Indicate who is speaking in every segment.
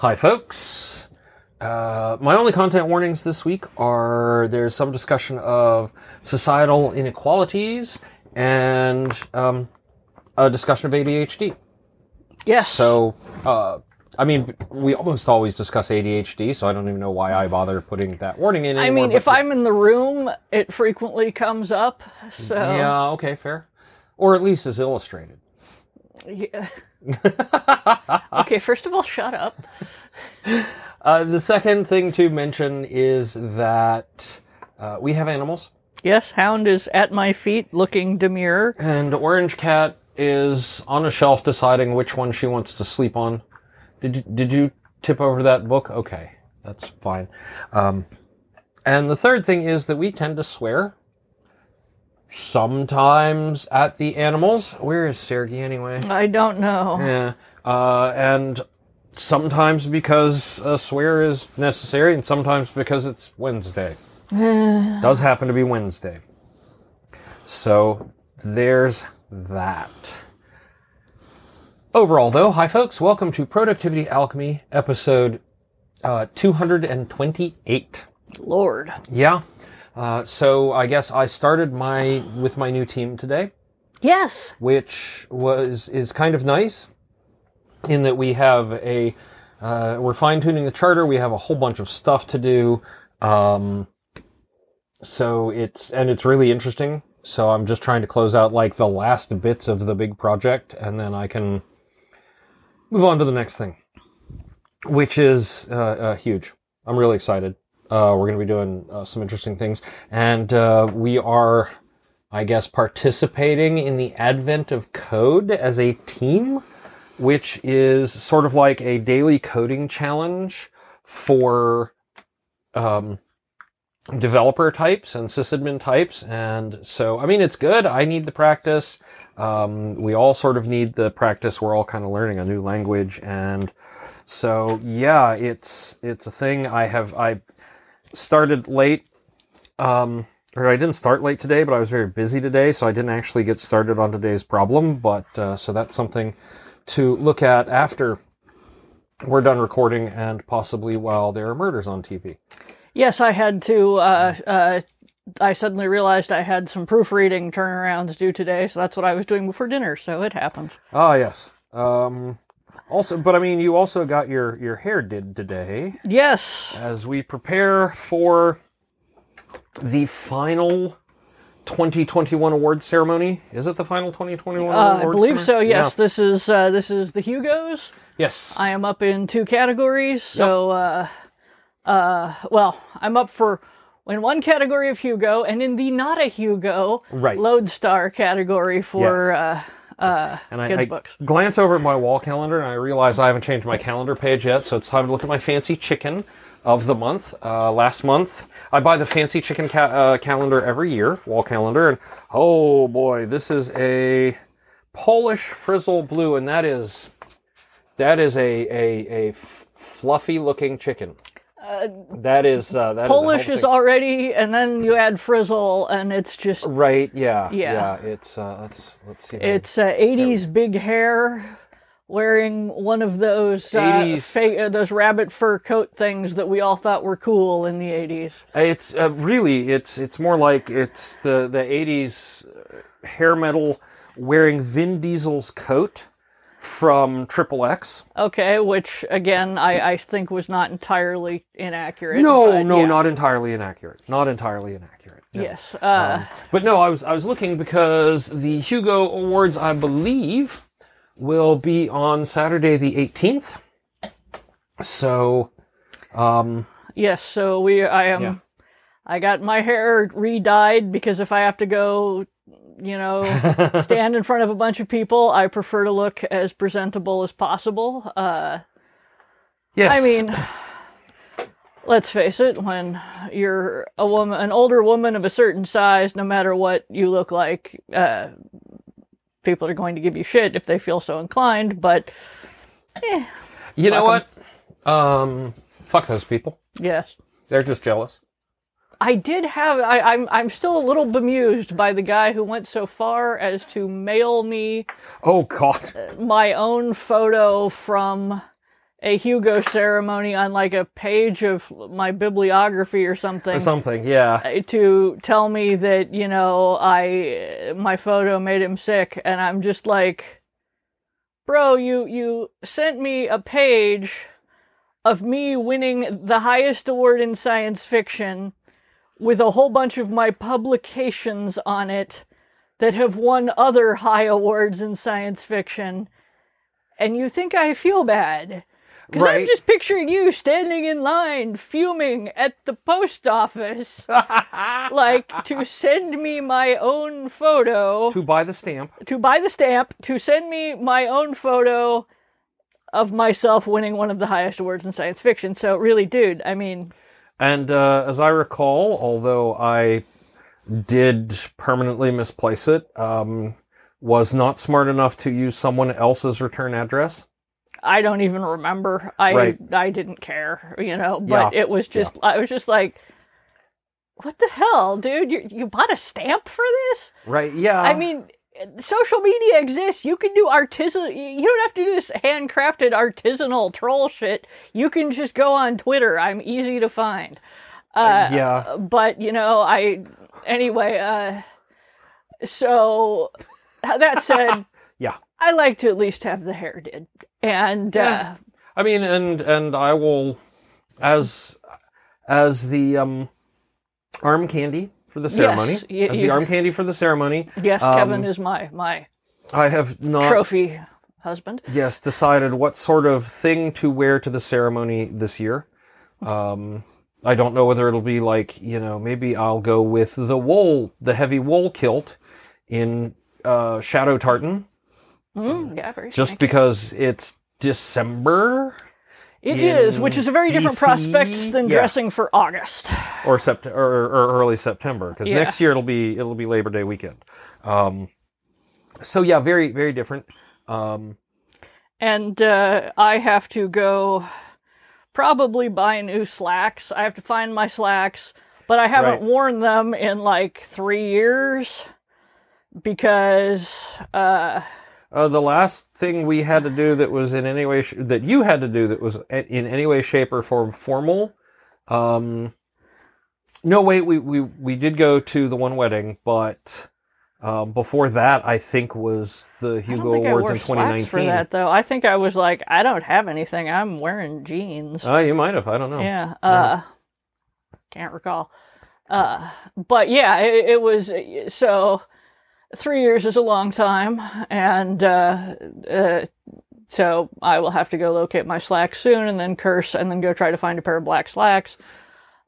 Speaker 1: Hi, folks. Uh, my only content warnings this week are there's some discussion of societal inequalities and um, a discussion of ADHD.
Speaker 2: Yes.
Speaker 1: So, uh, I mean, we almost always discuss ADHD, so I don't even know why I bother putting that warning in.
Speaker 2: I mean, if I'm in the room, it frequently comes up. So
Speaker 1: yeah, okay, fair, or at least is illustrated.
Speaker 2: Yeah. okay, first of all, shut up.
Speaker 1: Uh, the second thing to mention is that uh, we have animals.
Speaker 2: Yes, Hound is at my feet, looking demure.
Speaker 1: And Orange Cat is on a shelf deciding which one she wants to sleep on. Did you, did you tip over that book? Okay, that's fine. Um, and the third thing is that we tend to swear. Sometimes at the animals. Where is Sergey anyway?
Speaker 2: I don't know.
Speaker 1: Yeah. Uh, and sometimes because a swear is necessary, and sometimes because it's Wednesday. Does happen to be Wednesday. So there's that. Overall, though, hi folks, welcome to Productivity Alchemy episode uh, 228.
Speaker 2: Lord.
Speaker 1: Yeah. Uh, so I guess I started my with my new team today
Speaker 2: Yes.
Speaker 1: which was is kind of nice in that we have a uh, we're fine tuning the charter. We have a whole bunch of stuff to do. Um, so it's and it's really interesting. So I'm just trying to close out like the last bits of the big project, and then I can move on to the next thing, which is uh, uh, huge. I'm really excited. Uh, we're going to be doing uh, some interesting things, and uh, we are, I guess, participating in the advent of code as a team, which is sort of like a daily coding challenge for um, developer types and sysadmin types. And so, I mean, it's good. I need the practice. Um, we all sort of need the practice. We're all kind of learning a new language. And so, yeah, it's, it's a thing I have, I started late. Um, or I didn't start late today, but I was very busy today, so I didn't actually get started on today's problem. But, uh, so that's something to look at after we're done recording and possibly while there are murders on TV.
Speaker 2: Yes, I had to. Uh, uh, I suddenly realized I had some proofreading turnarounds due today, so that's what I was doing before dinner. So it happens.
Speaker 1: Ah, yes. Um, also, but I mean, you also got your your hair did today
Speaker 2: Yes.
Speaker 1: as we prepare for the final 2021 award ceremony. Is it the final 2021
Speaker 2: Uh, I believe so.
Speaker 1: ceremony?
Speaker 2: Yes. This is uh, this is the Hugos.
Speaker 1: Yes.
Speaker 2: I am up in two categories. So, uh, uh, well, I'm up for in one category of Hugo, and in the not a Hugo
Speaker 1: Right.
Speaker 2: Lodestar category for
Speaker 1: Yes.
Speaker 2: uh,
Speaker 1: and I, I glance over at my wall calendar and I realize I haven't changed my calendar page yet, so it's time to look at my fancy chicken of the month. Uh, last month, I buy the fancy chicken ca- uh, calendar every year, wall calendar, and oh boy, this is a Polish frizzle blue, and that is that is a a, a f- fluffy looking chicken. That is uh, that is
Speaker 2: Uh, Polish
Speaker 1: whole
Speaker 2: is already, and then you add frizzle, and it's just
Speaker 1: right. Yeah,
Speaker 2: Yeah.
Speaker 1: It's uh, let's let's see.
Speaker 2: it's uh, 80s big hair. Wearing one of those uh,
Speaker 1: 80s.
Speaker 2: fa- uh, those rabbit fur coat things that we all thought were cool in the 80s.
Speaker 1: It's uh, really it's it's more like it's the the eighties hair metal wearing Vin Diesel's coat from Triple X.
Speaker 2: Okay, which again I, I think was not entirely inaccurate.
Speaker 1: No, no,
Speaker 2: yeah.
Speaker 1: not entirely inaccurate. Not entirely inaccurate. no.
Speaker 2: Yes. Uh,
Speaker 1: But no, I was I was looking because the Hugo Awards, I believe, will be on Saturday the eighteenth. So, um,
Speaker 2: yes. So we I am.
Speaker 1: Yeah.
Speaker 2: I got my hair re-dyed because if I have to go, you know, stand in front of a bunch of people, I prefer to look as presentable as possible. Uh,
Speaker 1: yes,
Speaker 2: I mean, let's face it, when you're a woman, an older woman of a certain size, no matter what you look like, uh, people are going to give you shit if they feel so inclined. But
Speaker 1: you know what? Um, fuck those people.
Speaker 2: yes.
Speaker 1: They're just jealous.
Speaker 2: I did have. I, I'm. I'm still a little bemused by the guy who went so far as to mail me
Speaker 1: Oh God.
Speaker 2: Uh, my own photo from a Hugo ceremony on like a page of my bibliography or something
Speaker 1: or something. Yeah.
Speaker 2: Uh, to tell me that you know I uh, my photo made him sick, and I'm just like, bro, you you sent me a page of me winning the highest award in science fiction with a whole bunch of my publications on it that have won other high awards in science fiction, and you think I feel bad. Because I'm just picturing you standing in line, fuming at the post office, like to send me my own photo,
Speaker 1: to buy the stamp.
Speaker 2: to buy the stamp, to send me my own photo of myself winning one of the highest awards in science fiction. So, really, dude, I mean,
Speaker 1: And uh, as I recall, although I did permanently misplace it, um, was not smart enough to use someone else's return address.
Speaker 2: I don't even remember. I
Speaker 1: Right.
Speaker 2: I didn't care, you know. But
Speaker 1: Yeah.
Speaker 2: it was just I was just like, what the hell, dude? You you bought a stamp for this?
Speaker 1: Right? Yeah.
Speaker 2: I mean, social media exists. You can do artisan. You don't have to do this handcrafted artisanal troll shit. You can just go on Twitter. I'm easy to find. Uh,
Speaker 1: yeah.
Speaker 2: But you know, I anyway. Uh, so that said,
Speaker 1: Yeah.
Speaker 2: I like to at least have the hair did, and uh,
Speaker 1: I mean, and and I will, as as the um, arm candy for the ceremony,
Speaker 2: y-
Speaker 1: as
Speaker 2: you-
Speaker 1: the arm candy for the ceremony,
Speaker 2: yes,
Speaker 1: Um,
Speaker 2: Kevin is my my
Speaker 1: I have not
Speaker 2: trophy husband.
Speaker 1: yes decided what sort of thing to wear to the ceremony this year. Um, I don't know whether it'll be like you know maybe I'll go with the wool, the heavy wool kilt in uh, shadow tartan,
Speaker 2: Mm, yeah, very
Speaker 1: just because it's December.
Speaker 2: It is, which is a very different
Speaker 1: DC,
Speaker 2: prospect than
Speaker 1: yeah.
Speaker 2: dressing for August.
Speaker 1: or sept or, or early September because
Speaker 2: Yeah.
Speaker 1: next year it'll be it'll be Labor Day weekend. Um, so yeah, very very different. Um,
Speaker 2: and uh, I have to go probably buy new slacks. I have to find my slacks, but I haven't
Speaker 1: Right.
Speaker 2: worn them in like three years because uh,
Speaker 1: uh, the last thing we had to do that was in any way sh- that you had to do that was a- in any way, shape, or form formal. Um, no, wait, we, we we did go to the one wedding, but um, before that, I think was the
Speaker 2: I
Speaker 1: Hugo
Speaker 2: I
Speaker 1: Awards
Speaker 2: wore
Speaker 1: in 2019.
Speaker 2: for that though. I think I was like, I don't have anything. I'm wearing jeans.
Speaker 1: Oh, you might have. I don't know.
Speaker 2: Yeah. Uh, can't recall. Uh, but yeah, it, it was so. Three years is a long time, and uh, uh, so I will have to go locate my slacks soon, and then curse, and then go try to find a pair of black slacks.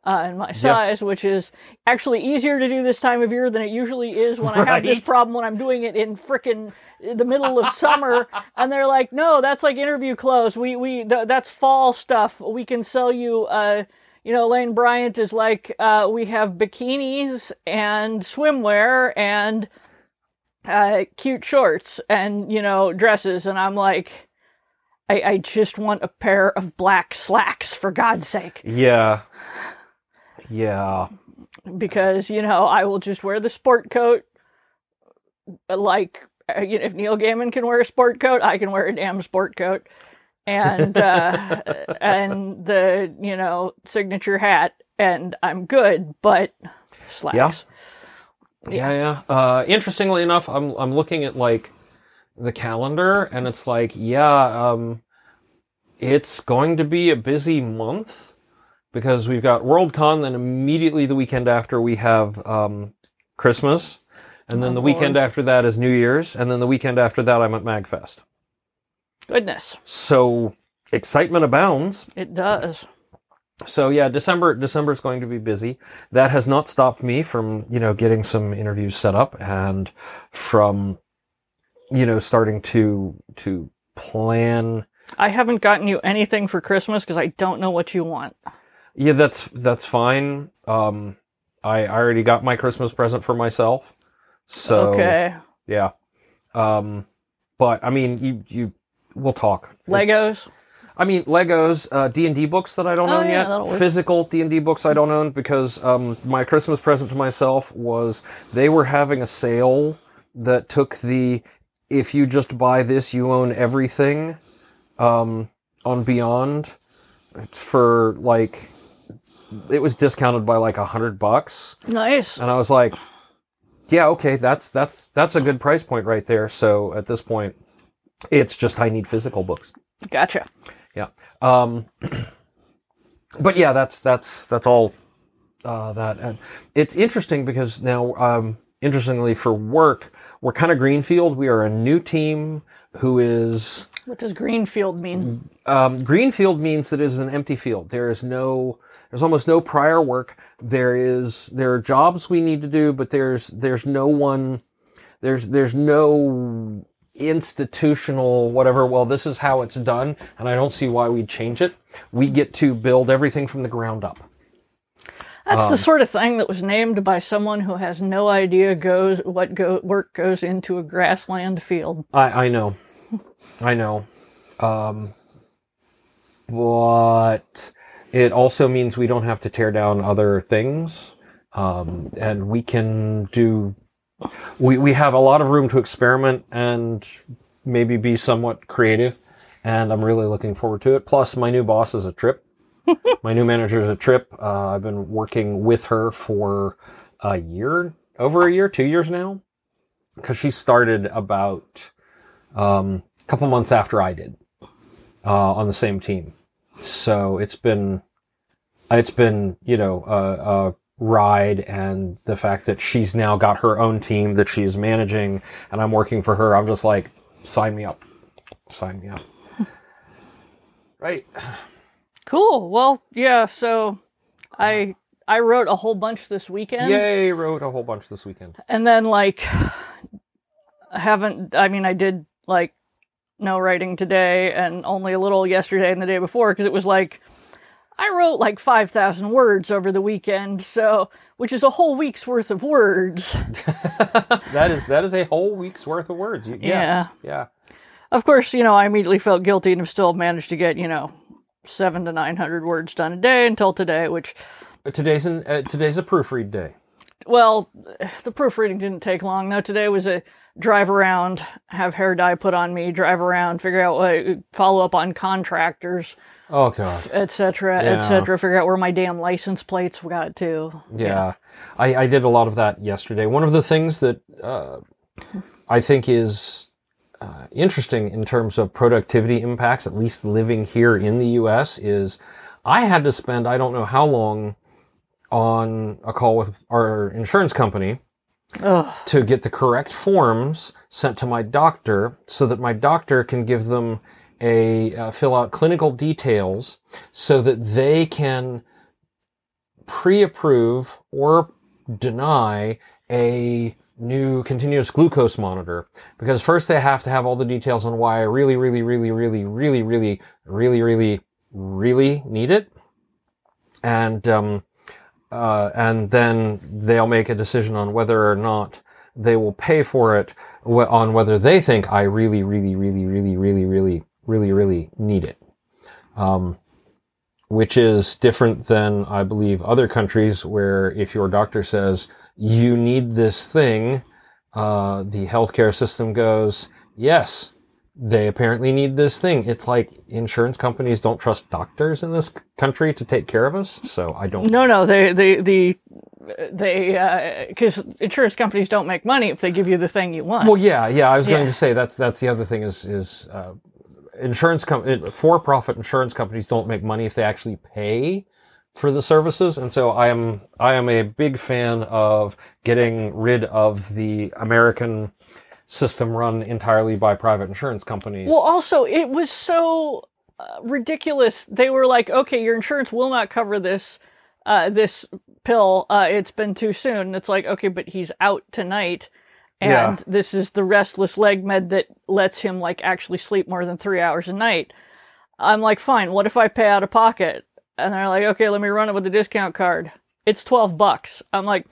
Speaker 2: Uh, in my size, which is actually easier to do this time of year than it usually is when I have this problem when I'm doing it in frickin' the middle of summer, and they're like, "No, that's like interview clothes. We we th- that's fall stuff. We can sell you." Uh, you know, Lane Bryant is like, uh, "We have bikinis and swimwear and uh, cute shorts and you know dresses," and I'm like. I, I just want a pair of black slacks for God's sake.
Speaker 1: Yeah. Yeah.
Speaker 2: because you know I will just wear the sport coat. Like uh, you know, if Neil Gaiman can wear a sport coat, I can wear a damn sport coat, and uh, and the you know signature hat, and I'm good. But slacks.
Speaker 1: Yeah. Yeah, yeah. Uh, interestingly enough, I'm I'm looking at like the calendar, and it's like, yeah, um, it's going to be a busy month because we've got Worldcon, then immediately the weekend after we have um, Christmas, and then
Speaker 2: Oh,
Speaker 1: the weekend after that is New Year's, and then the weekend after that I'm at Magfest.
Speaker 2: Goodness,
Speaker 1: So excitement abounds.
Speaker 2: it does.
Speaker 1: So yeah, December December is going to be busy. That has not stopped me from you know getting some interviews set up and from you know starting to to plan.
Speaker 2: I haven't gotten you anything for Christmas because I don't know what you want.
Speaker 1: Yeah, that's that's fine. Um, I, I already got my Christmas present for myself. So
Speaker 2: okay,
Speaker 1: yeah. Um, but I mean, you you we'll talk.
Speaker 2: Legos.
Speaker 1: I mean, Legos, uh, D and D books that I don't
Speaker 2: Oh,
Speaker 1: own
Speaker 2: yeah,
Speaker 1: yet. Physical D and D books I don't own because um, my Christmas present to myself was they were having a sale that took the if you just buy this, you own everything um, on Beyond for like it was discounted by like a hundred bucks,
Speaker 2: Nice.
Speaker 1: and I was like, "Yeah, okay, that's that's that's a good price point right there." So at this point, it's just I need physical books.
Speaker 2: Gotcha.
Speaker 1: Yeah. Um, but yeah, that's that's that's all uh, that. And it's interesting because now, um, interestingly for work, we're kind of greenfield. We are a new team who is
Speaker 2: What does greenfield mean?
Speaker 1: um, greenfield means that it is an empty field. There is no, there's almost no prior work. There is, there are jobs we need to do, but there's, there's no one, there's, there's no institutional whatever. Well, this is how it's done, and I don't see why we'd change it. We get to build everything from the ground up.
Speaker 2: That's
Speaker 1: Um,
Speaker 2: the sort of thing that was named by someone who has no idea goes what go, work goes into a grassland field.
Speaker 1: I, I know. I know. Um, but it also means we don't have to tear down other things. Um, and we can do, we, we have a lot of room to experiment and maybe be somewhat creative. And I'm really looking forward to it. Plus, my new boss is a trip. my new manager is a trip. Uh, I've been working with her for a year, over a year, two years now. Because she started about um, a couple months after I did uh, on the same team. So it's been it's been you know a, a ride, and the fact that she's now got her own team that she's managing, and I'm working for her. I'm just like, sign me up, sign me up. right.
Speaker 2: Cool. Well, yeah. So, I I wrote a whole bunch this weekend,
Speaker 1: Yay! Wrote a whole bunch this weekend.
Speaker 2: and then like I haven't. I mean, I did like no writing today, and only a little yesterday and the day before because it was like. I wrote like 5,000 words over the weekend, so, which is a whole week's worth of words.
Speaker 1: that is that is a whole week's worth of words. Yes. Yeah.
Speaker 2: Of course, you know, I immediately felt guilty and have still managed to get, you know, seven to 900 words done a day until today, which,
Speaker 1: Today's an, uh, today's a proofread day.
Speaker 2: well, the proofreading didn't take long. No, today was a drive around, have hair dye put on me, drive around, figure out what, follow up on contractors,
Speaker 1: Oh god.
Speaker 2: et cetera,
Speaker 1: Yeah.
Speaker 2: et cetera, figure out where my damn license plates got to.
Speaker 1: Yeah, I, I did a lot of that yesterday. One of the things that uh, I think is uh, interesting in terms of productivity impacts, at least living here in the U.S., is I had to spend I don't know how long on a call with our insurance company
Speaker 2: Ugh.
Speaker 1: to get the correct forms sent to my doctor so that my doctor can give them a uh, fill out clinical details so that they can pre-approve or deny a new continuous glucose monitor because first they have to have all the details on why I really really really really really really really really really need it and um uh, and then they'll make a decision on whether or not they will pay for it on whether they think I really, really, really, really, really. Um, which is different than I believe other countries where if your doctor says you need this thing, uh, the healthcare system goes, yes, they apparently need this thing. It's like insurance companies don't trust doctors in this country to take care of us. So I don't
Speaker 2: No, no, they, they, the, they, because insurance companies don't make money if they give you the thing you want.
Speaker 1: Well, yeah, yeah. I was going to say that's that's the other thing is is uh, insurance com- for profit insurance companies don't make money if they actually pay for the services, and so I am I am a big fan of getting rid of the American system run entirely by private insurance companies.
Speaker 2: Well, also, it was so uh, ridiculous. They were like, "Okay, your insurance will not cover this uh, this pill. Uh, it's been too soon." It's like, "Okay, but he's out tonight, and
Speaker 1: Yeah.
Speaker 2: this is the restless leg med that lets him like actually sleep more than three hours a night." I'm like, "Fine. What if I pay out of pocket?" And they're like, "Okay, let me run it with the discount card. It's twelve bucks." I'm like,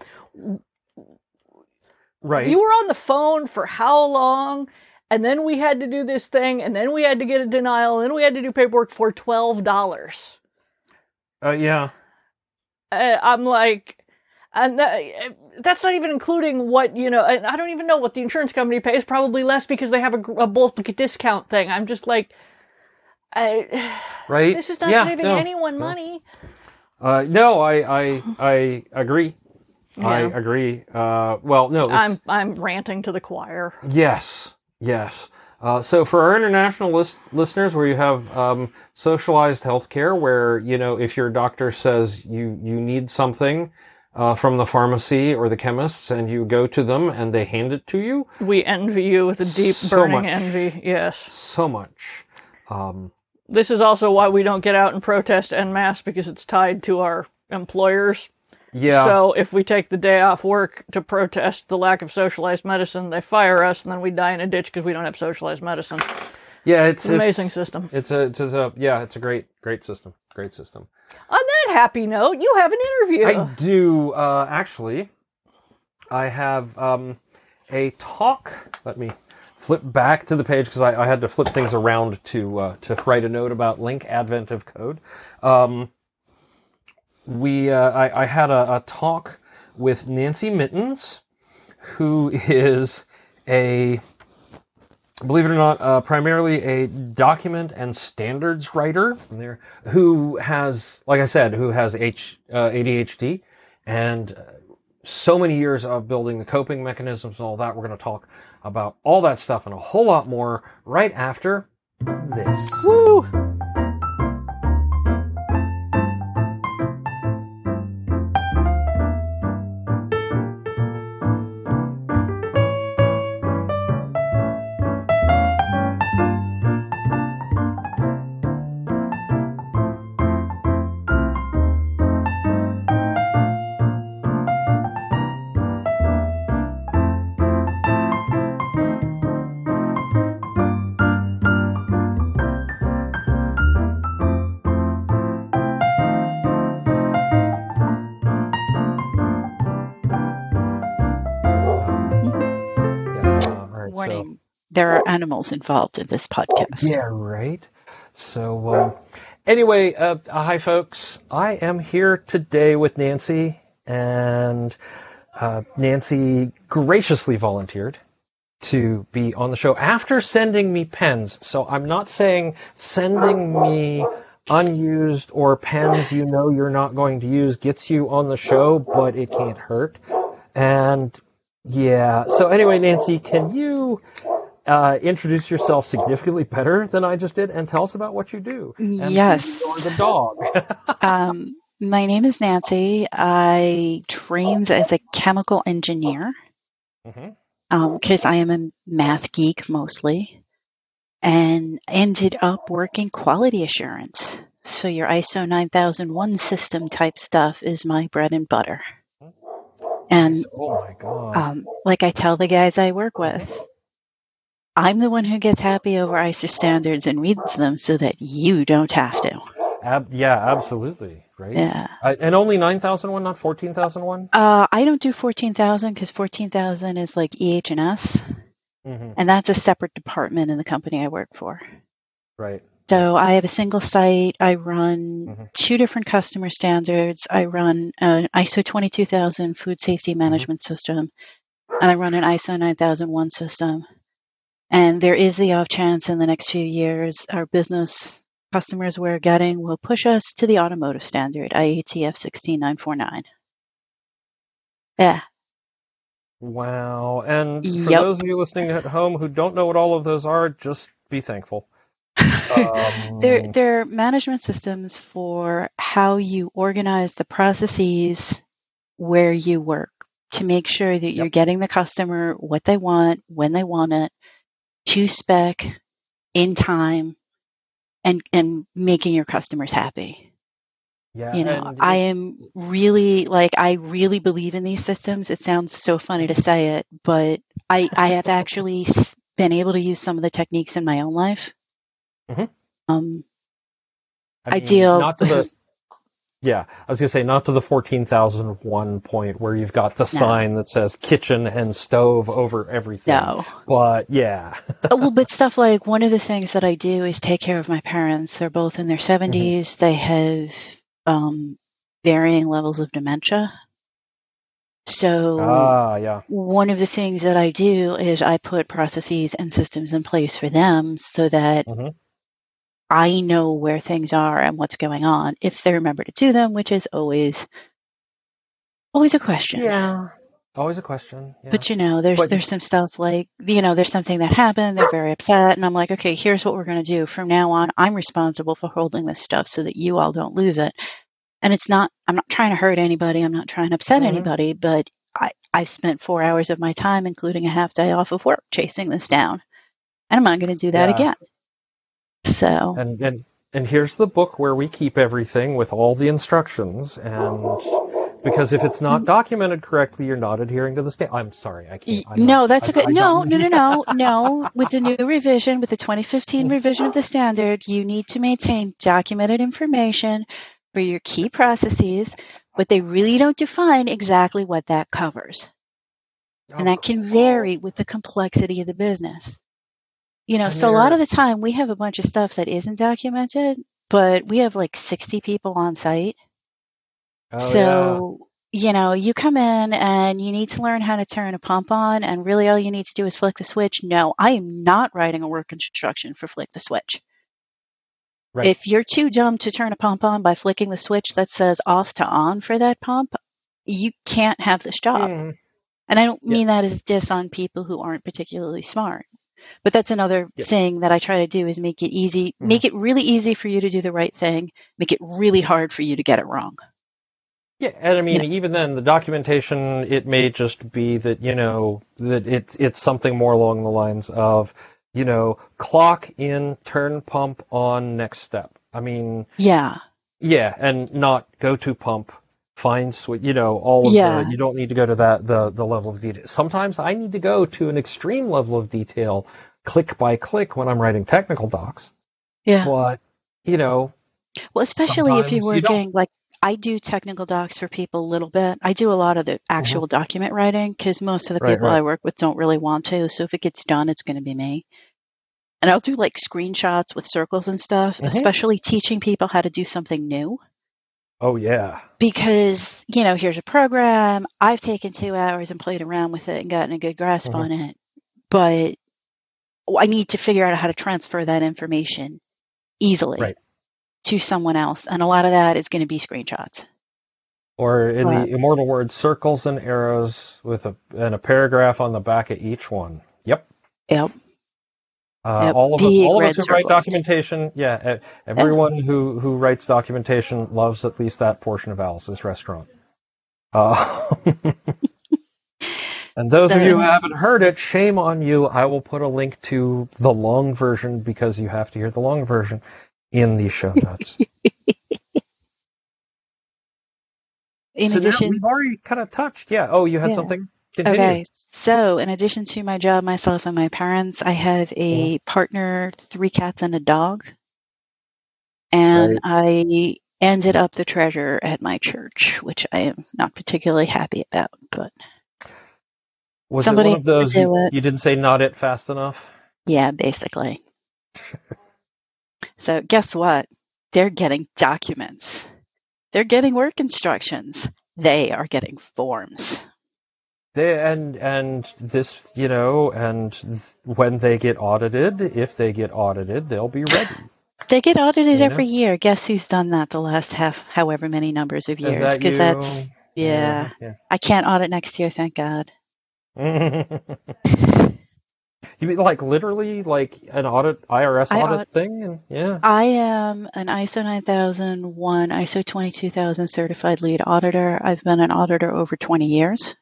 Speaker 1: right.
Speaker 2: you were on the phone for how long? And then we had to do this thing, and then we had to get a denial, and then we had to do paperwork for twelve dollars.
Speaker 1: uh, yeah.
Speaker 2: Uh, I'm like, and uh, that's not even including what you know. And I don't even know what the insurance company pays. Probably less because they have a, a bulk discount thing. I'm just like, I,
Speaker 1: right?
Speaker 2: this is not
Speaker 1: Yeah,
Speaker 2: saving
Speaker 1: no,
Speaker 2: anyone
Speaker 1: no.
Speaker 2: money.
Speaker 1: Uh, no, I, I, I agree. I agree. Uh, well, no,
Speaker 2: I'm I'm ranting to the choir.
Speaker 1: Yes, yes. Uh, so for our international list- listeners, where you have um, socialized healthcare, where you know if your doctor says you you need something uh, from the pharmacy or the chemists, and you go to them and they hand it to you,
Speaker 2: We envy you with a deep,
Speaker 1: So
Speaker 2: burning
Speaker 1: much.
Speaker 2: envy. Yes.
Speaker 1: so much. Um,
Speaker 2: This is also why we don't get out and protest en masse because it's tied to our employers.
Speaker 1: yeah,
Speaker 2: So if we take the day off work to protest the lack of socialized medicine, they fire us, and then we die in a ditch because we don't have socialized medicine.
Speaker 1: yeah, it's,
Speaker 2: It's an amazing
Speaker 1: It's,
Speaker 2: system.
Speaker 1: it's a it's a yeah, it's a great great system. Great system.
Speaker 2: Happy note, you have an interview.
Speaker 1: I do uh, actually. I have um, a talk. Let me flip back to the page because I, I had to flip things around to uh, to write a note about Link Advent of Code. Um, we uh, I, I had a, a talk with Nancy Mittens, who is a believe it or not, uh, primarily a document and standards writer there who has, like I said, who has H, uh, ADHD and uh, so many years of building the coping mechanisms and all that. We're going to talk about all that stuff and a whole lot more right after this.
Speaker 2: Woo!
Speaker 3: There are animals involved in this podcast.
Speaker 1: Yeah, right. So, um, anyway, uh, hi, folks. I am here today with Nancy, and uh, Nancy graciously volunteered to be on the show after sending me pens. So, I'm not saying sending me unused or pens you know you're not going to use gets you on the show, but it can't hurt. And yeah, so anyway, Nancy, can you uh, introduce yourself significantly better than I just did and tell us about what you do? And
Speaker 3: Yes.
Speaker 1: You're the dog.
Speaker 3: Um, my name is Nancy. I trained as a chemical engineer because I am a math geek mostly, and ended up working quality assurance. So your ISO 9001 system type stuff is my bread and butter. And
Speaker 1: oh my god.
Speaker 3: um, like I tell the guys I work with, I'm the one who gets happy over ISO standards and reads them so that you don't have to.
Speaker 1: Ab- yeah, absolutely. Right.
Speaker 3: Yeah.
Speaker 1: Uh, and only 9001, not 14001?
Speaker 3: Uh, I don't do 14,000 because 14,000 is like EH&S,
Speaker 1: Mm-hmm.
Speaker 3: and that's a separate department in the company I work for.
Speaker 1: Right.
Speaker 3: So I have a single site. I run
Speaker 1: Mhm.
Speaker 3: two different customer standards. I run an ISO 22000 food safety management system, and I run an ISO 9001 system. And there is the off chance in the next few years our business customers we're getting will push us to the automotive standard, IATF 16949. Yeah.
Speaker 1: Wow. And for
Speaker 3: Yep.
Speaker 1: those of you listening at home who don't know what all of those are, just be thankful. Um,
Speaker 3: They're, they're management systems for how you organize the processes where you work to make sure that you're getting the customer what they want, when they want it, to spec, in time, and, and making your customers happy.
Speaker 1: yeah,
Speaker 3: You know, I am really like I really believe in these systems. It sounds so funny to say it, but I I have actually been able to use some of the techniques in my own life.
Speaker 1: Mhm.
Speaker 3: Um,
Speaker 1: I mean,
Speaker 3: ideal-
Speaker 1: Not to the, yeah, I was gonna say not to the fourteen thousand one point where you've got the sign that says kitchen and stove over everything.
Speaker 3: no.
Speaker 1: But yeah,
Speaker 3: Uh, well, but stuff like one of the things that I do is take care of my parents. They're both in their 70s. They have um, varying levels of dementia. So,
Speaker 1: ah, yeah,
Speaker 3: one of the things that I do is I put processes and systems in place for them so that
Speaker 1: Mhm.
Speaker 3: I know where things are and what's going on if they remember to do them, which is always always a question.
Speaker 1: Yeah. Always a question. Yeah.
Speaker 3: But you know, there's
Speaker 1: But-
Speaker 3: there's some stuff like you know, there's something that happened, they're very upset, and I'm like, okay, here's what we're gonna do. From now on, I'm responsible for holding this stuff so that you all don't lose it. And it's not I'm not trying to hurt anybody, I'm not trying to upset
Speaker 1: Mhm.
Speaker 3: anybody, but I, I spent four hours of my time, including a half day off of work, chasing this down. And I'm not gonna do that
Speaker 1: Yeah.
Speaker 3: again. So
Speaker 1: and and and here's the book where we keep everything with all the instructions and because if it's not documented correctly you're not adhering to the state i'm sorry i can't I'm
Speaker 3: No,
Speaker 1: not-
Speaker 3: that's
Speaker 1: I-
Speaker 3: okay.
Speaker 1: I
Speaker 3: No, no, no, no, no. With the new revision, with the 2015 mm. revision of the standard, you need to maintain documented information for your key processes, but they really don't define exactly what that covers. And oh. that can vary with the complexity of the business. You know, so a lot of the time we have a bunch of stuff that isn't documented, but we have like 60 people on site.
Speaker 1: Oh,
Speaker 3: so, you know, you come in and you need to learn how to turn a pump on, and really all you need to do is flick the switch. No, I am not writing a work instruction for flick the switch.
Speaker 1: Right.
Speaker 3: If you're too dumb to turn a pump on by flicking the switch that says off to on for that pump, you can't have this job.
Speaker 1: Mhm.
Speaker 3: And I don't
Speaker 1: Yeah.
Speaker 3: mean that as diss on people who aren't particularly smart. But that's another
Speaker 1: Yeah.
Speaker 3: thing that I try to do is make it easy,
Speaker 1: Mhm.
Speaker 3: make it really easy for you to do the right thing, make it really hard for you to get it wrong.
Speaker 1: Yeah, and I mean,
Speaker 3: Yeah.
Speaker 1: even then, the documentation it may just be that you know that it's it's something more along the lines of you know clock in, turn pump on, next step. I mean,
Speaker 3: Yeah.
Speaker 1: yeah, and not go to pump, find switch. You know, all of
Speaker 3: Yeah.
Speaker 1: the. You don't need to go to that the the level of detail. Sometimes I need to go to an extreme level of detail, click by click, when I'm writing technical docs.
Speaker 3: Yeah.
Speaker 1: But you know,
Speaker 3: Well, especially if you're
Speaker 1: you
Speaker 3: working, like I do technical docs for people a little bit. I do a lot of the actual document writing because most of the
Speaker 1: Mm-hmm. Right,
Speaker 3: people
Speaker 1: right.
Speaker 3: I work with don't really want to. So if it gets done, it's going to be me. And I'll do like screenshots with circles and stuff,
Speaker 1: Mhm.
Speaker 3: especially teaching people how to do something new.
Speaker 1: Oh yeah,
Speaker 3: because you know here's a program i've taken two hours and played around with it and gotten a good grasp
Speaker 1: Mhm.
Speaker 3: on it but i need to figure out how to transfer that information easily
Speaker 1: Right.
Speaker 3: to someone else and a lot of that is going to be screenshots
Speaker 1: Or in
Speaker 3: Right.
Speaker 1: the immortal words, circles and arrows with a and a paragraph on the back of each one. Yep.
Speaker 3: yep
Speaker 1: Uh,
Speaker 3: Yep,
Speaker 1: all of us, all of us who write documentation, yeah, everyone who who writes documentation loves at least that portion of Alice's restaurant. Uh, and those of you who haven't heard it, shame on you. I will put a link to the long version because you have to hear the long version in the show notes.
Speaker 3: in
Speaker 1: so
Speaker 3: addition
Speaker 1: we've already kind of touched. Yeah. Oh, you had
Speaker 3: Yeah.
Speaker 1: something. Continue.
Speaker 3: Okay, so in addition to my job, myself, and my parents, I have a partner, three cats, and a dog. And I ended up the treasurer at my church, which I am not particularly happy about. But
Speaker 1: Was
Speaker 3: Somebody
Speaker 1: it one of those you, you didn't say not it fast enough?
Speaker 3: yeah, basically. so guess what? They're getting documents. They're getting work instructions. They are getting forms.
Speaker 1: They and and this, you know, and th- when they get audited, if they get audited, they'll be ready.
Speaker 3: They get audited
Speaker 1: Yeah.
Speaker 3: every year. Guess who's done that the last half, however many numbers of years? Because
Speaker 1: you?
Speaker 3: that's yeah. I can't audit next year, thank God.
Speaker 1: you mean like literally like an audit IRS
Speaker 3: I
Speaker 1: audit
Speaker 3: aud-
Speaker 1: thing? And yeah.
Speaker 3: I am an ISO 9001, ISO 22000 certified lead auditor. I've been an auditor over 20 years.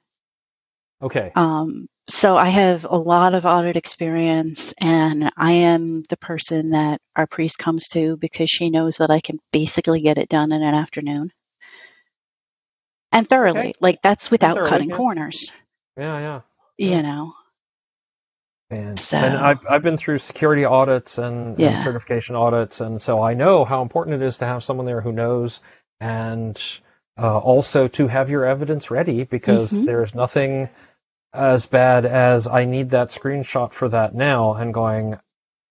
Speaker 1: Okay.
Speaker 3: Um, so I have a lot of audit experience, and I am the person that our priest comes to because she knows that I can basically get it done in an afternoon. And thoroughly.
Speaker 1: Okay.
Speaker 3: Like, that's without
Speaker 1: Thoroughly,
Speaker 3: cutting
Speaker 1: yeah.
Speaker 3: corners,
Speaker 1: Yeah, yeah. Yeah.
Speaker 3: you know?
Speaker 1: And,
Speaker 3: So-
Speaker 1: and I've I've been through security audits and, and certification audits, and so I know how important it is to have someone there who knows, and uh, also to have your evidence ready because
Speaker 3: Mhm.
Speaker 1: there's nothing as bad as I need that screenshot for that now, and going,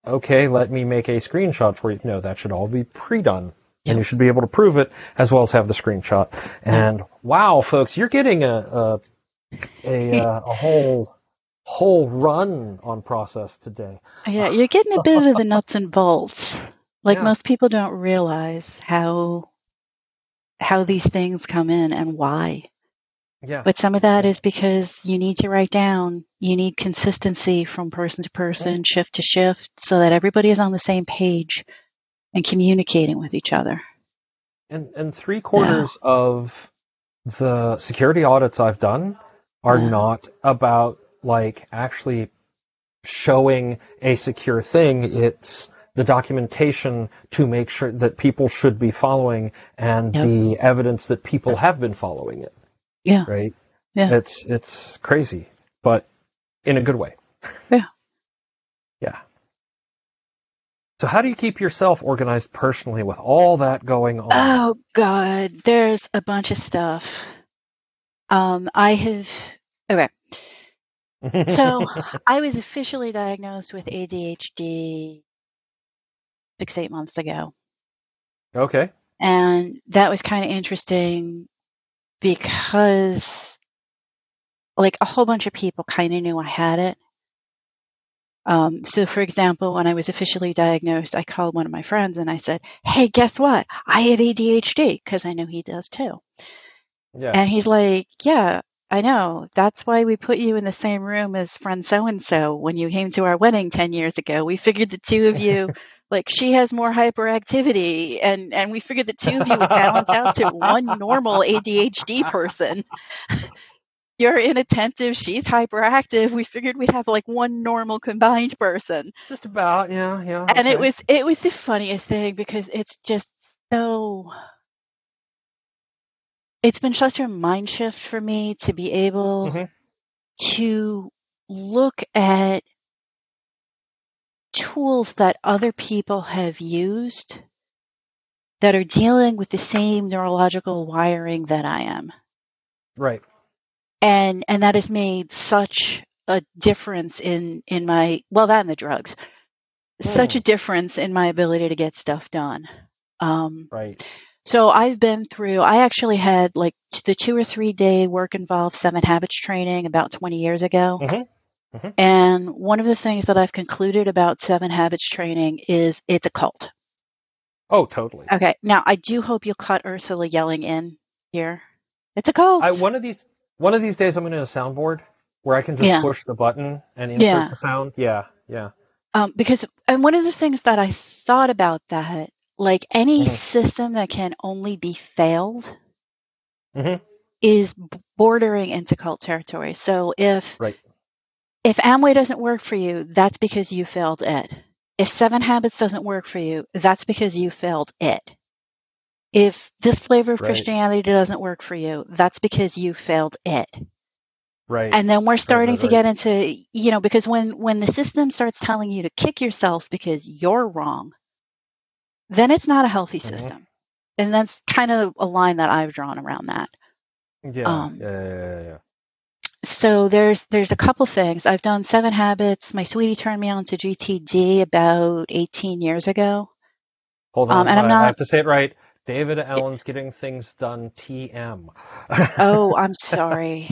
Speaker 1: okay, let me make a screenshot for you. No, that should all be pre-done. And you should be able to prove it as well as have the screenshot. And wow, folks, you're getting a a a, uh, a whole whole run on process today.
Speaker 3: Yeah, you're getting a bit of the nuts and bolts. Like
Speaker 1: Yeah.
Speaker 3: most people don't realize how how these things come in and why.
Speaker 1: Yeah.
Speaker 3: But some of that is because you need to write down, you need consistency from person to person, shift to shift, so that everybody is on the same page and communicating with each other.
Speaker 1: And and three quarters of the security audits I've done are
Speaker 3: Yeah.
Speaker 1: not about like actually showing a secure thing. It's the documentation to make sure that people should be following and
Speaker 3: Yep.
Speaker 1: the evidence that people have been following it.
Speaker 3: Yeah.
Speaker 1: Right?
Speaker 3: Yeah.
Speaker 1: It's it's crazy, but in a good way.
Speaker 3: Yeah.
Speaker 1: Yeah. So how do you keep yourself organized personally with all that going on?
Speaker 3: Oh God, there's a bunch of stuff. Um, I have okay. So I was officially diagnosed with ADHD six eight months ago,
Speaker 1: okay.
Speaker 3: and that was kind of interesting because like a whole bunch of people kind of knew I had it. Um, so, for example, when I was officially diagnosed, I called one of my friends and I said, "Hey, guess what? I have ADHD," because I know he does too.
Speaker 1: Yeah.
Speaker 3: And he's like, Yeah, I know. That's why we put you in the same room as friend so and so when you came to our wedding 10 years ago. We figured the two of you, like, she has more hyperactivity, and, and we figured the two of you would balance out to one normal ADHD person. You're inattentive, she's hyperactive. We figured we'd have like one normal combined person
Speaker 1: Just about, yeah, yeah.
Speaker 3: and it was it was the funniest thing because it's just so it's been such a mind shift for me to be able
Speaker 1: Mhm.
Speaker 3: to look at tools that other people have used that are dealing with the same neurological wiring that I am
Speaker 1: right.
Speaker 3: and and that has made such a difference in in my well that and the drugs such
Speaker 1: Hmm.
Speaker 3: a difference in my ability to get stuff done um
Speaker 1: Right.
Speaker 3: so i've been through i actually had like the two or three day work involved seven habits training about 20 years ago
Speaker 1: Mhm. Mhm.
Speaker 3: and one of the things that i've concluded about seven habits training is it's a cult
Speaker 1: Oh, totally.
Speaker 3: okay now i do hope you'll cut ursula yelling in here it's a cult
Speaker 1: I one of these one of these days I'm going to a soundboard where I can just
Speaker 3: Yeah.
Speaker 1: push the button and insert
Speaker 3: Yeah.
Speaker 1: the sound. Yeah, yeah.
Speaker 3: um, because and one of the things that I thought about that, like any
Speaker 1: Mhm.
Speaker 3: system that can only be failed,
Speaker 1: Mhm.
Speaker 3: is bordering into cult territory. So if
Speaker 1: Right.
Speaker 3: If Amway doesn't work for you, that's because you failed it. If Seven Habits doesn't work for you, that's because you failed it. If this flavor of
Speaker 1: Right.
Speaker 3: Christianity doesn't work for you, that's because you failed it
Speaker 1: Right.
Speaker 3: and then we're starting
Speaker 1: right,
Speaker 3: to
Speaker 1: right.
Speaker 3: get into you know because when when the system starts telling you to kick yourself because you're wrong then it's not a healthy
Speaker 1: Mhm.
Speaker 3: system and that's kind of a line that i've drawn around that
Speaker 1: yeah,
Speaker 3: um,
Speaker 1: yeah, yeah, yeah, yeah.
Speaker 3: So there's there's a couple things i've done seven habits my sweetie turned me on to gtd about 18 years ago
Speaker 1: Hold
Speaker 3: um,
Speaker 1: on.
Speaker 3: and I'm
Speaker 1: I, I have to say it right. David Allen's getting things done. TM.
Speaker 3: oh i'm sorry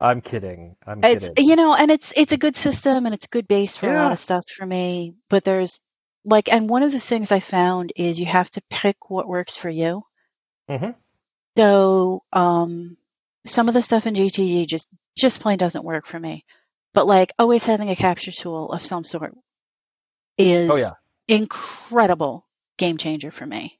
Speaker 1: I'm kidding. I'm
Speaker 3: it's
Speaker 1: kidding.
Speaker 3: you know and it's it's a good system and it's a good base for a lot of stuff for me but there's like and one of the things i found is you have to pick what works for you
Speaker 1: Mhm.
Speaker 3: so um some of the stuff in gtd just just plain doesn't work for me but like always having a capture tool of some sort is
Speaker 1: Oh, yeah.
Speaker 3: incredible game changer for me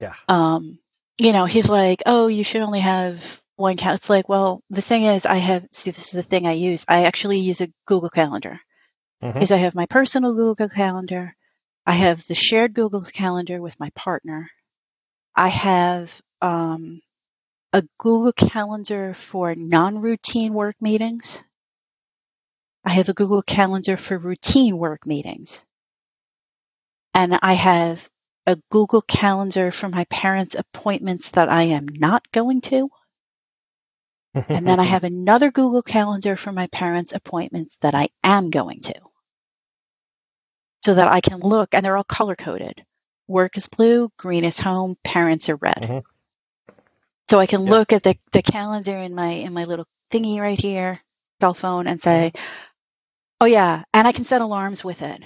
Speaker 1: Yeah.
Speaker 3: um you know he's like oh you should only have one cal it's like well the thing is i have see this is the thing i use i actually use a google calendar
Speaker 1: Mhm.
Speaker 3: is i have my personal google calendar i have the shared google calendar with my partner i have um, a google calendar for non-routine work meetings i have a google calendar for routine work meetings and i have a google calendar for my parents appointments that i am not going to and then I have another Google Calendar for my parents' appointments that I am going to. So that I can look, and they're all color coded. Work is blue, green is home, parents are red.
Speaker 1: Mhm.
Speaker 3: So I can
Speaker 1: Yeah.
Speaker 3: look at the, the calendar in my in my little thingy right here, cell phone, and say, Oh yeah, and I can set alarms with it.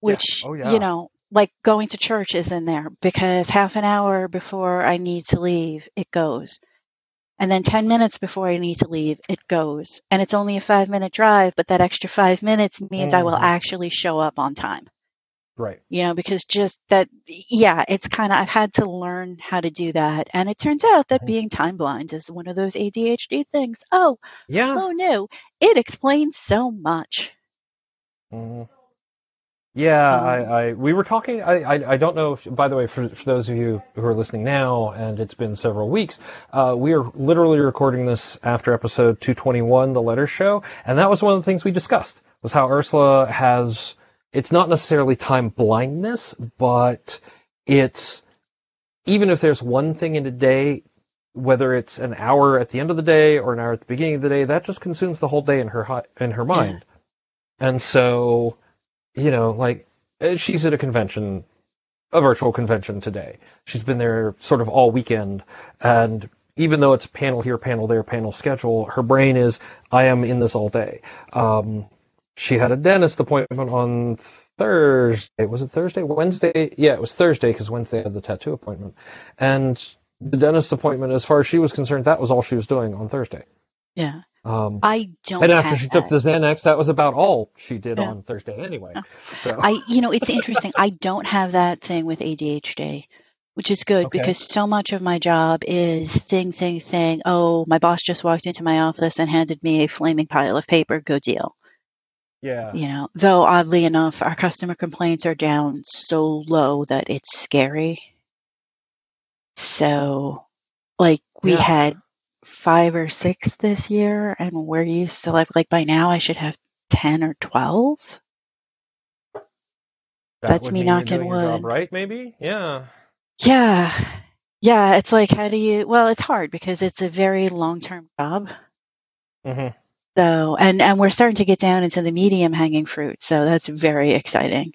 Speaker 3: Which
Speaker 1: Oh, yeah.
Speaker 3: you know, like going to church is in there because half an hour before I need to leave, it goes. And then 10 minutes before I need to leave, it goes. And it's only a five minute drive, but that extra five minutes means I will
Speaker 1: Mhm.
Speaker 3: actually show up on time.
Speaker 1: Right.
Speaker 3: You know, because just that, yeah, it's kind of, I've had to learn how to do that. And it turns out that
Speaker 1: Mhm.
Speaker 3: being time blind is one of those ADHD things. Oh,
Speaker 1: Yeah.
Speaker 3: oh no, it explains so much.
Speaker 1: Mhm. Yeah,
Speaker 3: Um,
Speaker 1: I, I we were talking. I, I, I don't know. If, by the way, for, for those of you who are listening now, and it's been several weeks, uh, we are literally recording this after episode 221, the letter show, and that was one of the things we discussed was how Ursula has. It's not necessarily time blindness, but it's even if there's one thing in a day, whether it's an hour at the end of the day or an hour at the beginning of the day, that just consumes the whole day in her in her mind. And so, you know, like uh, she's at a convention, a virtual convention today. She's been there sort of all weekend, and even though it's panel here, panel there, panel schedule, her brain is, I am in this all day. Um, she had a dentist appointment on Thursday. Was it Thursday? Wednesday? Yeah, it was Thursday because Wednesday had the tattoo appointment. And the dentist appointment, as far as she was concerned, that was all she was doing on Thursday.
Speaker 3: Yeah.
Speaker 1: Um,
Speaker 3: I don't
Speaker 1: and after she
Speaker 3: that.
Speaker 1: took the Xanax, that was about all she did
Speaker 3: Yeah.
Speaker 1: on Thursday anyway.
Speaker 3: Yeah.
Speaker 1: So,
Speaker 3: I, you know, it's interesting. I don't have that thing with ADHD, which is good
Speaker 1: Okay.
Speaker 3: because so much of my job is thing, thing, thing. Oh, my boss just walked into my office and handed me a flaming pile of paper. Go deal.
Speaker 1: Yeah.
Speaker 3: You know, though oddly enough, our customer complaints are down so low that it's scary. So, like, we
Speaker 1: Yeah.
Speaker 3: had five or six this year, and we're used to like, like by now I should have 10 or 12.
Speaker 1: That
Speaker 3: That's me knocking
Speaker 1: doing your job
Speaker 3: wood.
Speaker 1: right, maybe? Yeah.
Speaker 3: Yeah. Yeah, it's like how do you well, it's hard because it's a very long-term job.
Speaker 1: hmm
Speaker 3: So, and and we're starting to get down into the medium hanging fruit. So that's very exciting.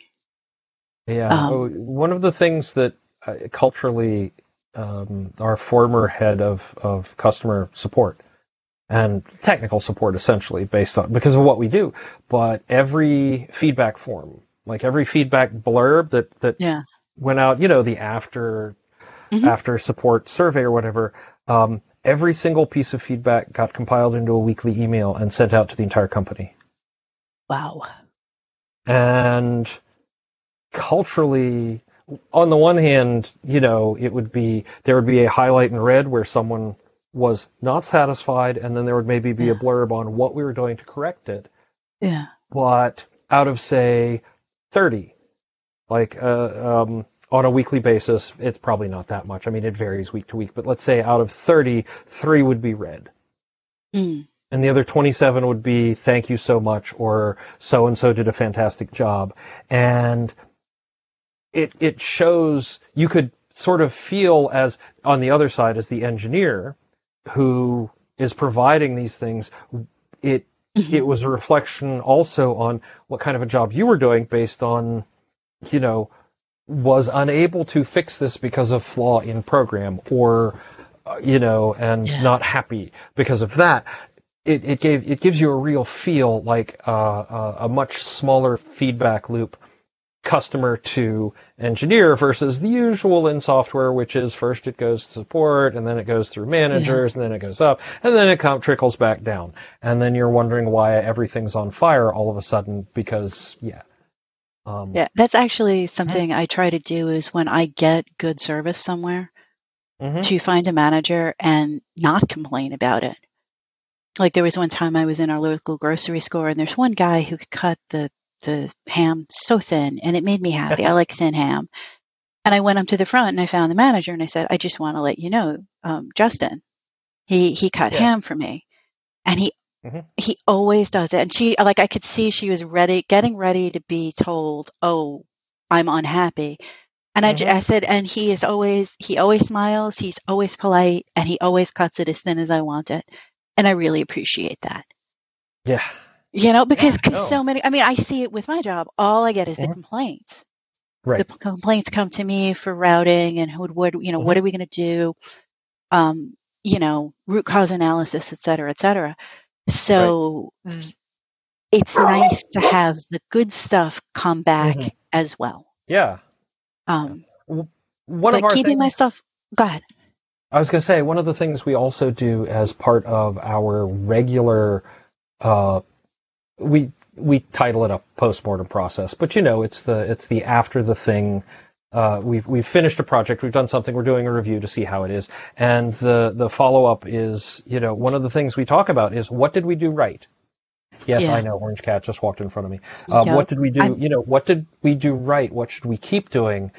Speaker 1: Yeah.
Speaker 3: Um,
Speaker 1: oh, one of the things that uh, culturally, um, our former head of, of customer support and technical support essentially based on because of what we do, but every feedback form, like every feedback blurb that, that
Speaker 3: Yeah.
Speaker 1: went out, you know, the after
Speaker 3: Mhm.
Speaker 1: after support survey or whatever, um, every single piece of feedback got compiled into a weekly email and sent out to the entire company.
Speaker 3: Wow.
Speaker 1: And culturally, on the one hand, you know, it would be there would be a highlight in red where someone was not satisfied, and then there would maybe be a blurb on what we were doing to correct it.
Speaker 3: Yeah.
Speaker 1: But out of say 30, like uh, um, on a weekly basis, it's probably not that much. I mean, it varies week to week, but let's say out of 30, three would be red.
Speaker 3: Mm.
Speaker 1: And the other 27 would be thank you so much or so and so did a fantastic job. And it it shows you could sort of feel as on the other side as the engineer who is providing these things it it was a reflection also on what kind of a job you were doing based on you know was unable to fix this because of flaw in program or uh, you know and
Speaker 3: Yeah.
Speaker 1: not happy because of that. It, it gave it gives you a real feel like uh, uh, a much smaller feedback loop customer to engineer versus the usual in software which is first it goes to support and then it goes through managers and then it goes up and then it com- trickles back down. And then you're wondering why everything's on fire all of a sudden because yeah um,
Speaker 3: Yeah, that's actually something I try to do is when I get good service somewhere
Speaker 1: mhm.
Speaker 3: to find a manager and not complain about it. Like there was one time I was in our local grocery store and there's one guy who could cut the the ham so thin and it made me happy. I like thin ham. And I went up to the front and I found the manager and I said, I just want to let you know, um, Justin, he he cut
Speaker 1: Yeah.
Speaker 3: ham for me. And he
Speaker 1: Mhm.
Speaker 3: he always does it. And she like I could see she was ready getting ready to be told, Oh, I'm unhappy. And I,
Speaker 1: Mhm.
Speaker 3: I said, and he is always, he always smiles, he's always polite, and he always cuts it as thin as I want it. And I really appreciate that.
Speaker 1: yeah
Speaker 3: You know, because
Speaker 1: Yeah,
Speaker 3: cause so many, I mean, I see it with my job. All I get is the
Speaker 1: Mhm.
Speaker 3: complaints.
Speaker 1: right
Speaker 3: The complaints come to me for routing and who would, you know, what are we going to do? Um, you know, root cause analysis, et cetera, et cetera. So th- it's nice to have the good stuff come back
Speaker 1: Mhm.
Speaker 3: as well.
Speaker 1: yeah
Speaker 3: Um,
Speaker 1: One
Speaker 3: but
Speaker 1: of our
Speaker 3: keeping
Speaker 1: things,
Speaker 3: myself. Go ahead.
Speaker 1: I was going to say one of the things we also do as part of our regular, uh, we we title it a postmortem process, but you know it's the it's the after the thing. Uh, we've we've finished a project, we've done something, we're doing a review to see how it is, and the the follow up is you know one of the things we talk about is what did we do right. Yes,
Speaker 3: Yeah.
Speaker 1: I know. Orange Cat just walked in front of me. Um. What did we do?
Speaker 3: I'm-
Speaker 1: You know, what did we do right? What should we keep doing?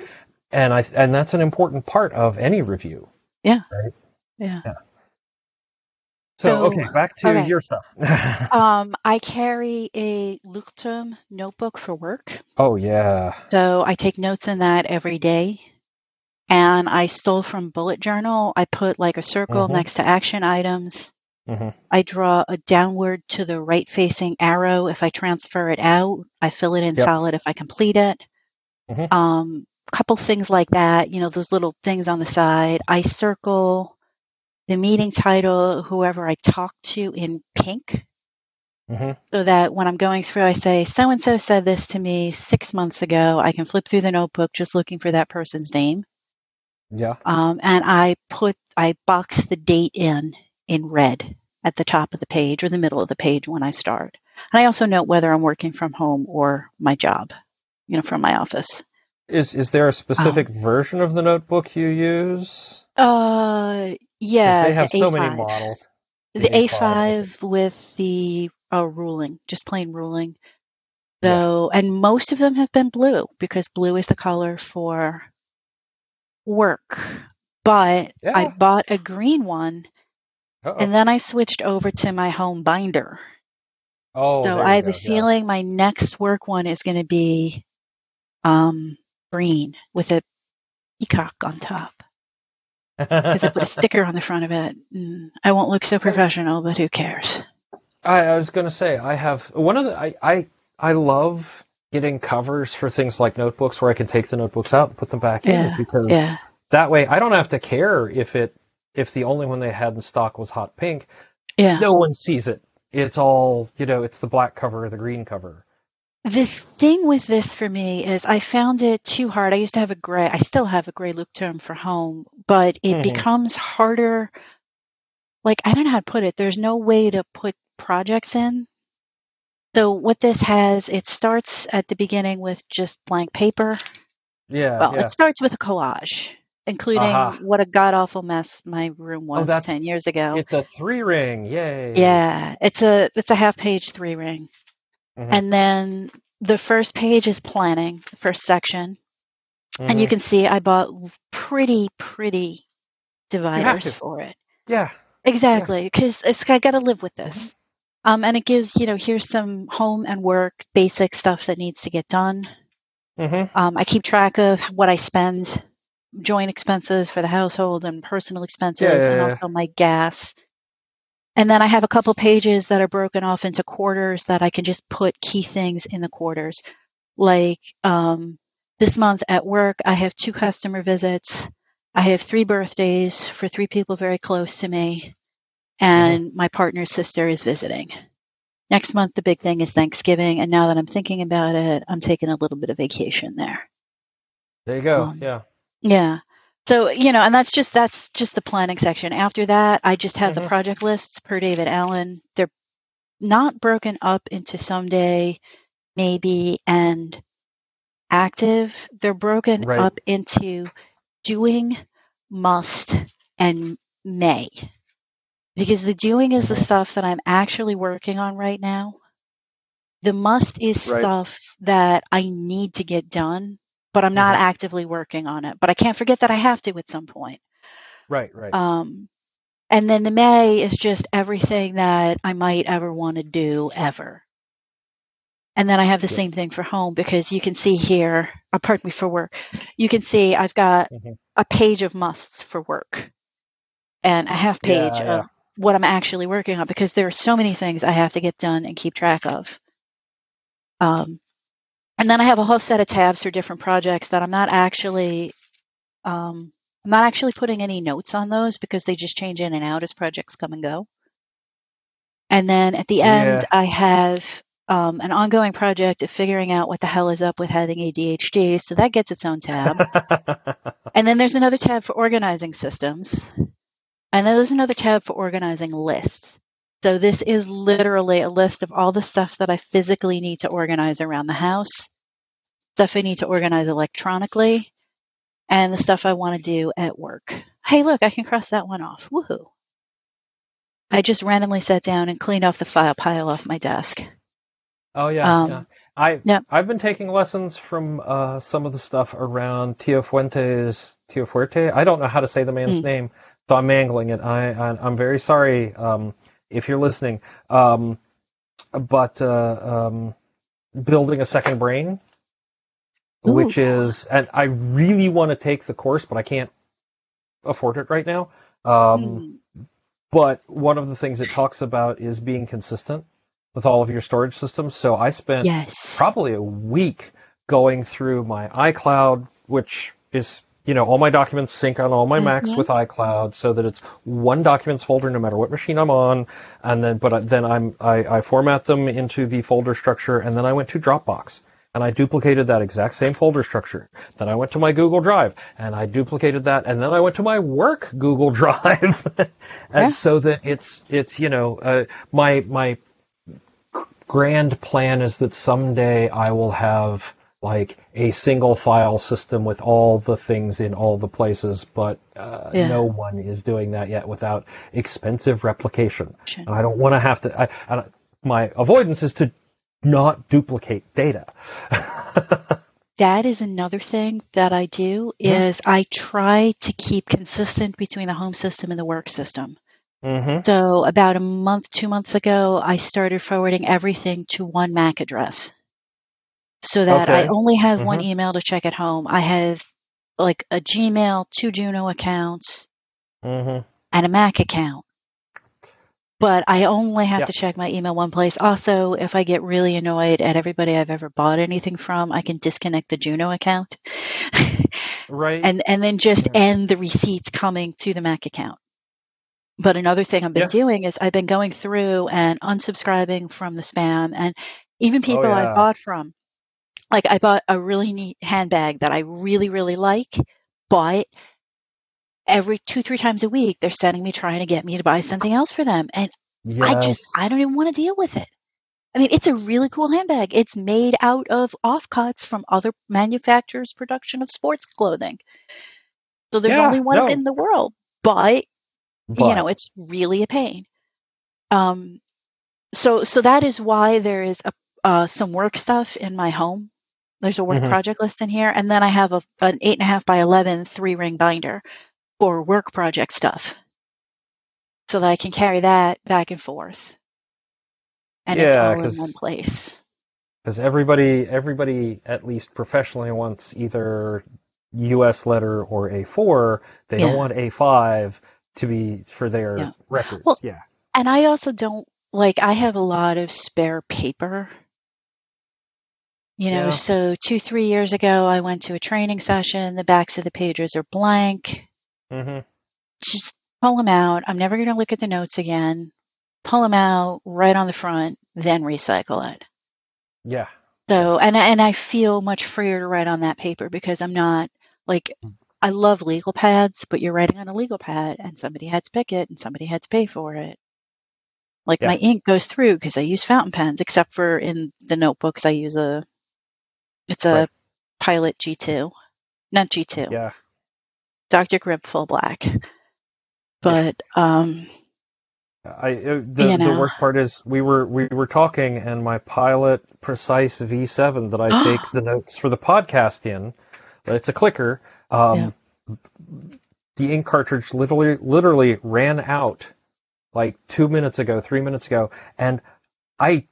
Speaker 1: And I and that's an important part of any review.
Speaker 3: Yeah.
Speaker 1: Right.
Speaker 3: Yeah.
Speaker 1: So,
Speaker 3: So-
Speaker 1: okay, back to
Speaker 3: okay.
Speaker 1: your stuff.
Speaker 3: Um, I carry a Leuchtturm notebook for work.
Speaker 1: oh yeah.
Speaker 3: So I take notes in that every day. And I stole from Bullet Journal. I put like a circle
Speaker 1: Mhm.
Speaker 3: next to action items.
Speaker 1: hmm
Speaker 3: I draw a downward to the right facing arrow if I transfer it out. I fill it in
Speaker 1: Yep.
Speaker 3: solid if I complete it.
Speaker 1: Mhm.
Speaker 3: Um, couple things like that, you know, those little things on the side. I circle the meeting title, whoever I talk to in pink,
Speaker 1: hmm
Speaker 3: so that when I'm going through, I say, so and so said this to me six months ago. I can flip through the notebook just looking for that person's name.
Speaker 1: Yeah.
Speaker 3: Um, and I put, I box the date in in red at the top of the page or the middle of the page when I start. And I also note whether I'm working from home or my job, you know, from my office.
Speaker 1: Is is there a
Speaker 3: Um,
Speaker 1: specific version of the notebook you use?
Speaker 3: Uh, yeah,
Speaker 1: they have
Speaker 3: the
Speaker 1: so
Speaker 3: A5.
Speaker 1: many models.
Speaker 3: The
Speaker 1: A5.
Speaker 3: A5 with the uh, ruling, just plain ruling.
Speaker 1: Yeah.
Speaker 3: And most of them have been blue because blue is the color for work. But I bought a green one
Speaker 1: Uh-oh.
Speaker 3: and then I switched over to my home binder.
Speaker 1: oh,
Speaker 3: so I have
Speaker 1: go,
Speaker 3: a feeling my next work one is going to be um, green with a peacock on top. Because I put a sticker on the front of it. Mm, I won't look so professional, but who cares?
Speaker 1: I, I was going to say I have one of the I, I I love getting covers for things like notebooks where I can take the notebooks out and put them back in because
Speaker 3: Yeah.
Speaker 1: that way I don't have to care if it if the only one they had in stock was hot pink.
Speaker 3: Yeah.
Speaker 1: No one sees it. It's all you know. It's the black cover or the green cover.
Speaker 3: The thing with this for me is I found it too hard. I used to have a gray, I still have a gray Leuchtturm for home, but it
Speaker 1: Mhm.
Speaker 3: becomes harder. Like, I don't know how to put it. There's no way to put projects in. So, what this has, it starts at the beginning with just blank paper.
Speaker 1: Yeah,
Speaker 3: Well,
Speaker 1: yeah.
Speaker 3: it starts with a collage, including
Speaker 1: Aha.
Speaker 3: what a god awful mess my room was
Speaker 1: Oh,
Speaker 3: 10 years ago.
Speaker 1: It's a three ring. Yay.
Speaker 3: Yeah, it's a it's a half page three ring.
Speaker 1: Mhm.
Speaker 3: And then the first page is planning, the first section. And you
Speaker 1: Mhm.
Speaker 3: can see I bought pretty, pretty dividers for it.
Speaker 1: Yeah.
Speaker 3: Exactly, because it's I got to live with this. Um, and it gives you know here's some home and work basic stuff that needs to get done.
Speaker 1: Mm-hmm.
Speaker 3: Um, I keep track of what I spend, joint expenses for the household and personal expenses,
Speaker 1: Yeah, yeah,
Speaker 3: and
Speaker 1: yeah.
Speaker 3: also my gas. And then I have a couple pages that are broken off into quarters that I can just put key things in the quarters. Like um, this month at work, I have two customer visits. I have three birthdays for three people very close to me, and my partner's sister is visiting. Next month, the big thing is Thanksgiving, and now that I'm thinking about it, I'm taking a little bit of vacation there.
Speaker 1: There you go.
Speaker 3: Um,
Speaker 1: yeah.
Speaker 3: Yeah. So, you know, and that's just that's just the planning section. After that, I just have
Speaker 1: Mhm.
Speaker 3: the project lists per David Allen. They're not broken up into someday, maybe, and active. They're broken
Speaker 1: Right.
Speaker 3: up into doing, must, and may. Because the doing is the
Speaker 1: Mhm.
Speaker 3: stuff that I'm actually working on right now. The must is
Speaker 1: Right.
Speaker 3: stuff that I need to get done, but I'm not
Speaker 1: Mhm.
Speaker 3: actively working on it. But I can't forget that I have to at some point.
Speaker 1: Right. Right.
Speaker 3: Um, and then the may is just everything that I might ever want to do ever. And then I have the
Speaker 1: Yeah.
Speaker 3: same thing for home because you can see here, uh, pardon me, for work, you can see I've got
Speaker 1: Mhm.
Speaker 3: a page of musts for work and a half
Speaker 1: Yeah,
Speaker 3: page
Speaker 1: yeah.
Speaker 3: of what I'm actually working on because there are so many things I have to get done and keep track of. Um, and then I have a whole set of tabs for different projects that I'm not actually um, I'm not actually putting any notes on those because they just change in and out as projects come and go. And then at the end,
Speaker 1: Yeah.
Speaker 3: I have um, an ongoing project of figuring out what the hell is up with having ADHD. So that gets its own tab. and then there's another tab for organizing systems. And then there's another tab for organizing lists. So this is literally a list of all the stuff that I physically need to organize around the house, stuff I need to organize electronically, and the stuff I want to do at work. Hey, look, I can cross that one off. Woohoo. I just randomly sat down and cleaned off the file pile off my desk.
Speaker 1: Oh yeah,
Speaker 3: Um,
Speaker 1: yeah. I
Speaker 3: yeah.
Speaker 1: I've been taking lessons from uh, some of the stuff around Tio Fuentes. Tio Fuerte. I don't know how to say the man's
Speaker 3: Hmm.
Speaker 1: name, so I'm mangling it. I, I I'm very sorry um, if you're listening. Um, but uh, um, building a second brain, which is, and I really want to take the course, but I can't afford it right now. Um,
Speaker 3: Hmm.
Speaker 1: but one of the things it talks about is being consistent with all of your storage systems. So I spent
Speaker 3: Yes.
Speaker 1: probably a week going through my iCloud, which is you know all my documents sync on all my Macs
Speaker 3: Mhm.
Speaker 1: with iCloud, so that it's one documents folder no matter what machine I'm on, and then but then I'm I, I format them into the folder structure, and then I went to Dropbox. And I duplicated that exact same folder structure. Then I went to my Google Drive and I duplicated that, and then I went to my work Google Drive, and
Speaker 3: Yeah.
Speaker 1: so that it's it's you know uh, my my grand plan is that someday I will have like a single file system with all the things in all the places, but uh,
Speaker 3: Yeah.
Speaker 1: no one is doing that yet without expensive replication.
Speaker 3: Sure.
Speaker 1: And I don't want to have to. I, I, my avoidance is to not duplicate data.
Speaker 3: that is another thing that I do
Speaker 1: Yeah.
Speaker 3: is I try to keep consistent between the home system and the work system.
Speaker 1: mm-hmm.
Speaker 3: So about a month, two months ago, I started forwarding everything to one Mac address so that I only have one
Speaker 1: Mhm.
Speaker 3: email to check at home. I have like a Gmail, two Juno accounts,
Speaker 1: Mm-hmm.
Speaker 3: and a Mac account. But I only have
Speaker 1: Yeah.
Speaker 3: to check my email one place. Also, if I get really annoyed at everybody I've ever bought anything from, I can disconnect the Juno account.
Speaker 1: Right.
Speaker 3: and and then just
Speaker 1: Yeah.
Speaker 3: end the receipts coming to the Mac account. But another thing I've been
Speaker 1: Yeah.
Speaker 3: doing is I've been going through and unsubscribing from the spam and even people
Speaker 1: Oh.
Speaker 3: I've bought from. Like I bought a really neat handbag that I really really like, but every two three times a week they're sending me trying to get me to buy something else for them and I just I don't even want to deal with it. I mean, it's a really cool handbag. It's made out of offcuts from other manufacturers' production of sports clothing. So there's
Speaker 1: Yeah,
Speaker 3: only one
Speaker 1: no.
Speaker 3: in the world, but, you know, it's really a pain. Um, so so that is why there is a uh, some work stuff in my home. There's a work
Speaker 1: Mhm.
Speaker 3: project list in here, and then I have a, an eight and a half by eleven three ring binder for work project stuff, so that I can carry that back and forth, and it's
Speaker 1: Yeah,
Speaker 3: all in one place.
Speaker 1: because everybody everybody at least professionally wants either US letter or A4. They
Speaker 3: Yeah.
Speaker 1: don't want A5 to be for their
Speaker 3: Yeah.
Speaker 1: records.
Speaker 3: Well-
Speaker 1: yeah.
Speaker 3: And I also don't like. I have a lot of spare paper. You know,
Speaker 1: Yeah.
Speaker 3: so two three years ago, I went to a training session. The backs of the pages are blank.
Speaker 1: hmm
Speaker 3: just pull them out. I'm never going to look at the notes again. Pull them out right on the front, then recycle it.
Speaker 1: Yeah.
Speaker 3: So, and and I feel much freer to write on that paper because I'm not like I love legal pads, but you're writing on a legal pad, and somebody had to pick it, and somebody had to pay for it. Like
Speaker 1: Yeah.
Speaker 3: my ink goes through because I use fountain pens, except for in the notebooks I use a it's a
Speaker 1: Right.
Speaker 3: Pilot G2, not G2.
Speaker 1: Yeah.
Speaker 3: Dr. Grip Full Black. But um
Speaker 1: I uh, the
Speaker 3: You
Speaker 1: the worst part is we were we were talking and my Pilot Precise V7 that I take the notes for the podcast in, it's a clicker. Um, The ink cartridge literally literally ran out like two minutes ago, three minutes ago, and I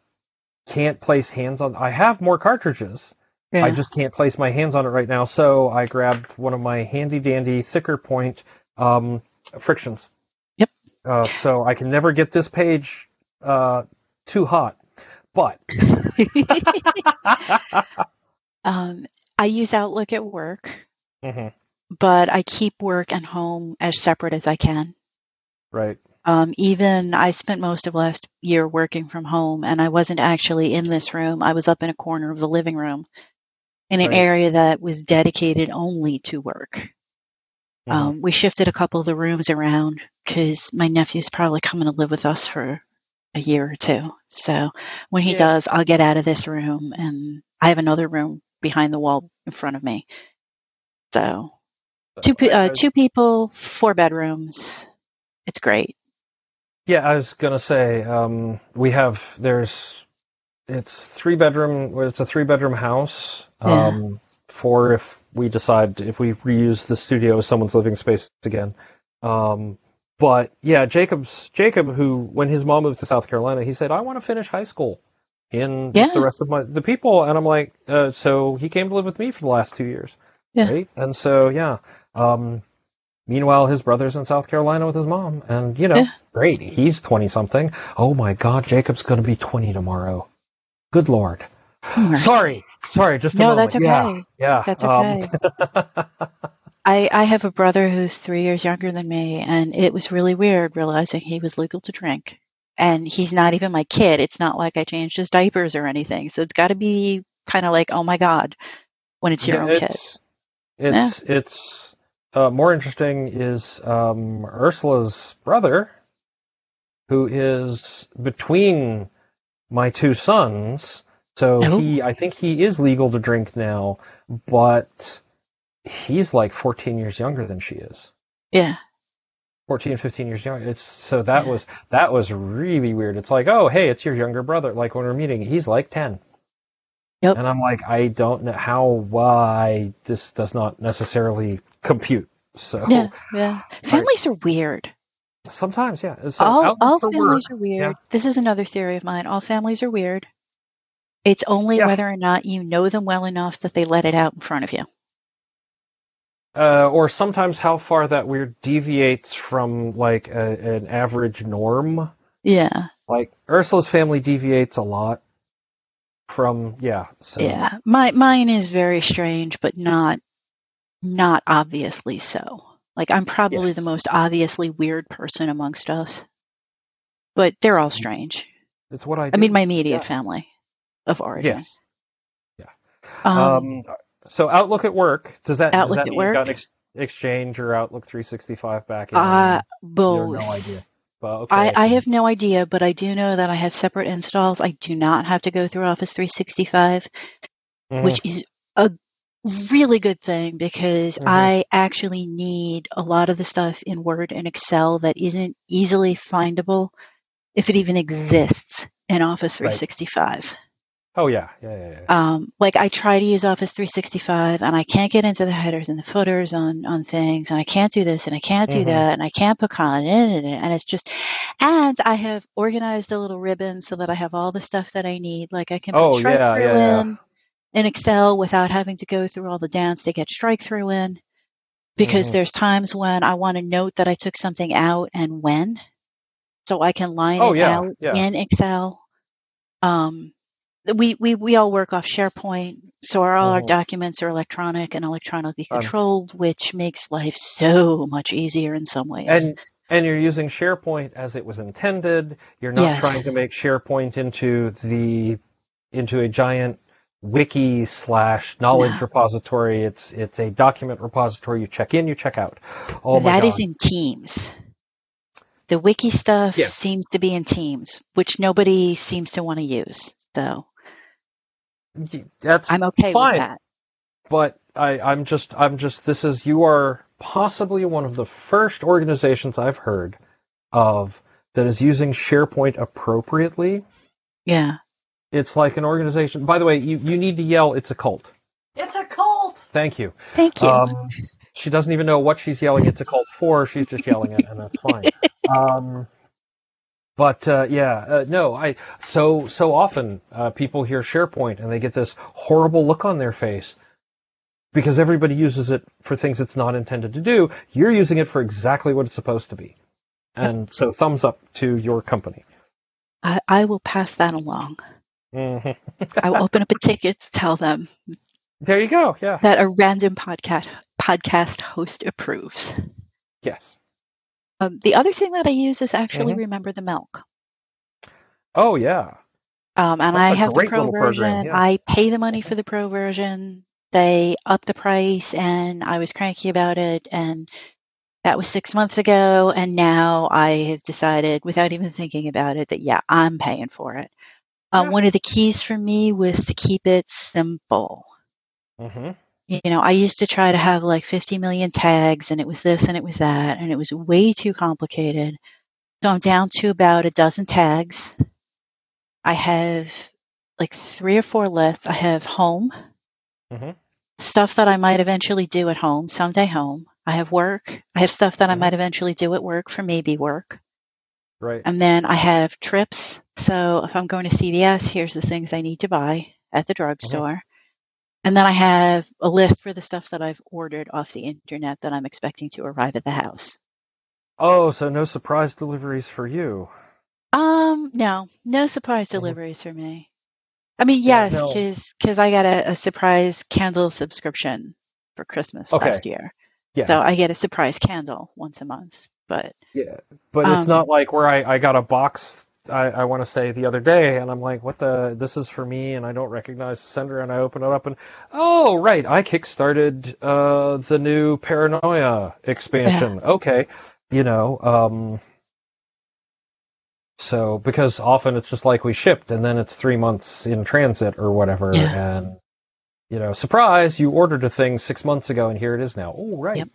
Speaker 1: can't place hands on. I have more cartridges.
Speaker 3: Yeah.
Speaker 1: I just can't place my hands on it right now. So I grabbed one of my handy dandy thicker point um, FriXions.
Speaker 3: Yep.
Speaker 1: Uh, so I can never get this page uh, too hot. But
Speaker 3: um I use Outlook at work,
Speaker 1: Mhm.
Speaker 3: but I keep work and home as separate as I can.
Speaker 1: right,
Speaker 3: Um, even I spent most of last year working from home, and I wasn't actually in this room. I was up in a corner of the living room in an
Speaker 1: Right.
Speaker 3: area that was dedicated only to work.
Speaker 1: Mhm.
Speaker 3: Um, we shifted a couple of the rooms around because my nephew's probably coming to live with us for a year or two. So when he
Speaker 1: Yeah.
Speaker 3: does, I'll get out of this room and I have another room behind the wall in front of me. So
Speaker 1: So
Speaker 3: two uh, two people, four bedrooms. It's great.
Speaker 1: Yeah, I was gonna say um, we have there's it's three bedroom. It's a three bedroom house.
Speaker 3: Yeah.
Speaker 1: Um, for if we decide if we reuse the studio as someone's living space again. Um, but yeah, Jacob's Jacob, who when his mom moved to South Carolina, he said, "I want to finish high school in
Speaker 3: Yeah.
Speaker 1: the rest of my the people," and I'm like, uh, so he came to live with me for the last two years,
Speaker 3: Yeah.
Speaker 1: right? And so yeah. Um, meanwhile, his brother's in South Carolina with his mom, and you know,
Speaker 3: Yeah.
Speaker 1: great, he's twenty something. Oh my God, Jacob's going to be twenty tomorrow. Good lord.
Speaker 3: Mercy.
Speaker 1: Sorry, sorry, just a
Speaker 3: No,
Speaker 1: moment.
Speaker 3: that's okay.
Speaker 1: Yeah, yeah.
Speaker 3: That's
Speaker 1: um,
Speaker 3: okay. I, I have a brother who's three years younger than me, and it was really weird realizing he was legal to drink. And he's not even my kid. It's not like I changed his diapers or anything. So it's got to be kind of like, oh my God, when it's your
Speaker 1: Yeah,
Speaker 3: own kid.
Speaker 1: it's, It's it's uh, more interesting is um, Ursula's brother, who is between my two sons. So
Speaker 3: Oh.
Speaker 1: he, I think he is legal to drink now, but he's like 14 years younger than she is.
Speaker 3: Yeah.
Speaker 1: 14, 15 years younger. It's so that
Speaker 3: Yeah.
Speaker 1: was that was really weird. It's like, oh, hey, it's your younger brother. Like when we're meeting, he's like 10.
Speaker 3: Yep.
Speaker 1: And I'm like, I don't know how, why this does not necessarily compute. So
Speaker 3: Yeah. Yeah. Families are weird.
Speaker 1: sometimes, yeah. So
Speaker 3: all all families
Speaker 1: work,
Speaker 3: are weird.
Speaker 1: yeah.
Speaker 3: This is another theory of mine. All families are weird. It's only
Speaker 1: Yeah.
Speaker 3: whether or not you know them well enough that they let it out in front of you.
Speaker 1: uh, or sometimes how far that weird deviates from like a, an average norm.
Speaker 3: Yeah.
Speaker 1: Like Ursula's family deviates a lot from, yeah. So
Speaker 3: Yeah. My mine is very strange, but not not obviously so. Like I'm probably
Speaker 1: Yes.
Speaker 3: the most obviously weird person amongst us. But they're all strange.
Speaker 1: it's what I.
Speaker 3: I mean my immediate
Speaker 1: Yeah.
Speaker 3: family of origin.
Speaker 1: Yes. Yeah.
Speaker 3: Um,
Speaker 1: Um, so Outlook at work does that
Speaker 3: Outlook
Speaker 1: does that
Speaker 3: at
Speaker 1: you've got ex- Exchange or Outlook 365 back in?
Speaker 3: uh both.
Speaker 1: no idea. Well, okay.
Speaker 3: I, I have no idea, but I do know that I have separate installs. I do not have to go through Office 365,
Speaker 1: Mhm.
Speaker 3: which is a really good thing because
Speaker 1: Mhm.
Speaker 3: I actually need a lot of the stuff in Word and Excel that isn't easily findable if it even exists in Office
Speaker 1: Right.
Speaker 3: 365.
Speaker 1: Oh yeah, yeah, yeah. yeah.
Speaker 3: Um, like I try to use Office 365 and I can't get into the headers and the footers on, on things and I can't do this and I can't do
Speaker 1: Mhm.
Speaker 3: that and I can't put column in it and it's just, and I have organized the little ribbon so that I have all the stuff that I need. Like I can put
Speaker 1: Oh,
Speaker 3: strike
Speaker 1: yeah,
Speaker 3: through
Speaker 1: yeah,
Speaker 3: in in Excel without having to go through all the dance to get strike through in because
Speaker 1: Mhm.
Speaker 3: there's times when I want to note that I took something out and when so I can line
Speaker 1: Oh,
Speaker 3: it out in Excel. Um, we, we, we all work off SharePoint, so our, all our
Speaker 1: Mhm.
Speaker 3: documents are electronic and electronically
Speaker 1: Um,
Speaker 3: controlled, which makes life so much easier in some ways.
Speaker 1: And and you're using SharePoint as it was intended. You're not
Speaker 3: Yes.
Speaker 1: trying to make SharePoint into the into a giant wiki slash knowledge
Speaker 3: No.
Speaker 1: repository. It's it's a document repository. You check in, you check out. Oh my
Speaker 3: That
Speaker 1: god.
Speaker 3: is in Teams. The wiki stuff
Speaker 1: Yes.
Speaker 3: seems to be in Teams, which nobody seems to want to use. So
Speaker 1: That's
Speaker 3: I'm okay
Speaker 1: fine.
Speaker 3: with that.
Speaker 1: but I, I'm just I'm just this is you are possibly one of the first organizations I've heard of that is using SharePoint appropriately.
Speaker 3: Yeah.
Speaker 1: It's like an organization. By the way, you, you need to yell. It's a cult.
Speaker 2: It's a cult.
Speaker 1: Thank you.
Speaker 3: Thank you.
Speaker 1: Um, she doesn't even know what she's yelling. It's a cult for. She's just yelling it, and that's fine. Um, but uh, yeah, uh, no. I so so often uh, people hear SharePoint and they get this horrible look on their face because everybody uses it for things it's not intended to do. You're using it for exactly what it's supposed to be, and so thumbs up to your company.
Speaker 3: I, I will pass that along.
Speaker 1: hmm
Speaker 3: I will open up a ticket to tell them
Speaker 1: There you go. Yeah.
Speaker 3: that a random podcast podcast host approves.
Speaker 1: Yes.
Speaker 3: Um, the other thing that I use is actually
Speaker 1: Mhm.
Speaker 3: Remember the Milk.
Speaker 1: Oh yeah.
Speaker 3: Um, and
Speaker 1: That's
Speaker 3: I have the pro version.
Speaker 1: yeah.
Speaker 3: I pay the money for the pro version. They up the price, and I was cranky about it. And that was six months ago. And now I have decided, without even thinking about it, that yeah, I'm paying for it. Um,
Speaker 1: Yeah.
Speaker 3: One of the keys for me was to keep it simple.
Speaker 1: Mm-hmm.
Speaker 3: You know, I used to try to have like 50 million tags, and it was this and it was that, and it was way too complicated. So I'm down to about a dozen tags. I have like three or four left. I have home,
Speaker 1: Mhm.
Speaker 3: stuff that I might eventually do at home, someday home. I have work. I have stuff that I
Speaker 1: Mhm.
Speaker 3: might eventually do at work for maybe work.
Speaker 1: Right.
Speaker 3: And then I have trips. So if I'm going to CVS, here's the things I need to buy at the drugstore. And then I have a list for the stuff that I've ordered off the internet that I'm expecting to arrive at the house.
Speaker 1: Oh, so no surprise deliveries for you.
Speaker 3: Um, no, no surprise deliveries for me. I mean,
Speaker 1: Yeah,
Speaker 3: yes,
Speaker 1: no.
Speaker 3: because I got a, a surprise candle subscription for Christmas
Speaker 1: Okay.
Speaker 3: last year.
Speaker 1: Yeah.
Speaker 3: So I get a surprise candle once a month. But
Speaker 1: Yeah, but it's
Speaker 3: Um,
Speaker 1: not like where I, I got a box. I, I want to say the other day, and I'm like, "What the? This is for me," and I don't recognize the sender, and I open it up, and oh, right, I kickstarted uh, the new Paranoia expansion. Okay, you know, um, so because often it's just like we shipped, and then it's three months in transit or whatever, and you know, surprise, you ordered a thing six months ago, and here it is now. Oh, right.
Speaker 3: Yep.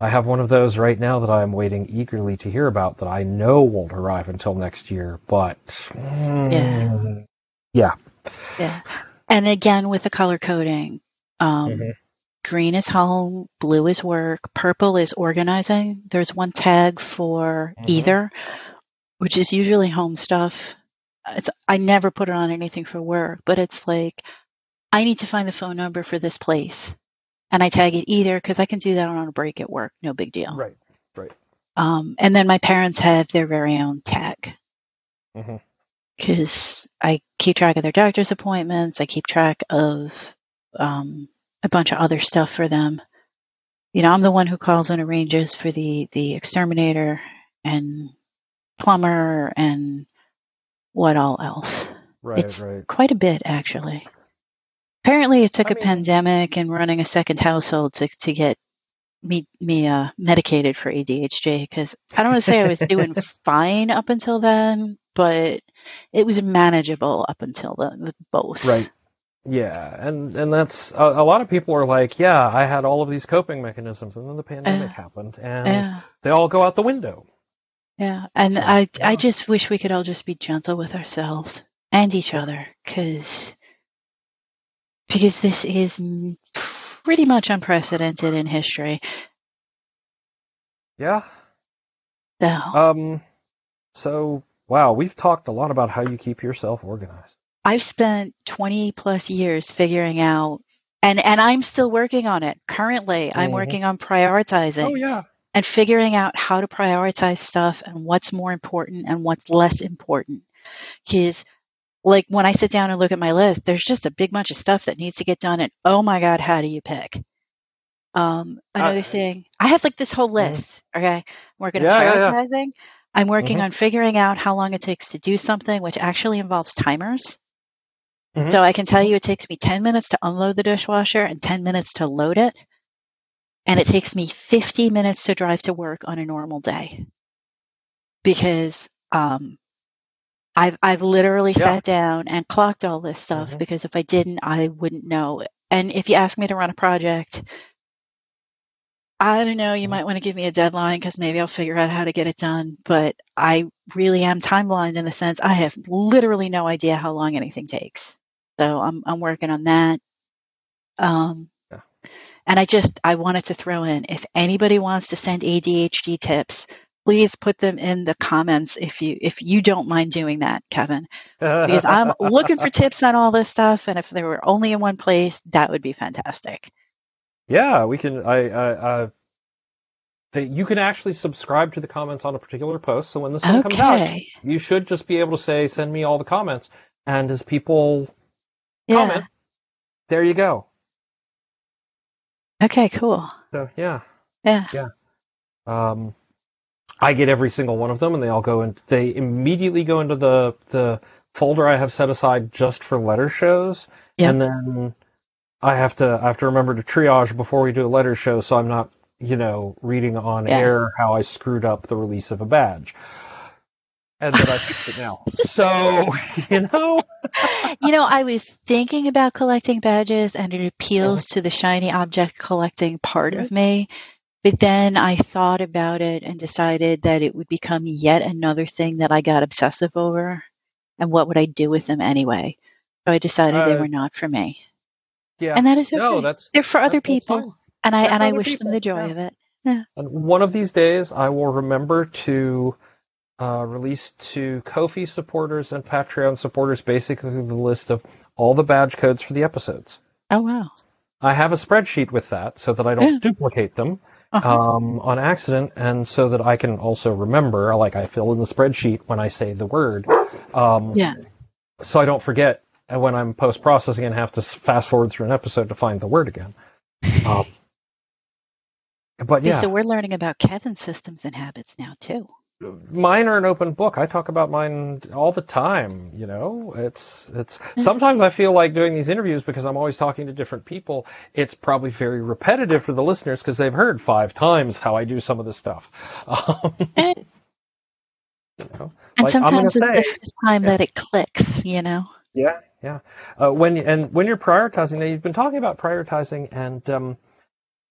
Speaker 1: I have one of those right now that I am waiting eagerly to hear about that I know won't arrive until next year, but mm, yeah.
Speaker 3: yeah. And again, with the color coding, um,
Speaker 1: Mhm.
Speaker 3: green is home, blue is work, purple is organizing. There's one tag for
Speaker 1: Mhm.
Speaker 3: either, which is usually home stuff. It's, I never put it on anything for work, but it's like, I need to find the phone number for this place. And I tag it either because I can do that on a break at work. No big deal.
Speaker 1: Right. Right.
Speaker 3: Um, and then my parents have their very own tag because I keep track of their doctor's appointments. I keep track of um, a bunch of other stuff for them. You know, I'm the one who calls and arranges for the the exterminator and plumber and what all else.
Speaker 1: Right,
Speaker 3: It's
Speaker 1: right.
Speaker 3: quite a bit actually. Apparently, it took
Speaker 1: I
Speaker 3: a
Speaker 1: mean-
Speaker 3: pandemic and running a second household to to get me me uh, medicated for ADHD because I don't want to say I was doing fine up until then, but it was manageable up until the, both.
Speaker 1: Right. Yeah, and and that's a, a lot of people are like, yeah, I had all of these coping mechanisms, and then the pandemic
Speaker 3: Yeah.
Speaker 1: happened, and
Speaker 3: Yeah.
Speaker 1: they all go out the window.
Speaker 3: Yeah. And
Speaker 1: So,
Speaker 3: I
Speaker 1: yeah.
Speaker 3: I just wish we could all just be gentle with ourselves and each other because because this is pretty much unprecedented in history.
Speaker 1: Yeah.
Speaker 3: So
Speaker 1: Um. So wow, we've talked a lot about how you keep yourself organized.
Speaker 3: I've spent 20 plus years figuring out and and I'm still working on it. Currently, I'm
Speaker 1: Mhm.
Speaker 3: working on prioritizing
Speaker 1: Oh yeah.
Speaker 3: and figuring out how to prioritize stuff and what's more important and what's less important. Because like when I sit down and look at my list, there's just a big bunch of stuff that needs to get done and oh my god, how do you pick? Um, another
Speaker 1: Uh,
Speaker 3: thing, I have like this whole list. Okay, I'm working on
Speaker 1: Yeah, yeah, yeah.
Speaker 3: I'm working
Speaker 1: Mhm.
Speaker 3: on figuring out how long it takes to do something, which actually involves timers.
Speaker 1: Mhm.
Speaker 3: So I can tell you it takes me 10 minutes to unload the dishwasher and 10 minutes to load it. And it takes me 50 minutes to drive to work on a normal day. Because um, I've, I've literally
Speaker 1: Yeah.
Speaker 3: sat down and clocked all this stuff
Speaker 1: Mhm.
Speaker 3: because if I didn't, I wouldn't know. And if you ask me to run a project, I don't know, you
Speaker 1: Mhm.
Speaker 3: might want to give me a deadline because maybe I'll figure out how to get it done. But I really am time blind in the sense I have literally no idea how long anything takes. So I'm I'm working on that. Um,
Speaker 1: Yeah.
Speaker 3: and I just I wanted to throw in if anybody wants to send ADHD tips, please put them in the comments if you if you don't mind doing that, Kevin, because I'm looking for tips on all this stuff, and if they were only in one place, that would be fantastic.
Speaker 1: Yeah, we can. I, I, uh, that you can actually subscribe to the comments on a particular post. So when this one comes out, you should just be able to say, "Send me all the comments." And as people
Speaker 3: Yeah.
Speaker 1: comment, there you go.
Speaker 3: Okay. Cool.
Speaker 1: So yeah.
Speaker 3: yeah, Yeah.
Speaker 1: um, I get every single one of them, and they all go and they immediately go into the the folder I have set aside just for letter shows,
Speaker 3: Yep.
Speaker 1: and then I have to I have to remember to triage before we do a letter show, so I'm not you know reading on
Speaker 3: Yeah.
Speaker 1: air how I screwed up the release of a badge, and that I fixed it now. So you know,
Speaker 3: You know, I was thinking about collecting badges and it appeals uh-huh. to the shiny object collecting part of me. But then I thought about it and decided that it would become yet another thing that I got obsessive over. And what would I do with them anyway? So I decided they
Speaker 1: Uh,
Speaker 3: were not for me.
Speaker 1: yeah.
Speaker 3: And that is okay.
Speaker 1: No, that's
Speaker 3: They're for other
Speaker 1: that's- that's
Speaker 3: people. And I and I
Speaker 1: other
Speaker 3: wish them the joy
Speaker 1: yeah.
Speaker 3: of it. Yeah.
Speaker 1: And one of these days, I will remember to uh, release to Ko-fi supporters and Patreon supporters basically the list of all the badge codes for the episodes.
Speaker 3: Oh wow.
Speaker 1: I have a spreadsheet with that so that I don't
Speaker 3: Yeah.
Speaker 1: duplicate them
Speaker 3: Uh-huh.
Speaker 1: um, on accident, and so that I can also remember. Like I fill in the spreadsheet when I say the word, um,
Speaker 3: Yeah.
Speaker 1: so I don't forget and when I'm post processing and have to fast forward through an episode to find the word again. Um, but yeah,
Speaker 3: So we're learning about Kevin's systems and habits now too.
Speaker 1: Mine are an open book. I talk about mine all the time. You know, it's it's. Sometimes I feel like doing these interviews because I'm always talking to different people. It's probably very repetitive for the listeners because they've heard five times how I do some of this stuff. Um,
Speaker 3: Eh.
Speaker 1: you know,
Speaker 3: And
Speaker 1: like
Speaker 3: sometimes it's the
Speaker 1: say,
Speaker 3: first time that it clicks, you know.
Speaker 1: yeah, yeah. Uh, when and when you're prioritizing, now you've been talking about prioritizing, and um,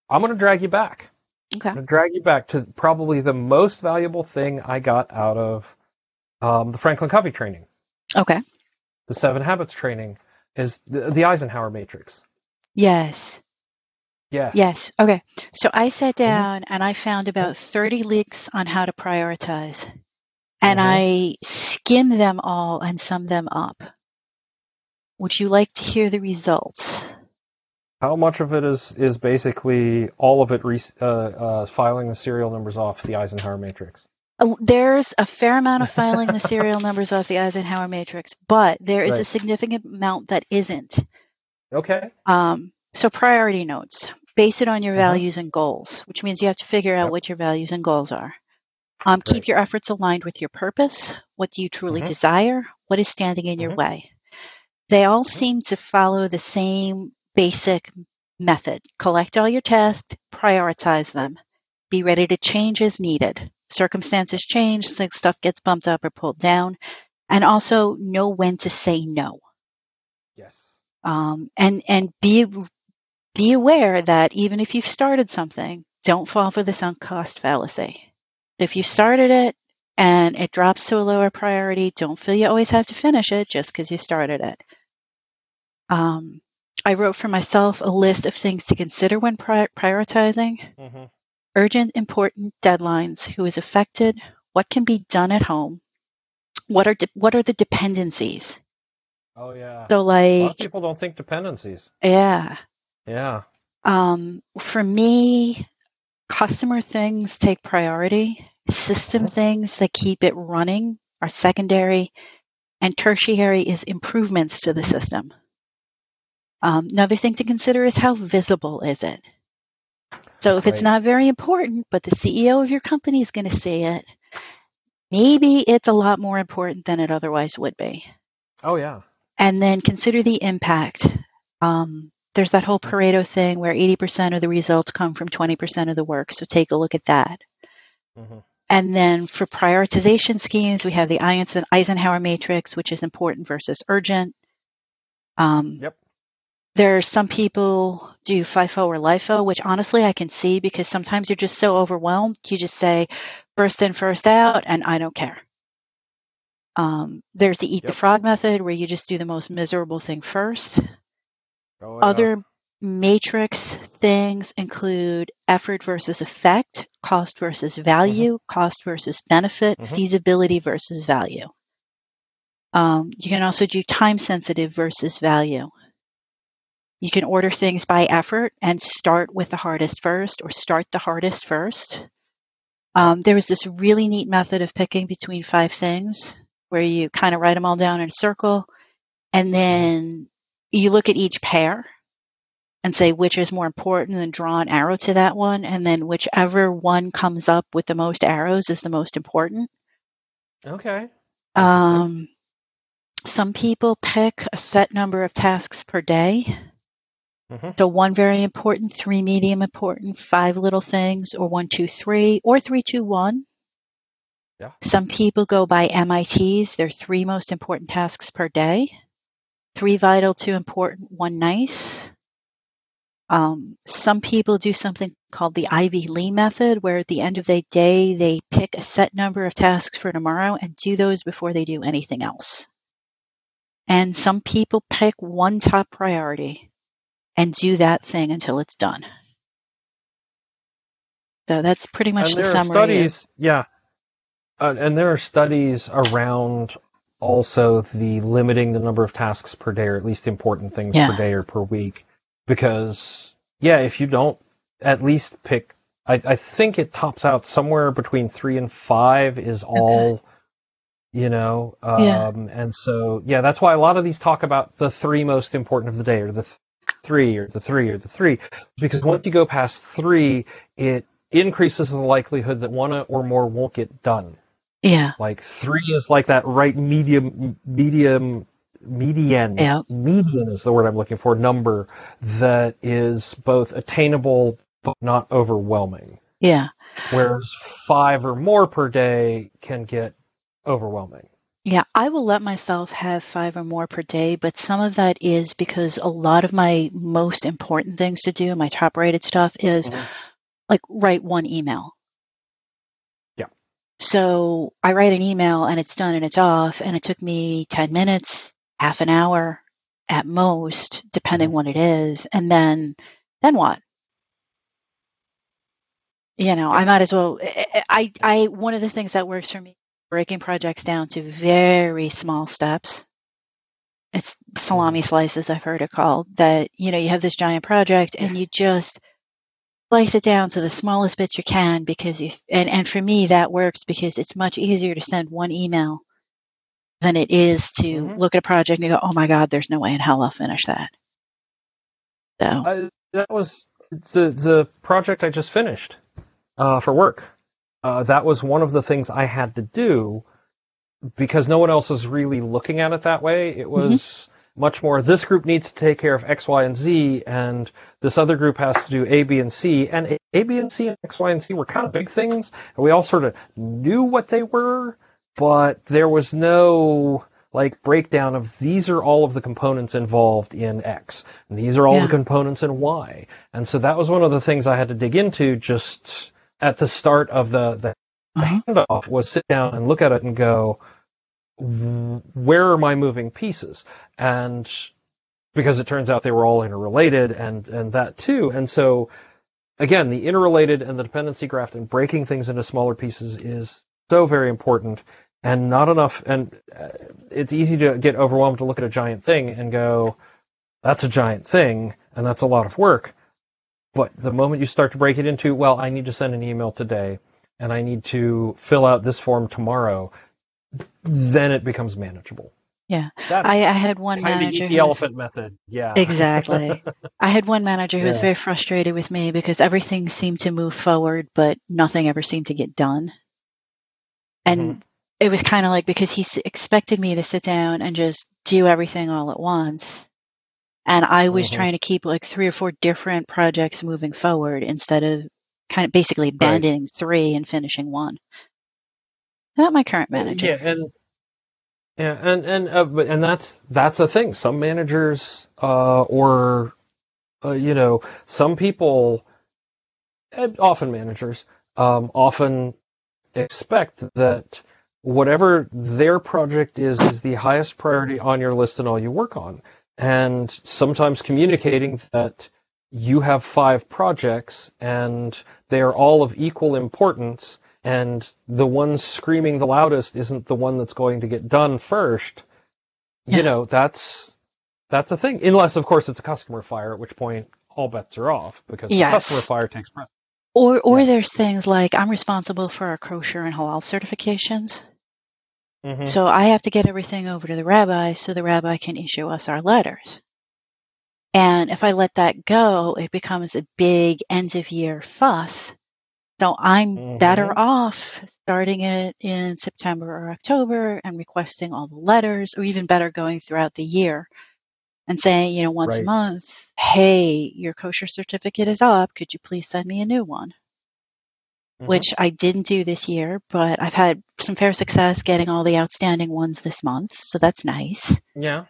Speaker 1: I'm going to drag you back.
Speaker 3: Okay.
Speaker 1: I'm going to drag you back to probably the most valuable thing I got out of um, the Franklin Covey training.
Speaker 3: Okay.
Speaker 1: the Seven Habits training is the, the Eisenhower Matrix.
Speaker 3: Yes.
Speaker 1: Yeah.
Speaker 3: Yes. Okay. So I sat
Speaker 1: Mm-hmm.
Speaker 3: down and I found about 30 links on how to prioritize. And
Speaker 1: Mhm.
Speaker 3: I skimmed them all and summed them up. Would you like to hear the results?
Speaker 1: How much of it is is basically all of it re- uh, uh, filing the serial numbers off the Eisenhower Matrix?
Speaker 3: Uh, There's a fair amount of filing the serial numbers off the Eisenhower matrix, but there is a significant amount that isn't.
Speaker 1: Okay.
Speaker 3: Um, so priority notes. Base it on your
Speaker 1: Mhm.
Speaker 3: values and goals, which means you have to figure out
Speaker 1: Yep.
Speaker 3: what your values and goals are. Um, keep your efforts aligned with your purpose. What do you truly
Speaker 1: Mhm.
Speaker 3: desire? What is standing in your
Speaker 1: Mhm.
Speaker 3: way? They all
Speaker 1: Mm-hmm.
Speaker 3: seem to follow the same basic method. Collect all your tasks, prioritize them. Be ready to change as needed. Circumstances change, things- stuff gets bumped up or pulled down. And also know when to say no
Speaker 1: Yes.
Speaker 3: um, and and be be aware that even if you've started something, don't fall for the sunk cost fallacy. If you started it and it drops to a lower priority, don't feel you always have to finish it just because you started it. Um, I wrote for myself a list of things to consider when pri- prioritizing:
Speaker 1: hmm
Speaker 3: urgent, important deadlines, who is affected, what can be done at home, what are de- what are the dependencies.
Speaker 1: Oh yeah.
Speaker 3: So,
Speaker 1: a lot of
Speaker 3: like,
Speaker 1: people don't think dependencies.
Speaker 3: yeah,
Speaker 1: Yeah.
Speaker 3: Um, for me, customer things take priority. System
Speaker 1: Mhm.
Speaker 3: things that keep it running are secondary, and tertiary is improvements to the system. Um, another thing to consider is how visible is it. So if it's not very important, but the CEO of your company is going to see it, maybe it's a lot more important than it otherwise would be
Speaker 1: Oh yeah.
Speaker 3: and then consider the impact. Um, there's that whole Pareto thing where 80% of the results come from 20% of the work. So take a look at that.
Speaker 1: hmm
Speaker 3: And then for prioritization schemes, we have the Eisenhower matrix, which is important versus urgent. Um,
Speaker 1: Yep.
Speaker 3: There are some people do FIFO or LIFO, which honestly I can see because sometimes you're just so overwhelmed. You just say first in, first out, and I don't care. Um, there's the eat the frog method where you just do the most miserable thing first.
Speaker 1: Oh, yeah.
Speaker 3: Other matrix things include effort versus effect, cost versus value, cost versus benefit,
Speaker 1: Mhm.
Speaker 3: feasibility versus value. Um, you can also do time sensitive versus value. You can order things by effort and start with the hardest first or start the hardest first. Um, there was this really neat method of picking between five things where you kind of write them all down in a circle and then you look at each pair and say which is more important and draw an arrow to that one. And then whichever one comes up with the most arrows is the most important.
Speaker 1: Okay.
Speaker 3: Um, some people pick a set number of tasks per day.
Speaker 1: Mhm.
Speaker 3: So one very important, three medium important, five little things, or one, two, three, or three, two, one.
Speaker 1: Yeah.
Speaker 3: Some people go by MITs, their three most important tasks per day. Three vital, two important, one nice. Um, some people do something called the Ivy Lee method, where at the end of the day, they pick a set number of tasks for tomorrow and do those before they do anything else. And some people pick one top priority and do that thing until it's done. So that's pretty much
Speaker 1: and
Speaker 3: the
Speaker 1: there are
Speaker 3: summary. of-
Speaker 1: yeah, uh, and there are studies around also the limiting the number of tasks per day, or at least important things
Speaker 3: Yeah.
Speaker 1: per day or per week, because yeah, if you don't at least pick, I, I think it tops out somewhere between three and five is all. You know, um,
Speaker 3: Yeah.
Speaker 1: and so yeah, that's why a lot of these talk about the three most important of the day, or the th- three, or the three, or the three, because once you go past three, it increases the likelihood that one or more won't get done.
Speaker 3: yeah,
Speaker 1: Like three is like that right medium, medium, median.
Speaker 3: Yeah.
Speaker 1: Median is the word I'm looking for. Number that is both attainable but not overwhelming.
Speaker 3: yeah.
Speaker 1: Whereas five or more per day can get overwhelming.
Speaker 3: Yeah, I will let myself have five or more per day, but some of that is because a lot of my most important things to do, my top rated stuff, is
Speaker 1: Mhm.
Speaker 3: like write one email.
Speaker 1: Yeah.
Speaker 3: So I write an email and it's done and it's off, and it took me 10 minutes, half an hour at most, depending
Speaker 1: Mhm.
Speaker 3: what it is. And then, then what? You know, I might as well. I, I, I, one of the things that works for me, breaking projects down to very small steps. It's salami slices, I've heard it called. That, you know, you have this giant project and you just slice it down to the smallest bits you can because you, and, and for me, that works because it's much easier to send one email than it is to
Speaker 1: Mhm.
Speaker 3: look at a project and go, oh my God, there's no way in hell I'll finish that. So,
Speaker 1: I, that was the the project I just finished uh, for work. Uh, that was one of the things I had to do because no one else was really looking at it that way. It was much more this group needs to take care of X, Y, and Z, and this other group has to do A, B, and C. And A- A, B, and C, and X, Y, and C were kind of big things, and we all sort of knew what they were, but there was no like breakdown of these are all of the components involved in X, and these are all
Speaker 3: Yeah.
Speaker 1: the components in Y. And so that was one of the things I had to dig into just at the start of the, the
Speaker 3: Mhm.
Speaker 1: handoff was sit down and look at it and go, where are my moving pieces? And because it turns out they were all interrelated and, and that too. And so again, the interrelated and the dependency graph and breaking things into smaller pieces is so very important and not enough. And uh, it's easy to get overwhelmed to look at a giant thing and go, that's a giant thing and that's a lot of work. But the moment you start to break it into, well, I need to send an email today and I need to fill out this form tomorrow, then it becomes manageable.
Speaker 3: Yeah. I, I had one manager
Speaker 1: eat the
Speaker 3: was-
Speaker 1: elephant method. Yeah.
Speaker 3: Exactly. I had one manager who was very frustrated with me because everything seemed to move forward, but nothing ever seemed to get done. And
Speaker 1: Mm-hmm.
Speaker 3: it was kind of like because he s- expected me to sit down and just do everything all at once. And I was
Speaker 1: Mhm.
Speaker 3: trying to keep like three or four different projects moving forward instead of kind of basically abandoning three and finishing one. Not my current manager.
Speaker 1: Yeah, and yeah, and and uh, but and that's that's the thing. Some managers, uh, or uh, you know, some people, often managers, um, often expect that whatever their project is is the highest priority on your list and all you work on. And sometimes communicating that you have five projects and they are all of equal importance and the one screaming the loudest isn't the one that's going to get done first.
Speaker 3: Yeah.
Speaker 1: You know, that's that's a thing. Unless of course it's a customer fire, at which point all bets are off because
Speaker 3: Yes.
Speaker 1: the customer fire takes precedence.
Speaker 3: Or or
Speaker 1: Yeah.
Speaker 3: there's things like I'm responsible for our kosher and halal certifications.
Speaker 1: Mhm.
Speaker 3: So I have to get everything over to the rabbi so the rabbi can issue us our letters. And if I let that go, it becomes a big end of year fuss. So I'm better
Speaker 1: Mhm.
Speaker 3: off starting it in September or October and requesting all the letters, or even better, going throughout the year and saying, you know, once a month, hey, your kosher certificate is up. Could you please send me a new one?
Speaker 1: Mhm.
Speaker 3: Which I didn't do this year, but I've had some fair success getting all the outstanding ones this month. So that's nice.
Speaker 1: Yeah.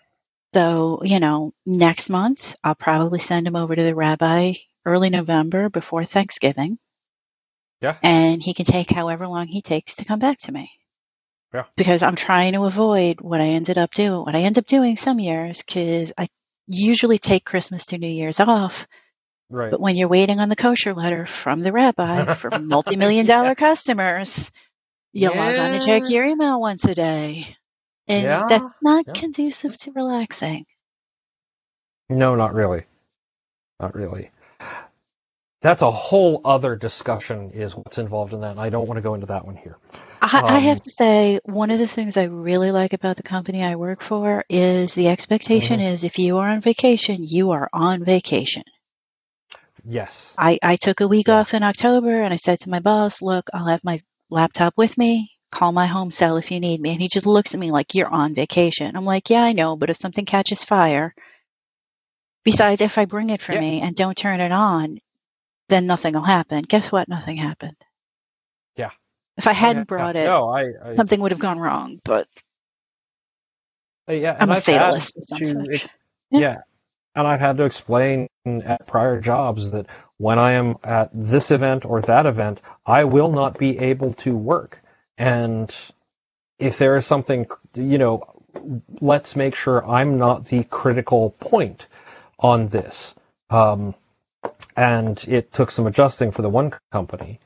Speaker 3: So, you know, next month, I'll probably send them over to the rabbi early November before Thanksgiving.
Speaker 1: Yeah.
Speaker 3: And he can take however long he takes to come back to me.
Speaker 1: Yeah.
Speaker 3: Because I'm trying to avoid what I ended up doing, what I end up doing some years, because I usually take Christmas to New Year's off.
Speaker 1: Right.
Speaker 3: But when you're waiting on the kosher letter from the rabbi for multi-million dollar customers, you log on and check your email once a day. And
Speaker 1: Yeah.
Speaker 3: that's not
Speaker 1: Yeah.
Speaker 3: conducive to relaxing.
Speaker 1: No, not really. Not really. That's a whole other discussion is what's involved in that, and I don't want to go into that one here.
Speaker 3: I, I have
Speaker 1: Um,
Speaker 3: to say, one of the things I really like about the company I work for is the expectation
Speaker 1: Mm-hmm.
Speaker 3: is if you are on vacation, you are on vacation.
Speaker 1: Yes.
Speaker 3: I, I took a week
Speaker 1: Yeah.
Speaker 3: off in October and I said to my boss, look, I'll have my laptop with me. Call my home cell if you need me. And he just looks at me like, you're on vacation. I'm like, yeah, I know, but if something catches fire, besides if I bring it for
Speaker 1: Yeah.
Speaker 3: me and don't turn it on, then nothing will happen. Guess what? Nothing happened.
Speaker 1: Yeah.
Speaker 3: If I hadn't
Speaker 1: Yeah.
Speaker 3: brought it,
Speaker 1: No, I. I
Speaker 3: something would have gone wrong, but
Speaker 1: Uh, yeah,
Speaker 3: I'm a fatalist
Speaker 1: had
Speaker 3: of some
Speaker 1: to
Speaker 3: Yeah.
Speaker 1: yeah. And I've had to explain at prior jobs that when I am at this event or that event, I will not be able to work. And if there is something, you know, let's make sure I'm not the critical point on this. Um, and it took some adjusting for the one company.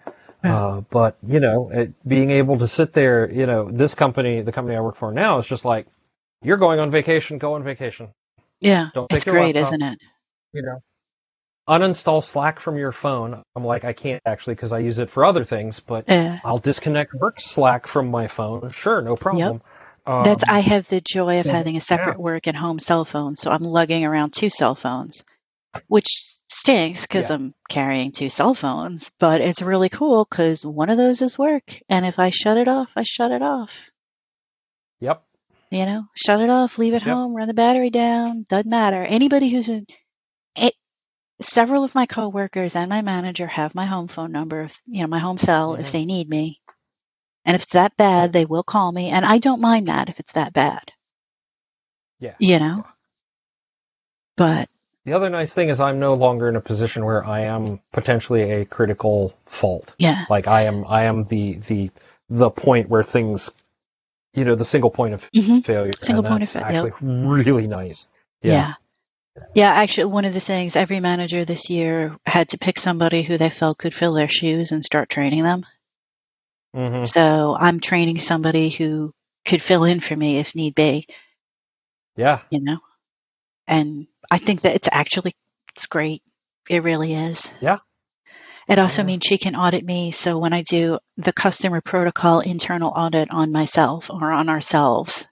Speaker 1: Uh, but you know, it, being able to sit there, you know, this company, the company I work for now, is just like, you're going on vacation, go on vacation.
Speaker 3: Yeah,
Speaker 1: Don't
Speaker 3: it's great,
Speaker 1: laptop.
Speaker 3: isn't it?
Speaker 1: You know, uninstall Slack from your phone. I'm like, I can't actually because I use it for other things, but
Speaker 3: Yeah.
Speaker 1: I'll disconnect work Slack from my phone. Sure, no problem. Um,
Speaker 3: That's I have the joy of
Speaker 1: so,
Speaker 3: having a separate
Speaker 1: yeah.
Speaker 3: work and home cell phone, so I'm lugging around two cell phones, which stinks because
Speaker 1: Yeah.
Speaker 3: I'm carrying two cell phones. But it's really cool because one of those is work, and if I shut it off, I shut it off.
Speaker 1: Yep.
Speaker 3: You know, shut it off, leave it
Speaker 1: Yep.
Speaker 3: home, run the battery down. Doesn't matter. Anybody who's in it, several of my coworkers and my manager have my home phone number, if, you know, my home cell if
Speaker 1: Mhm.
Speaker 3: they need me. And if it's that bad, they will call me, and I don't mind that if it's that bad.
Speaker 1: Yeah.
Speaker 3: You know. But
Speaker 1: The other nice thing is I'm no longer in a position where I am potentially a critical fault.
Speaker 3: yeah,
Speaker 1: Like I am, I am the the the point where things, you know, the single point of
Speaker 3: hmm
Speaker 1: failure.
Speaker 3: Single point of failure,
Speaker 1: Actually, really nice.
Speaker 3: yeah. yeah, Actually, one of the things every manager this year had to pick somebody who they felt could fill their shoes and start training them.
Speaker 1: hmm
Speaker 3: So I'm training somebody who could fill in for me if need be.
Speaker 1: Yeah.
Speaker 3: You know. And I think that it's actually it's great. It really is.
Speaker 1: Yeah.
Speaker 3: It also
Speaker 1: Yeah.
Speaker 3: means she can audit me. So when I do the customer protocol internal audit on myself or on ourselves,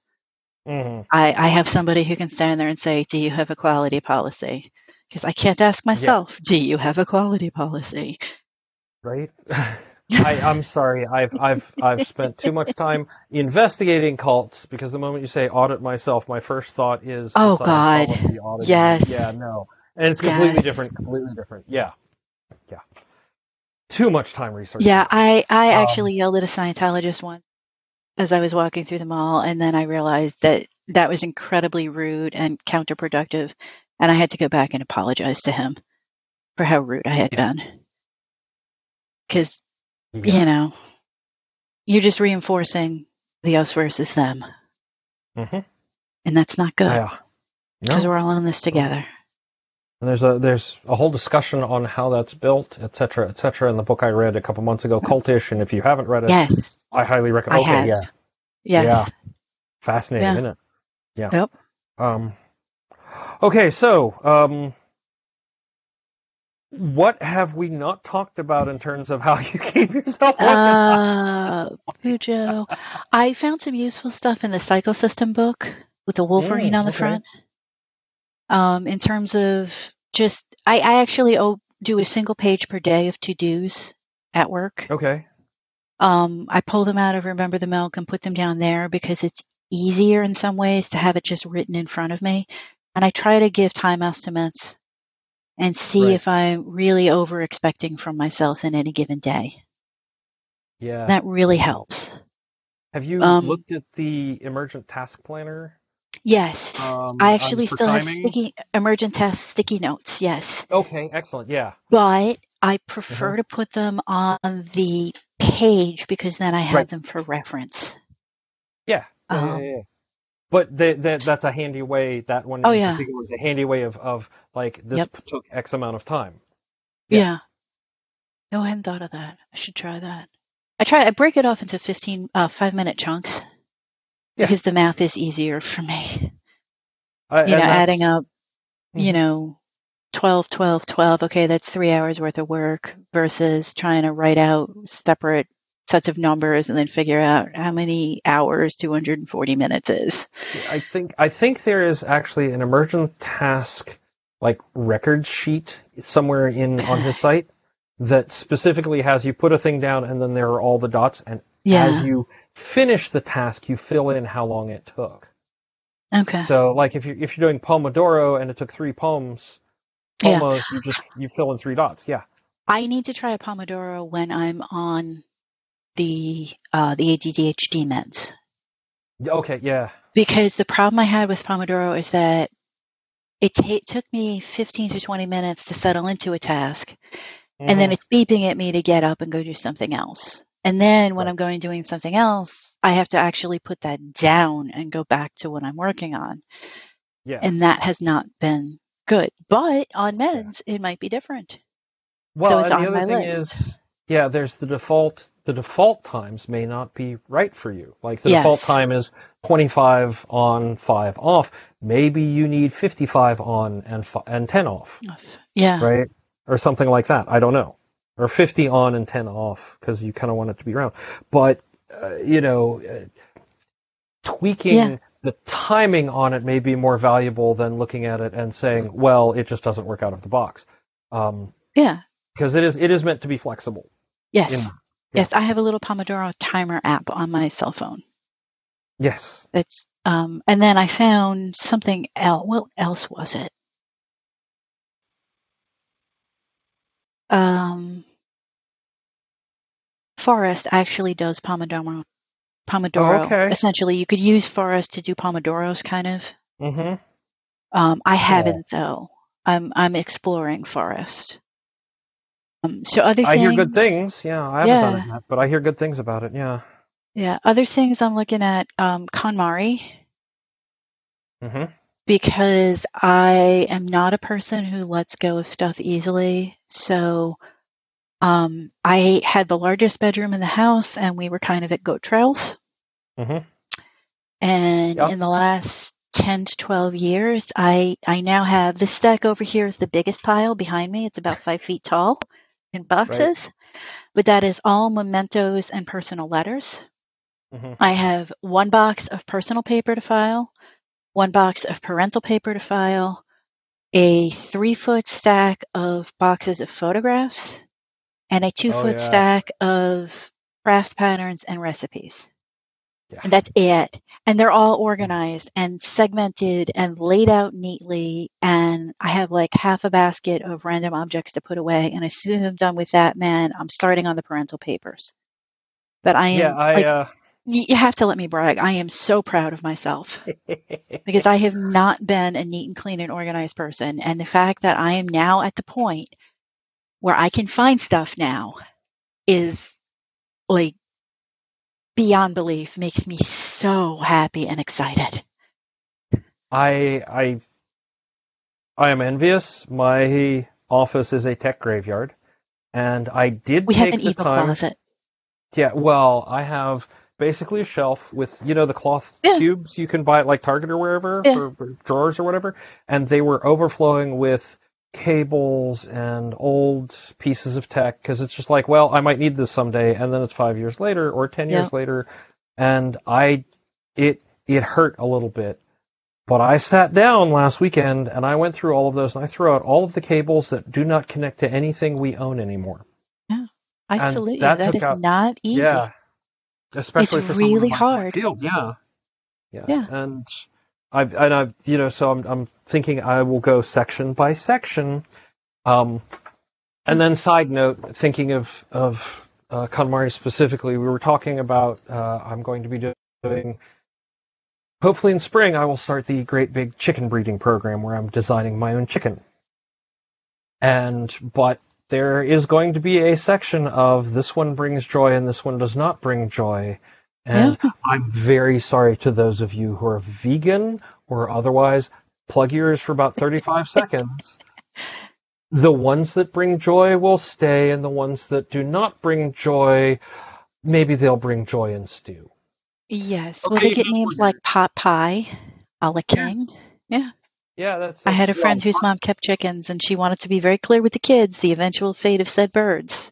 Speaker 1: hmm
Speaker 3: I, I have somebody who can stand there and say, Do you have a quality policy? Because I can't ask myself, Do you have a quality policy?
Speaker 1: Right. I, I'm sorry. I've I've I've spent too much time investigating cults because the moment you say audit myself, my first thought is
Speaker 3: Oh, God. Yes.
Speaker 1: Yeah. No. And it's completely
Speaker 3: Yes.
Speaker 1: different. Completely different. Yeah. Yeah. Too much time researching.
Speaker 3: Yeah, I, I
Speaker 1: Um,
Speaker 3: actually yelled at a Scientologist once as I was walking through the mall, and then I realized that that was incredibly rude and counterproductive, and I had to go back and apologize to him for how rude I had
Speaker 1: Yeah.
Speaker 3: been. Because,
Speaker 1: Yeah.
Speaker 3: you know, you're just reinforcing the us versus them,
Speaker 1: Mhm.
Speaker 3: and that's not good
Speaker 1: Yeah.
Speaker 3: because
Speaker 1: No.
Speaker 3: we're all in this together.
Speaker 1: And there's a there's a whole discussion on how that's built, et cetera, et cetera, in the book I read a couple months ago, Cultish. And if you haven't read it,
Speaker 3: Yes,
Speaker 1: I highly recommend.
Speaker 3: I
Speaker 1: okay,
Speaker 3: have.
Speaker 1: yeah,
Speaker 3: yes.
Speaker 1: fascinating,
Speaker 3: Yeah.
Speaker 1: isn't it? Yeah.
Speaker 3: Yep.
Speaker 1: Um, okay, so um, what have we not talked about in terms of how you keep yourself organized?
Speaker 3: Uh, Bujo. I found some useful stuff in the cycle system book with the Wolverine
Speaker 1: Mm,
Speaker 3: on the
Speaker 1: okay.
Speaker 3: front. Um, in terms of just, I, I actually do a single page per day of to dos at work.
Speaker 1: Okay.
Speaker 3: Um, I pull them out of Remember the Milk and put them down there because it's easier in some ways to have it just written in front of me. And I try to give time estimates and see
Speaker 1: Right.
Speaker 3: if I'm really over expecting from myself in any given day.
Speaker 1: Yeah.
Speaker 3: That really helps.
Speaker 1: Have you
Speaker 3: um,
Speaker 1: looked at the emergent task planner?
Speaker 3: Yes.
Speaker 1: Um,
Speaker 3: I actually still have sticky emergent task sticky notes, yes.
Speaker 1: Okay, excellent. Yeah.
Speaker 3: But I prefer
Speaker 1: Uh-huh.
Speaker 3: to put them on the page because then I have
Speaker 1: Right.
Speaker 3: them for reference.
Speaker 1: Yeah. Yeah, yeah,
Speaker 3: Um,
Speaker 1: yeah. But the, the, that's a handy way. That one
Speaker 3: Oh, yeah.
Speaker 1: is a handy way of, of like this
Speaker 3: Yep.
Speaker 1: took X amount of time. Yeah.
Speaker 3: Yeah. No, I hadn't thought of that. I should try that. I try. I break it off into fifteen, uh, five minute chunks
Speaker 1: Yeah.
Speaker 3: because the math is easier for me.
Speaker 1: I,
Speaker 3: You know, adding up, you
Speaker 1: Mhm.
Speaker 3: know, 12, 12, 12. Okay, that's three hours worth of work versus trying to write out separate sets of numbers and then figure out how many hours 240 minutes is.
Speaker 1: I think I think there is actually an emergent task like record sheet somewhere in on his site that specifically has you put a thing down and then there are all the dots and
Speaker 3: Yeah.
Speaker 1: as you finish the task you fill in how long it took.
Speaker 3: Okay.
Speaker 1: So like if you if you're doing Pomodoro and it took three poms,
Speaker 3: Yeah.
Speaker 1: You just you fill in three dots. Yeah.
Speaker 3: I need to try a Pomodoro when I'm on the uh, the ADHD meds.
Speaker 1: Okay, yeah.
Speaker 3: because the problem I had with Pomodoro is that it ta- took me 15 to 20 minutes to settle into a task, and then
Speaker 1: Mhm.
Speaker 3: it's beeping at me to get up and go do something else. And then when I'm going doing something else, I have to actually put that down and go back to what I'm working on.
Speaker 1: yeah.
Speaker 3: And that has not been good. But on meds, it might be different.
Speaker 1: Well,
Speaker 3: it's on
Speaker 1: the other
Speaker 3: my
Speaker 1: thing
Speaker 3: list.
Speaker 1: is, yeah, there's the default. The default times may not be right for you. Like the default time is 25 on, 5 off. Maybe you need 55 on and fi- and 10 off,
Speaker 3: Yeah.
Speaker 1: right? Or something like that. I don't know. Or 50 on and 10 off because you kind of want it to be round. But uh, you know, uh, tweaking
Speaker 3: Yeah.
Speaker 1: the timing on it may be more valuable than looking at it and saying, "Well, it just doesn't work out of the box." Um,
Speaker 3: Yeah.
Speaker 1: because it is it is meant to be flexible.
Speaker 3: Yes.
Speaker 1: Yeah.
Speaker 3: Yes. I have a little Pomodoro timer app on my cell phone.
Speaker 1: Yes.
Speaker 3: It's um, and then I found something else. What else was it? Um, Forest actually does Pomodoro. Pomodoro.
Speaker 1: Oh, okay.
Speaker 3: Essentially, you could use Forest to do Pomodoros, kind of.
Speaker 1: Mm-hmm.
Speaker 3: Um, I haven't though. I'm I'm exploring Forest. Um, so other
Speaker 1: I hear good things. Yeah, I haven't done
Speaker 3: Yeah.
Speaker 1: it yet, but I hear good things about it. Yeah.
Speaker 3: Yeah, other things I'm looking at um, KonMari.
Speaker 1: Mm-hmm.
Speaker 3: because I am not a person who lets go of stuff easily. So um, I had the largest bedroom in the house, and we were kind of at goat trails.
Speaker 1: Mhm.
Speaker 3: And
Speaker 1: Yeah.
Speaker 3: in the last 10 to 12 years, I, I now have this stack over here is the biggest pile behind me. It's about five feet tall in boxes, but that is all mementos and personal letters.
Speaker 1: Mhm.
Speaker 3: I have one box of personal paper to file, one box of parental paper to file, a three foot stack of boxes of photographs, and a two foot
Speaker 1: Oh, yeah.
Speaker 3: stack of craft patterns and recipes.
Speaker 1: Yeah.
Speaker 3: And that's it. And they're all organized and segmented and laid out neatly. And I have like half a basket of random objects to put away. And as soon as I'm done with that, man, I'm starting on the parental papers. But I am
Speaker 1: Yeah, I.
Speaker 3: like,
Speaker 1: uh,
Speaker 3: you have to let me brag. I am so proud of myself because I have not been a neat and clean and organized person. And the fact that I am now at the point where I can find stuff now is like beyond belief, makes me so happy and excited.
Speaker 1: I I I am envious. My office is a tech graveyard, and I did
Speaker 3: We have an evil
Speaker 1: time.
Speaker 3: closet.
Speaker 1: Yeah, well, I have basically a shelf with you know the cloth
Speaker 3: Yeah.
Speaker 1: cubes you can buy at like Target or wherever
Speaker 3: Yeah.
Speaker 1: for, for drawers or whatever, and they were overflowing with cables and old pieces of tech because it's just like, well, I might need this someday, and then it's five years later or ten
Speaker 3: Yeah.
Speaker 1: years later, and I it it hurt a little bit, But I sat down last weekend and I went through all of those and I threw out all of the cables that do not connect to anything we own anymore.
Speaker 3: Yeah, I
Speaker 1: And
Speaker 3: salute you.
Speaker 1: that
Speaker 3: That
Speaker 1: took out-
Speaker 3: not easy.
Speaker 1: Yeah. Especially
Speaker 3: It's
Speaker 1: for
Speaker 3: really hard.
Speaker 1: Field, yeah. yeah.
Speaker 3: Yeah.
Speaker 1: And I've and I've you know, so I'm I'm thinking I will go section by section. Um and then side note, thinking of of uh, KonMari specifically, we were talking about uh, I'm going to be doing hopefully in spring I will start the great big chicken breeding program where I'm designing my own chicken. And but there is going to be a section of this one brings joy and this one does not bring joy. And I'm very sorry to those of you who are vegan or otherwise. Plug your ears for about 35 seconds. The ones that bring joy will stay, and the ones that do not bring joy, maybe they'll bring joy in stew.
Speaker 3: Yes. Well,
Speaker 1: Okay,
Speaker 3: they get names like Pot Pie, a la King.
Speaker 1: Yeah, Yeah, that's.
Speaker 3: I had a friend whose mom kept chickens, and she wanted to be very clear with the kids the eventual fate of said birds.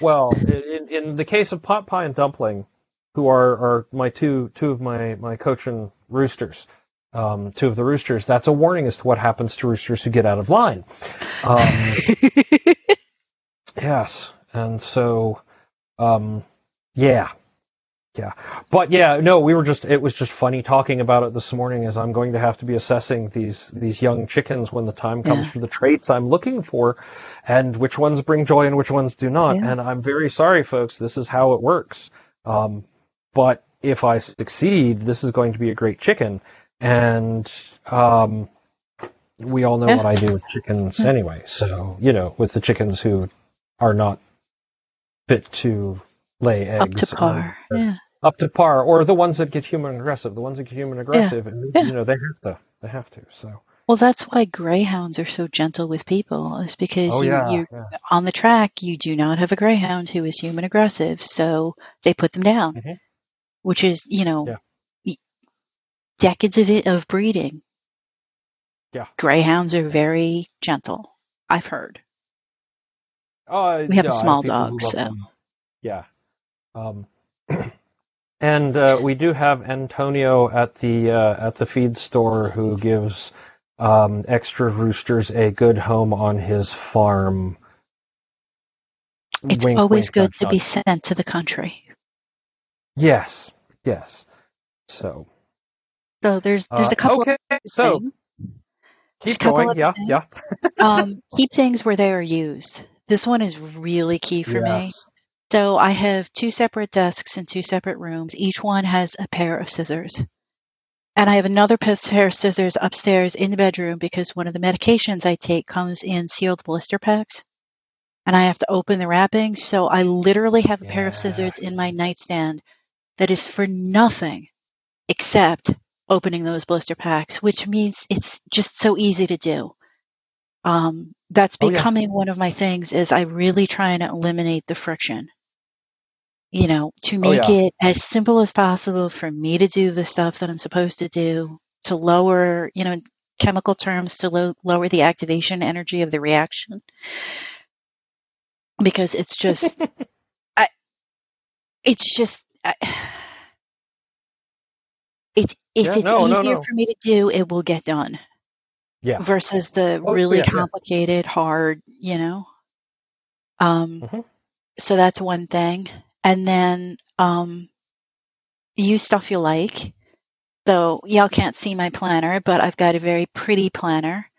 Speaker 1: Well, in, in the case of pot pie and dumpling, who are, are my two two of my my Cochin roosters, um, two of the roosters, that's a warning as to what happens to roosters who get out of line. Um, yes, and so, um, yeah, yeah, but yeah, no, we were just it was just funny talking about it this morning as I'm going to have to be assessing these these young chickens when the time comes
Speaker 3: Yeah.
Speaker 1: for the traits I'm looking for, and which ones bring joy and which ones do not.
Speaker 3: Yeah.
Speaker 1: And I'm very sorry, folks. This is how it works. Um, but if I succeed, this is going to be a great chicken, and um, we all know
Speaker 3: Yeah.
Speaker 1: what I do with chickens anyway. So you know, with the chickens who are not fit to lay eggs
Speaker 3: Up to par.
Speaker 1: they're
Speaker 3: Yeah.
Speaker 1: up to par, or the ones that get human aggressive. The ones that get human aggressive, and
Speaker 3: Yeah.
Speaker 1: you know, they have to. They have to. So.
Speaker 3: Well, that's why greyhounds are so gentle with people, is because
Speaker 1: Oh
Speaker 3: you,
Speaker 1: yeah.
Speaker 3: you
Speaker 1: yeah.
Speaker 3: on the track you do not have a greyhound who is human aggressive, so they put them down,
Speaker 1: Mhm.
Speaker 3: Which is you know
Speaker 1: Yeah.
Speaker 3: decades of it of breeding.
Speaker 1: Yeah.
Speaker 3: greyhounds are very gentle. I've heard.
Speaker 1: Uh,
Speaker 3: We have a
Speaker 1: no, I
Speaker 3: small dog, so-.
Speaker 1: Yeah. Um, and uh, we do have Antonio at the uh, at the feed store who gives um, extra roosters a good home on his farm.
Speaker 3: It's
Speaker 1: Wink,
Speaker 3: always
Speaker 1: wink,
Speaker 3: good to be sent to the country.
Speaker 1: Yes. Yes. So.
Speaker 3: So there's there's
Speaker 1: uh,
Speaker 3: a couple
Speaker 1: okay. So
Speaker 3: things.
Speaker 1: keep going. Yeah.
Speaker 3: things.
Speaker 1: Yeah.
Speaker 3: um, keep things where they are used. This one is really key for me.
Speaker 1: Yes.
Speaker 3: So I have two separate desks in two separate rooms. Each one has a pair of scissors. And I have another pair of scissors upstairs in the bedroom because one of the medications I take comes in sealed blister packs. And I have to open the wrapping. So I literally have a pair of scissors in my nightstand that is for nothing except opening those blister packs, which means it's just so easy to do. Um, that's
Speaker 1: Oh, yeah.
Speaker 3: becoming one of my things is I really try and eliminate the friction. You know, to
Speaker 1: Oh,
Speaker 3: make
Speaker 1: yeah.
Speaker 3: it as simple as possible for me to do the stuff that I'm supposed to do, to lower, you know, chemical terms, to lo- lower the activation energy of the reaction. Because it's just, I, it's just, I, it's, if
Speaker 1: Yeah,
Speaker 3: it's
Speaker 1: no, no,
Speaker 3: easier
Speaker 1: no.
Speaker 3: for me to do, it will get done
Speaker 1: Yeah.
Speaker 3: versus the
Speaker 1: Oh,
Speaker 3: really
Speaker 1: yeah, yeah.
Speaker 3: complicated, hard, you know. Um,
Speaker 1: Mhm.
Speaker 3: so that's one thing, and then um, use stuff you like. So y'all can't see my planner, but I've got a very pretty planner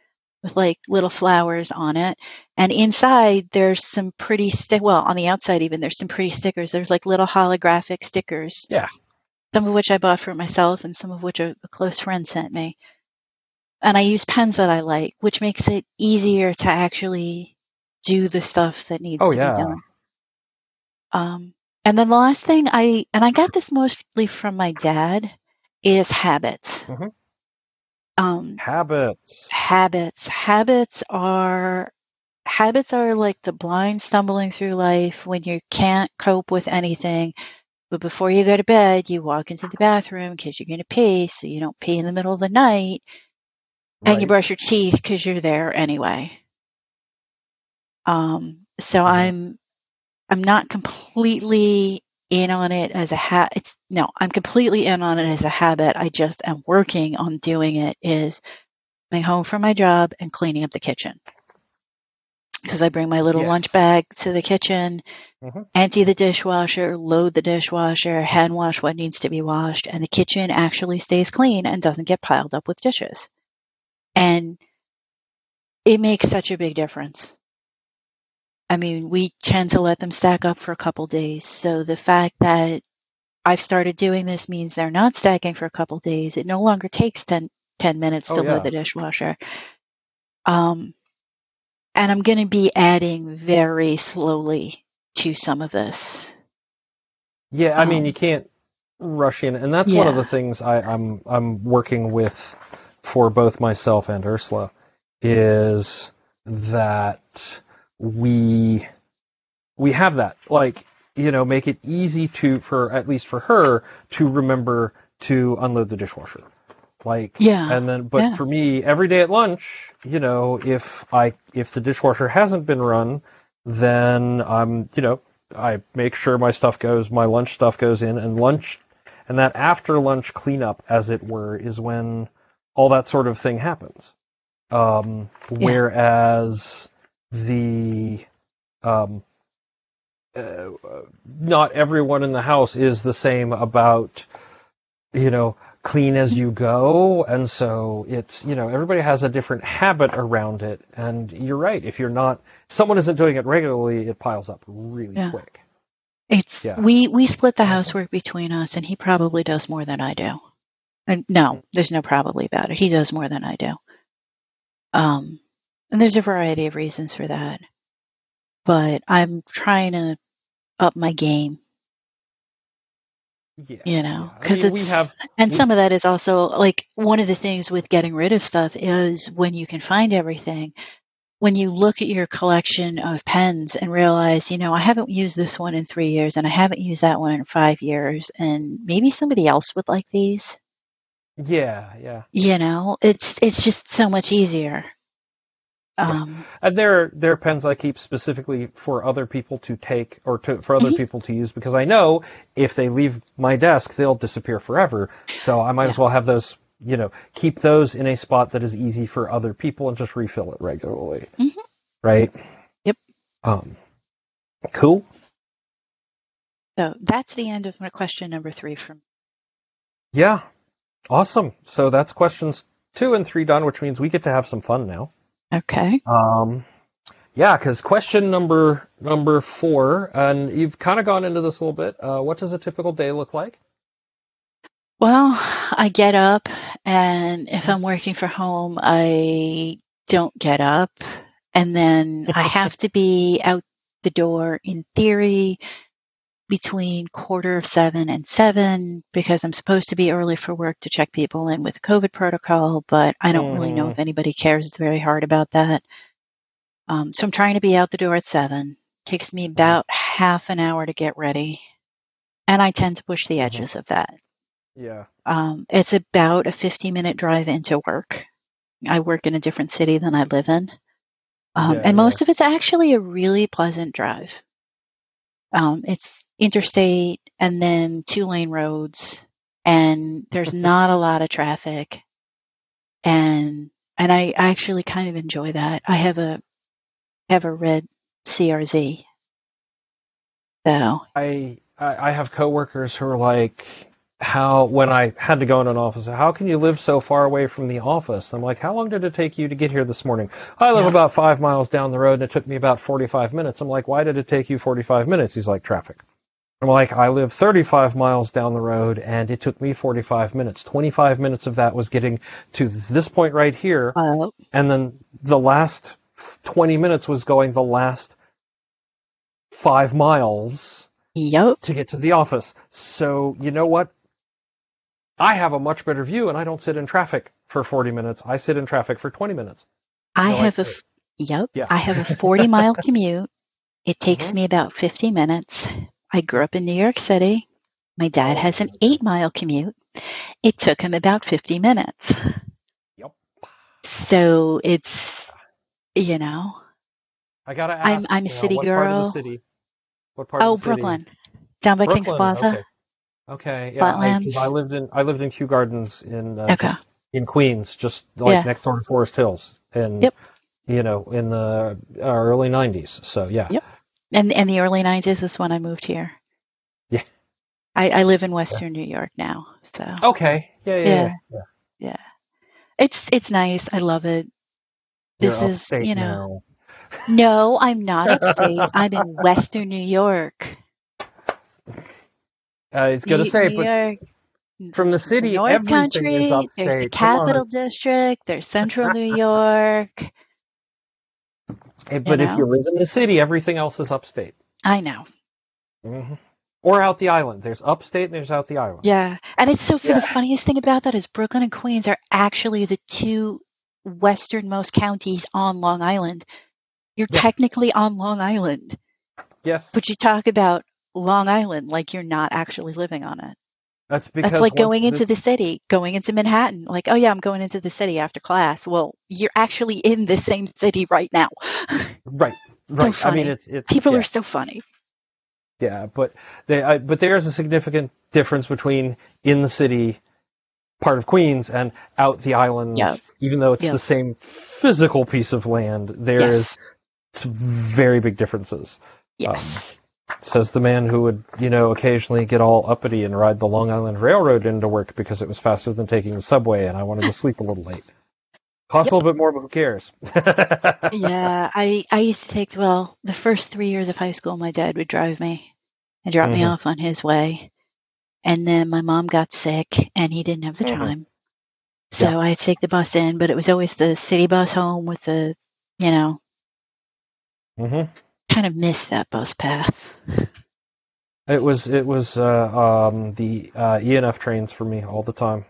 Speaker 3: with like little flowers on it, and inside there's some pretty stick. Well, on the outside even there's some pretty stickers. There's like little holographic stickers.
Speaker 1: Yeah.
Speaker 3: Some of which I bought for myself, and some of which a, a close friend sent me and I use pens that I like, which makes it easier to actually do the stuff that needs
Speaker 1: Oh,
Speaker 3: to
Speaker 1: yeah.
Speaker 3: be done. Um, and then the last thing I and I got this mostly from my dad is habits.
Speaker 1: Mhm.
Speaker 3: Um,
Speaker 1: Habits.
Speaker 3: habits. Habits are habits are like the blind stumbling through life when you can't cope with anything. But before you go to bed, you walk into the bathroom because you're going to pee, so you don't pee in the middle of the night and you brush your teeth because you're there anyway. Um, so
Speaker 1: Mhm.
Speaker 3: I'm I'm not completely in on it as a ha it's no, I'm completely in on it as a habit. I just am working on doing it is coming home from my job and cleaning up the kitchen. Because I bring my little
Speaker 1: Yes.
Speaker 3: lunch bag to the kitchen,
Speaker 1: Mhm.
Speaker 3: empty the dishwasher, load the dishwasher, hand wash what needs to be washed, and the kitchen actually stays clean and doesn't get piled up with dishes. And it makes such a big difference. I mean, we tend to let them stack up for a couple days. So the fact that I've started doing this means they're not stacking for a couple days. It no longer takes 10, 10 minutes
Speaker 1: Oh,
Speaker 3: to
Speaker 1: yeah.
Speaker 3: load the dishwasher. Um, and I'm going to be adding very slowly to some of this.
Speaker 1: Yeah, I mean,
Speaker 3: Um,
Speaker 1: you can't rush in, and that's one of the things I, I'm I'm working with for both myself and Ursula is that we we have that. Like you know make it easy to for at least for her to remember to unload the dishwasher. Like
Speaker 3: Yeah,
Speaker 1: and then but
Speaker 3: yeah.
Speaker 1: for me every day at lunch you know if i if the dishwasher hasn't been run then i'm you know i make sure my stuff goes my lunch stuff goes in and lunch and that after lunch cleanup as it were is when all that sort of thing happens. Um whereas the um uh, not everyone in the house is the same about you know clean as you go and so it's you know everybody has a different habit around it and you're right if you're not if someone isn't doing it regularly it piles up really
Speaker 3: Yeah.
Speaker 1: quick
Speaker 3: It's
Speaker 1: Yeah.
Speaker 3: we we split the housework between us, and he probably does more than I do. And no, there's no probably about it. He does more than I do. Um, and there's a variety of reasons for that. But I'm trying to up my game,
Speaker 1: yeah
Speaker 3: you know,
Speaker 1: yeah. I
Speaker 3: because
Speaker 1: mean, we
Speaker 3: it's
Speaker 1: have
Speaker 3: and
Speaker 1: we-
Speaker 3: some of that is also like one of the things with getting rid of stuff is when you can find everything. When you look at your collection of pens and realize, you know, I haven't used this one in three years and I haven't used that one in five years, and maybe somebody else would like these.
Speaker 1: yeah yeah
Speaker 3: You know, it's it's just so much easier.
Speaker 1: Yeah.
Speaker 3: Um,
Speaker 1: And they're they're pens I keep specifically for other people to take or to for other
Speaker 3: Mhm.
Speaker 1: people to use because I know if they leave my desk they'll disappear forever. So I might as well have those you know keep those in a spot that is easy for other people and just refill it regularly.
Speaker 3: Mhm.
Speaker 1: Right.
Speaker 3: Yep.
Speaker 1: Um. Cool.
Speaker 3: so that's the end of my question number three from
Speaker 1: Yeah. Awesome. So that's questions two and three done, which means we get to have some fun now.
Speaker 3: Okay.
Speaker 1: Um, yeah, because question number number four, and you've kind of gone into this a little bit. Uh, what does a typical day look like?
Speaker 3: Well, I get up, and if I'm working from home, I don't get up. And then I have to be out the door in theory between quarter of seven and seven because I'm supposed to be early for work to check people in with COVID protocol, but I don't really know if anybody cares very hard about that. Um, so I'm trying to be out the door at seven. Takes me about half an hour to get ready. And I tend to push the
Speaker 1: Mhm.
Speaker 3: edges of that.
Speaker 1: Yeah.
Speaker 3: Um, it's about a 50 minute drive into work. I work in a different city than I live in. Um,
Speaker 1: Yeah,
Speaker 3: and
Speaker 1: yeah.
Speaker 3: most of it's actually a really pleasant drive. Um, it's interstate and then two lane roads, and there's not a lot of traffic. And and I I actually kind of enjoy that. I have a have a red CRZ. So
Speaker 1: I I I have coworkers who are like, how when I had to go in an office, how can you live so far away from the office? I'm like, how long did it take you to get here this morning? I live
Speaker 3: Yeah.
Speaker 1: about five miles down the road, and it took me about 45 minutes. I'm like, why did it take you 45 minutes? He's like, traffic. I'm like, I live 35 miles down the road, and it took me 45 minutes. 25 minutes of that was getting to this point right here,
Speaker 3: uh,
Speaker 1: and then the last 20 minutes was going the last five miles
Speaker 3: yep.
Speaker 1: to get to the office. So, you know what? I have a much better view and I don't sit in traffic for 40 minutes. I sit in traffic for 20 minutes.
Speaker 3: I
Speaker 1: No,
Speaker 3: have a yep.
Speaker 1: Yeah.
Speaker 3: I have a 40 mile commute. It takes
Speaker 1: Mhm.
Speaker 3: me about 50 minutes. I grew up in New York City. My dad has an 8 mile commute. It took him about 50 minutes.
Speaker 1: Yep.
Speaker 3: So it's you know,
Speaker 1: I gotta ask.
Speaker 3: I'm I'm a
Speaker 1: you know,
Speaker 3: city
Speaker 1: what part of the
Speaker 3: girl.
Speaker 1: city? What part
Speaker 3: Oh,
Speaker 1: city?
Speaker 3: Brooklyn. down by Kings Plaza.
Speaker 1: Okay. Okay. Yeah. I,
Speaker 3: Flatlands.
Speaker 1: I lived in I lived in Kew Gardens in uh,
Speaker 3: Okay.
Speaker 1: in Queens, just like
Speaker 3: Yeah.
Speaker 1: next door to Forest Hills, and
Speaker 3: Yep.
Speaker 1: you know in the uh, early '90s. So yeah.
Speaker 3: Yep. And and the early '90s is when I moved here.
Speaker 1: Yeah.
Speaker 3: I, I live in Western New York now, so
Speaker 1: Okay. Yeah. Yeah.
Speaker 3: Yeah.
Speaker 1: yeah. yeah.
Speaker 3: it's it's nice. I love it. This
Speaker 1: You're
Speaker 3: is you know.
Speaker 1: now.
Speaker 3: No, I'm not upstate. I'm in Western New York.
Speaker 1: I was gonna say, but from the city,
Speaker 3: North
Speaker 1: everything
Speaker 3: Country.
Speaker 1: is upstate.
Speaker 3: There's the. Capital District. There's Central New York.
Speaker 1: But if
Speaker 3: know.
Speaker 1: you live in the city, everything else is upstate.
Speaker 3: I know.
Speaker 1: hmm Or out the island. There's upstate and there's out the island.
Speaker 3: Yeah, and it's so. For
Speaker 1: Yeah.
Speaker 3: the funniest thing about that is Brooklyn and Queens are actually the two westernmost counties on Long Island. You're
Speaker 1: Yeah.
Speaker 3: technically on Long Island,
Speaker 1: Yes.
Speaker 3: but you talk about Long Island like you're not actually living on it.
Speaker 1: That's because
Speaker 3: That's like going into
Speaker 1: this-
Speaker 3: the city, going into Manhattan. Like, oh yeah, I'm going into the city after class. Well, you're actually in the same city right now.
Speaker 1: right. Right. I
Speaker 3: funny.
Speaker 1: mean, it's it's
Speaker 3: People
Speaker 1: yeah,
Speaker 3: are so funny.
Speaker 1: yeah, but they I, but there's a significant difference between in the city part of Queens and out the island.
Speaker 3: Yeah.
Speaker 1: Even though it's
Speaker 3: Yeah.
Speaker 1: the same physical piece of land, there is
Speaker 3: Yes.
Speaker 1: very big differences.
Speaker 3: Yes.
Speaker 1: Um, Says the man who would, you know, occasionally get all uppity and ride the Long Island Railroad into work because it was faster than taking the subway, and I wanted to sleep a little late. Costs a little bit more, but who cares?
Speaker 3: yeah, I I used to take well the first three years of high school. My dad would drive me and drop me
Speaker 1: Mhm.
Speaker 3: off on his way, and then my mom got sick and he didn't have the
Speaker 1: Mhm.
Speaker 3: time, so I'd take the bus in. But it was always the city bus home with the, you know, Mm
Speaker 1: hmm
Speaker 3: kind of missed that bus path.
Speaker 1: It was it was uh, um, the uh, ENF trains for me all the time.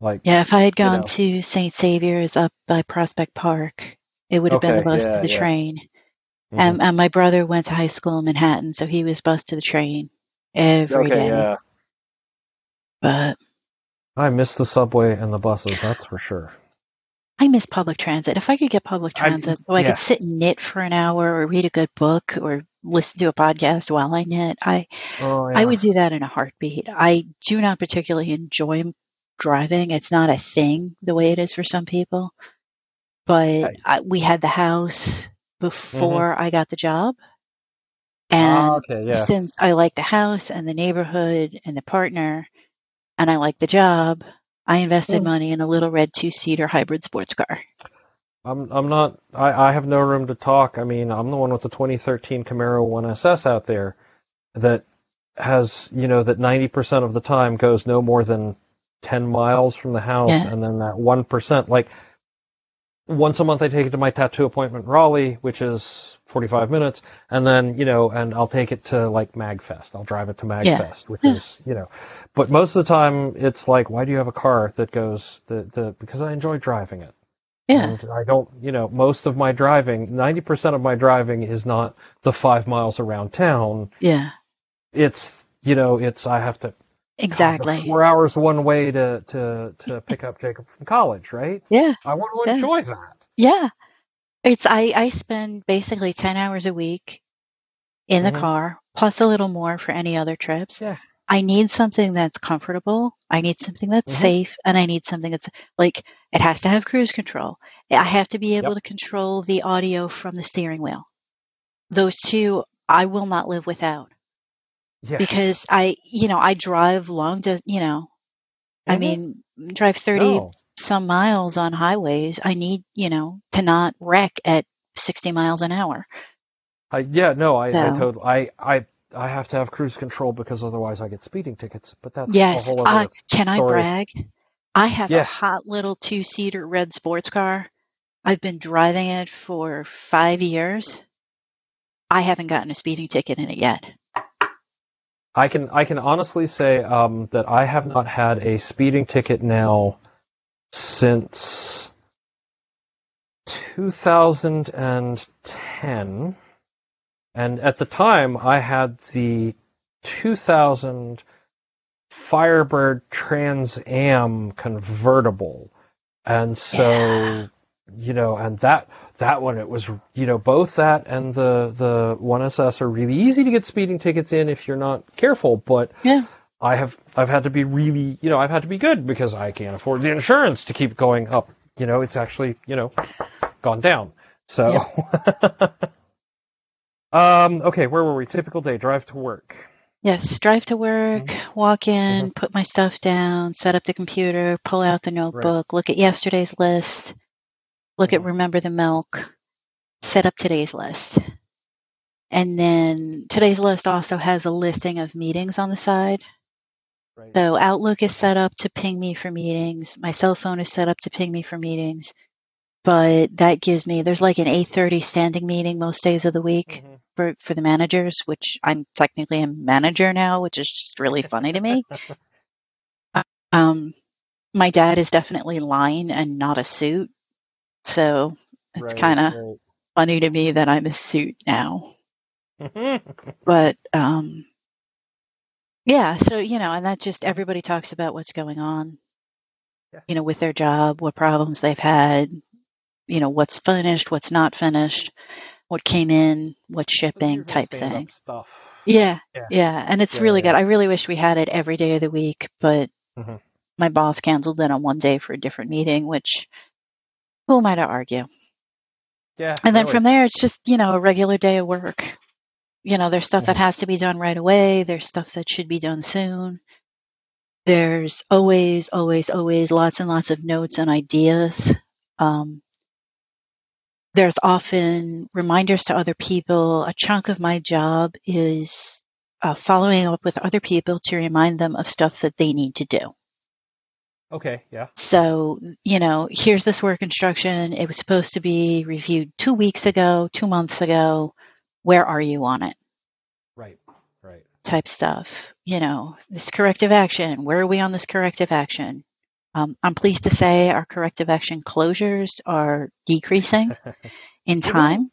Speaker 1: Like
Speaker 3: Yeah, if I had
Speaker 1: You
Speaker 3: gone
Speaker 1: know.
Speaker 3: to St. Saviour's up by Prospect Park, it would have been the bus
Speaker 1: yeah,
Speaker 3: to the
Speaker 1: yeah.
Speaker 3: train.
Speaker 1: mhm.
Speaker 3: And, and my brother went to high school in Manhattan, so he was bused to the train every day.
Speaker 1: okay, yeah.
Speaker 3: But
Speaker 1: I miss the subway and the buses. That's for sure.
Speaker 3: I miss public transit. If I could get public
Speaker 1: I-
Speaker 3: transit so I
Speaker 1: yeah.
Speaker 3: could sit and knit for an hour or read a good book or listen to a podcast while I knit, I,
Speaker 1: Oh,
Speaker 3: I would do that in a heartbeat. I do not particularly enjoy driving. It's not a thing the way it is for some people. But
Speaker 1: Right.
Speaker 3: I, we had the house before I got the job. And
Speaker 1: Ah, okay, yeah.
Speaker 3: since I like the house and the neighborhood and the partner and I like the job, I invested
Speaker 1: Mm.
Speaker 3: money in a little red two seater hybrid sports car.
Speaker 1: I'm I'm not. I, I have no room to talk. I mean, I'm the one with the 2013 Camaro 1SS out there that has you know that 90% of the time goes no more than 10 miles from the house,
Speaker 3: Yeah.
Speaker 1: and then that one percent like once a month I take it to my tattoo appointment in Raleigh, which is 45 minutes, and then you know, and I'll take it to like Magfest. I'll drive it to Magfest, which
Speaker 3: Yeah.
Speaker 1: is you know, but most of the time it's like, why do you have a car that goes the the because I enjoy driving it.
Speaker 3: Yeah.
Speaker 1: And I don't, you know, most of my driving, 90% of my driving is not the five miles around town.
Speaker 3: Yeah.
Speaker 1: It's, you know, it's, I have to, God,
Speaker 3: Exactly.
Speaker 1: four hours one way to, to, to pick up Jacob from college, right?
Speaker 3: Yeah.
Speaker 1: I want to
Speaker 3: Yeah.
Speaker 1: enjoy that.
Speaker 3: Yeah. It's I I spend basically 10 hours a week in the
Speaker 1: Mhm.
Speaker 3: car plus a little more for any other trips.
Speaker 1: Yeah.
Speaker 3: I need something that's comfortable. I need something that's
Speaker 1: Mhm.
Speaker 3: safe and I need something that's like it has to have cruise control. I have to be able
Speaker 1: Yep.
Speaker 3: to control the audio from the steering wheel. Those two I will not live without
Speaker 1: Yeah.
Speaker 3: because I, you know, I drive long dis you know, I
Speaker 1: Mhm.
Speaker 3: mean, drive 30
Speaker 1: No.
Speaker 3: some miles on highways, I need, you know, to not wreck at 60 miles an hour.
Speaker 1: I, yeah, no, I, I totally, I, I, I have to have cruise control because otherwise I get speeding tickets, but that's
Speaker 3: Yes.
Speaker 1: a whole
Speaker 3: Uh,
Speaker 1: other
Speaker 3: can I brag? I have
Speaker 1: Yeah.
Speaker 3: a hot little two seater red sports car. I've been driving it for five years. I haven't gotten a speeding ticket in it yet.
Speaker 1: I can I can honestly say um, that I have not had a speeding ticket now since 2010, and at the time I had the 2000 Firebird Trans Am convertible, and so
Speaker 3: Yeah.
Speaker 1: You know, and that that one it was you know both that and the the one SS are really easy to get speeding tickets in if you're not careful, but
Speaker 3: Yeah.
Speaker 1: I have I've had to be really you know I've had to be good because I can't afford the insurance to keep going up. You know, it's actually you know gone down. So, um, okay, where were we? Typical day, drive to work.
Speaker 3: Yes, drive to work,
Speaker 1: Mm-hmm.
Speaker 3: walk in, put my stuff down, set up the computer, pull out the notebook, look at yesterday's list, look at
Speaker 1: Mhm.
Speaker 3: remember the milk, set up today's list. And then today's list also has a listing of meetings on the side.
Speaker 1: Right.
Speaker 3: So Outlook is set up to ping me for meetings. My cell phone is set up to ping me for meetings. But that gives me there's like an 8:30 standing meeting most days of the week
Speaker 1: Mhm.
Speaker 3: for for the managers, which I'm technically a manager now, which is just really funny to me. Um, my dad is definitely lying and not a suit, so it's
Speaker 1: Right,
Speaker 3: kind of funny to me that I'm a suit now. But um, yeah, so you know, and that just everybody talks about what's going on,
Speaker 1: Yeah.
Speaker 3: you know, with their job, what problems they've had, you know, what's finished, what's not finished, what came in, what's shipping, type thing.
Speaker 1: Stuff.
Speaker 3: Yeah,
Speaker 1: Yeah.
Speaker 3: yeah, and it's
Speaker 1: Yeah,
Speaker 3: really good. I really wish we had it every day of the week, but
Speaker 1: Mhm.
Speaker 3: my boss canceled it on one day for a different meeting, which who am I to argue?
Speaker 1: Yeah.
Speaker 3: And then
Speaker 1: really.
Speaker 3: from there, it's just you know a regular day of work. You know, there's stuff that has to be done right away. There's stuff that should be done soon. There's always, always, always lots and lots of notes and ideas. Um, there's often reminders to other people. A chunk of my job is uh, following up with other people to remind them of stuff that they need to do.
Speaker 1: Okay. Yeah.
Speaker 3: So, you know, here's this work instruction. It was supposed to be reviewed two weeks ago, two months ago. Where are you on it?
Speaker 1: Right. Right.
Speaker 3: Type stuff. You know, this corrective action. Where are we on this corrective action? Um, I'm pleased to say our corrective action closures are decreasing in time.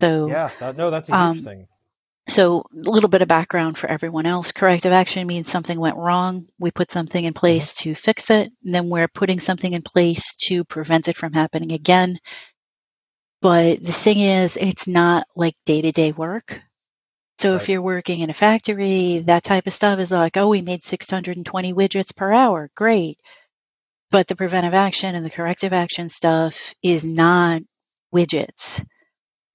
Speaker 3: So,
Speaker 1: Yeah. That, no, that's a huge
Speaker 3: Um,
Speaker 1: thing.
Speaker 3: So, a little bit of background for everyone else. Corrective action means something went wrong. We put something in mm-hmm. place to fix it. And then we're putting something in place to prevent it from happening again. But the thing is, it's not like day to day work. So, if you're working in a factory, that type of stuff is like, oh, we made 620 widgets per hour. Great. But the preventive action and the corrective action stuff is not widgets.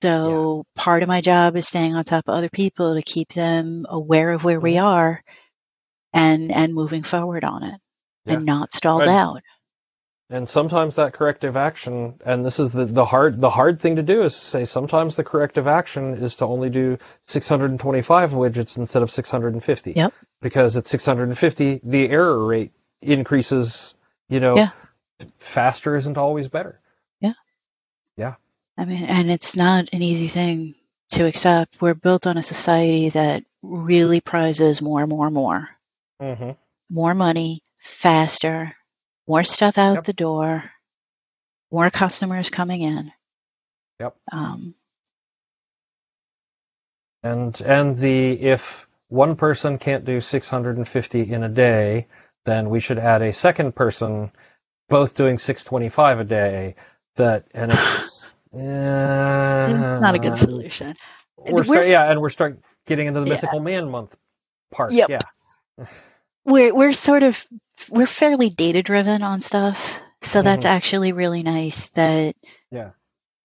Speaker 3: So part of my job is staying on top of other people to keep them aware of where we
Speaker 1: Mhm.
Speaker 3: are and and moving forward on it
Speaker 1: Yeah.
Speaker 3: and not stalled
Speaker 1: Right.
Speaker 3: out.
Speaker 1: And sometimes that corrective action, and this is the, the hard the hard thing to do is to say sometimes the corrective action is to only do 625 widgets instead of 650.
Speaker 3: Yep.
Speaker 1: Because at 650, the error rate increases. You know,
Speaker 3: Yeah.
Speaker 1: faster isn't always better.
Speaker 3: I mean, and it's not an easy thing to accept. We're built on a society that really prizes more, more, more.
Speaker 1: Mm-hmm.
Speaker 3: More money, faster, more stuff out
Speaker 1: Yep.
Speaker 3: the door, more customers coming in.
Speaker 1: Yep.
Speaker 3: Um,
Speaker 1: And and the if one person can't do 650 in a day, then we should add a second person, both doing 625 a day. That and it's
Speaker 3: it's not a good
Speaker 1: uh,
Speaker 3: solution.
Speaker 1: We're start, yeah, and we're start getting into the
Speaker 3: Yeah.
Speaker 1: mythical man month part.
Speaker 3: Yep.
Speaker 1: Yeah.
Speaker 3: we're we're sort of we're fairly data driven on stuff so that's actually really nice that
Speaker 1: Yeah.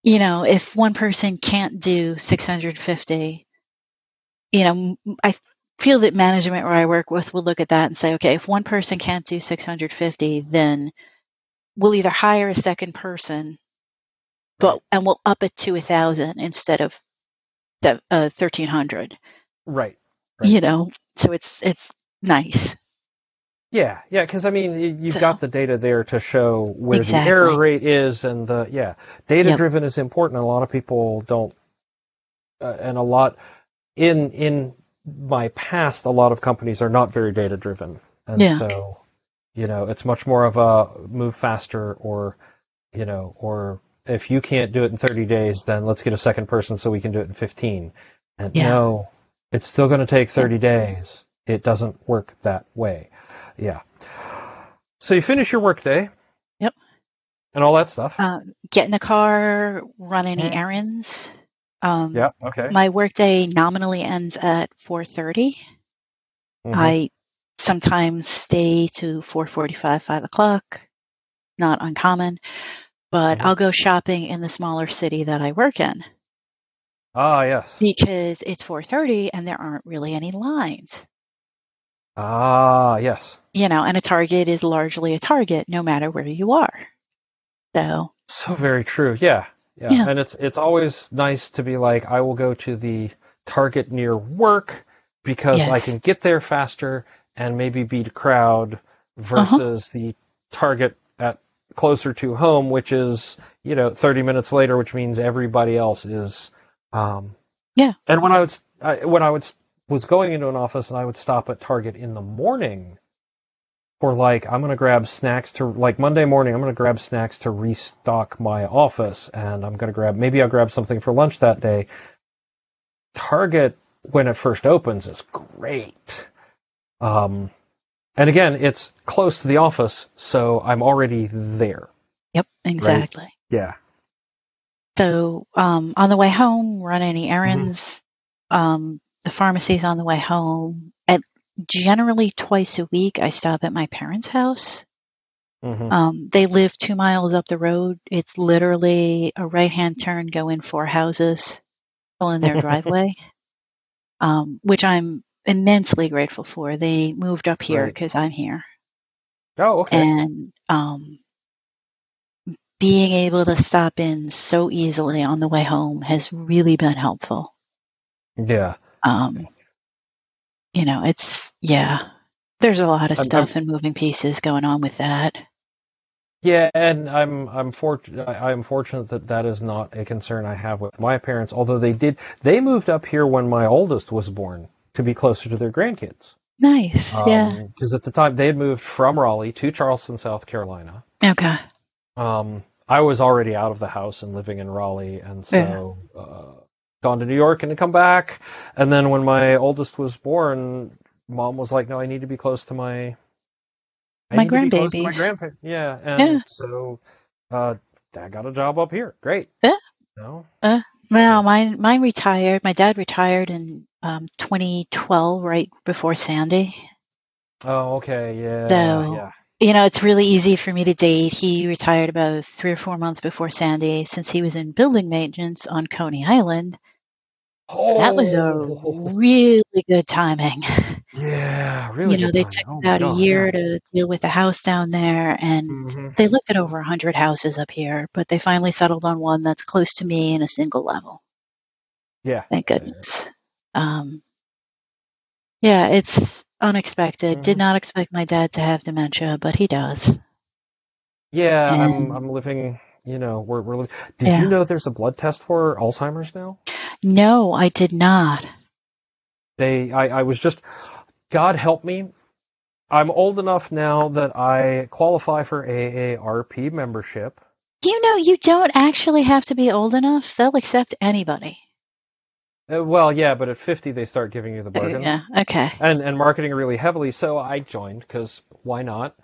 Speaker 3: you know if one person can't do 650 you know I feel that management where i work with will look at that and say okay if one person can't do 650 then we'll either hire a second person but and we'll up it to a thousand instead of the uh, 1300
Speaker 1: Right. Right.
Speaker 3: you know so it's it's nice
Speaker 1: Yeah, yeah, because I mean, you've
Speaker 3: So-
Speaker 1: got the data there to show where the error rate is, and the yeah, data driven is important. A lot of people don't, uh, and a lot in in my past, a lot of companies are not very data driven, and
Speaker 3: Yeah.
Speaker 1: so you know, it's much more of a move faster, or you know, or if you can't do it in 30 days, then let's get a second person so we can do it in 15. And
Speaker 3: Yeah.
Speaker 1: no, it's still going to take 30 days. It doesn't work that way. Yeah. So you finish your workday.
Speaker 3: Yep.
Speaker 1: and all that stuff.
Speaker 3: Uh, get in the car, run any
Speaker 1: Mhm.
Speaker 3: errands. Um,
Speaker 1: yeah. Okay.
Speaker 3: My workday nominally ends at 4:30.
Speaker 1: Mhm.
Speaker 3: I sometimes stay to 4:45, 5 o'clock. Not uncommon, but
Speaker 1: Mhm.
Speaker 3: I'll go shopping in the smaller city that I work in
Speaker 1: ah yes.
Speaker 3: because it's 4:30 and there aren't really any lines.
Speaker 1: Ah yes.
Speaker 3: You know, and a Target is largely a Target no matter where you are. So,
Speaker 1: So very true. Yeah. Yeah.
Speaker 3: Yeah.
Speaker 1: And it's it's always nice to be like I will go to the Target near work because I can get there faster and maybe beat a crowd
Speaker 3: Uh-huh.
Speaker 1: versus the Target closer to home, which is you know 30 minutes later, which means everybody else is. Um,
Speaker 3: Yeah.
Speaker 1: And when I was I, when I was was going into an office and I would stop at Target in the morning for like I'm gonna grab snacks to like Monday morning I'm gonna grab snacks to restock my office and I'm gonna grab maybe I'll grab something for lunch that day. Target when it first opens is great. Um and again it's close to the office, so I'm already there.
Speaker 3: yep, exactly.
Speaker 1: Yeah.
Speaker 3: So um, on the way home, run any
Speaker 1: Mm-hmm.
Speaker 3: errands. Um, the pharmacy's on the way home. At generally twice a week, I stop at my parents' house.
Speaker 1: hmm
Speaker 3: Um, they live two miles up the road. It's literally a right hand turn, go in four houses, pull in their driveway, um, which I'm immensely grateful for. They moved up here
Speaker 1: Right.
Speaker 3: because I'm here.
Speaker 1: Oh, okay.
Speaker 3: And um, being able to stop in so easily on the way home has really been helpful.
Speaker 1: yeah.
Speaker 3: Um, you know, it's, yeah, there's a lot of
Speaker 1: I'm-
Speaker 3: stuff and moving pieces going on with that.
Speaker 1: Yeah, and I'm I'm fortunate. I'm fortunate that that is not a concern I have with my parents. Although they did, they moved up here when my oldest was born to be closer to their grandkids.
Speaker 3: Nice. yeah.
Speaker 1: Because at the time they had moved from Raleigh to Charleston, South Carolina.
Speaker 3: Okay.
Speaker 1: Um, I was already out of the house and living in Raleigh, and so uh, gone to New York and to come back. And then when my oldest was born, mom was like, "No, I need to be close to my I
Speaker 3: My
Speaker 1: need to be close to My grandpa- yeah, and
Speaker 3: Yeah.
Speaker 1: so uh, Dad got a job up here. Great.
Speaker 3: Yeah.
Speaker 1: No.
Speaker 3: Well, mine, mine retired. My dad retired in um, 2012, right before Sandy.
Speaker 1: Oh, okay. Yeah.
Speaker 3: So-
Speaker 1: yeah.
Speaker 3: You know, it's really easy for me to date. He retired about three or four months before Sandy since he was in building maintenance on Coney Island. That was a
Speaker 1: Oh,
Speaker 3: really good timing.
Speaker 1: yeah. Really.
Speaker 3: you know, they took
Speaker 1: Oh
Speaker 3: about a year
Speaker 1: yeah.
Speaker 3: to deal with the house down there, and
Speaker 1: Mhm.
Speaker 3: they looked at over a hundred houses up here, but they finally settled on one that's close to me in a single level.
Speaker 1: Yeah.
Speaker 3: Thank goodness. Um, yeah, it's unexpected. Did
Speaker 1: Mhm.
Speaker 3: not expect my dad to have dementia, but he does.
Speaker 1: Yeah, I'm I'm living. You know, we're we're. Did
Speaker 3: Yeah.
Speaker 1: you know there's a blood test for Alzheimer's now?
Speaker 3: No, I did not.
Speaker 1: They, I, I was just, God help me. I'm old enough now that I qualify for AARP membership.
Speaker 3: You know, you don't actually have to be old enough. They'll accept anybody.
Speaker 1: Uh, well, yeah, but at 50 they start giving you the bargains
Speaker 3: Yeah. Okay.
Speaker 1: and and marketing really heavily. So I joined because why not?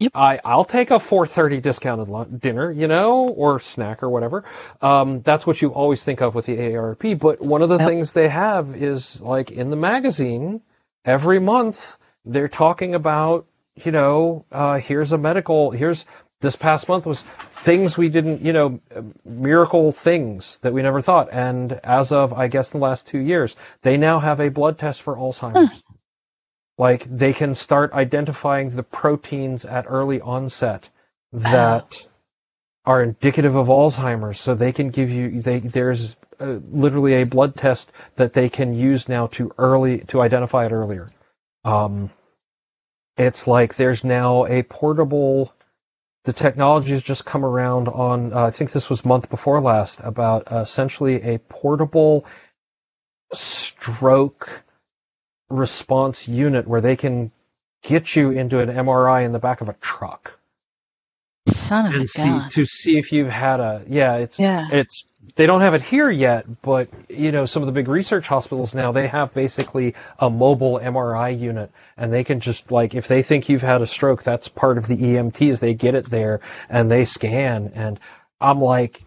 Speaker 3: Yep.
Speaker 1: I I'll take a 4:30 discounted lunch, dinner, you know, or snack or whatever. Um, that's what you always think of with the AARP. But one of the
Speaker 3: Yep.
Speaker 1: things they have is like in the magazine every month they're talking about, you know, uh, here's a medical, here's this past month was things we didn't, you know, miracle things that we never thought. And as of, I guess, the last two years, they now have a blood test for Alzheimer's. Like they can start identifying the proteins at early onset that are indicative of Alzheimer's. So they can give you, they, there's uh, literally a blood test that they can use now to early, to identify it earlier. Um, it's like there's now a portable the technology has just come around on uh, i think this was month before last about uh, essentially a portable stroke response unit where they can get you into an mri in the back of a truck
Speaker 3: Son of a
Speaker 1: see
Speaker 3: gun.
Speaker 1: to see if you've had a yeah it's
Speaker 3: Yeah.
Speaker 1: it's they don't have it here yet, but you know, some of the big research hospitals now they have basically a mobile MRI unit, and they can just like if they think you've had a stroke, that's part of the EMTs. They get it there and they scan, and I'm like,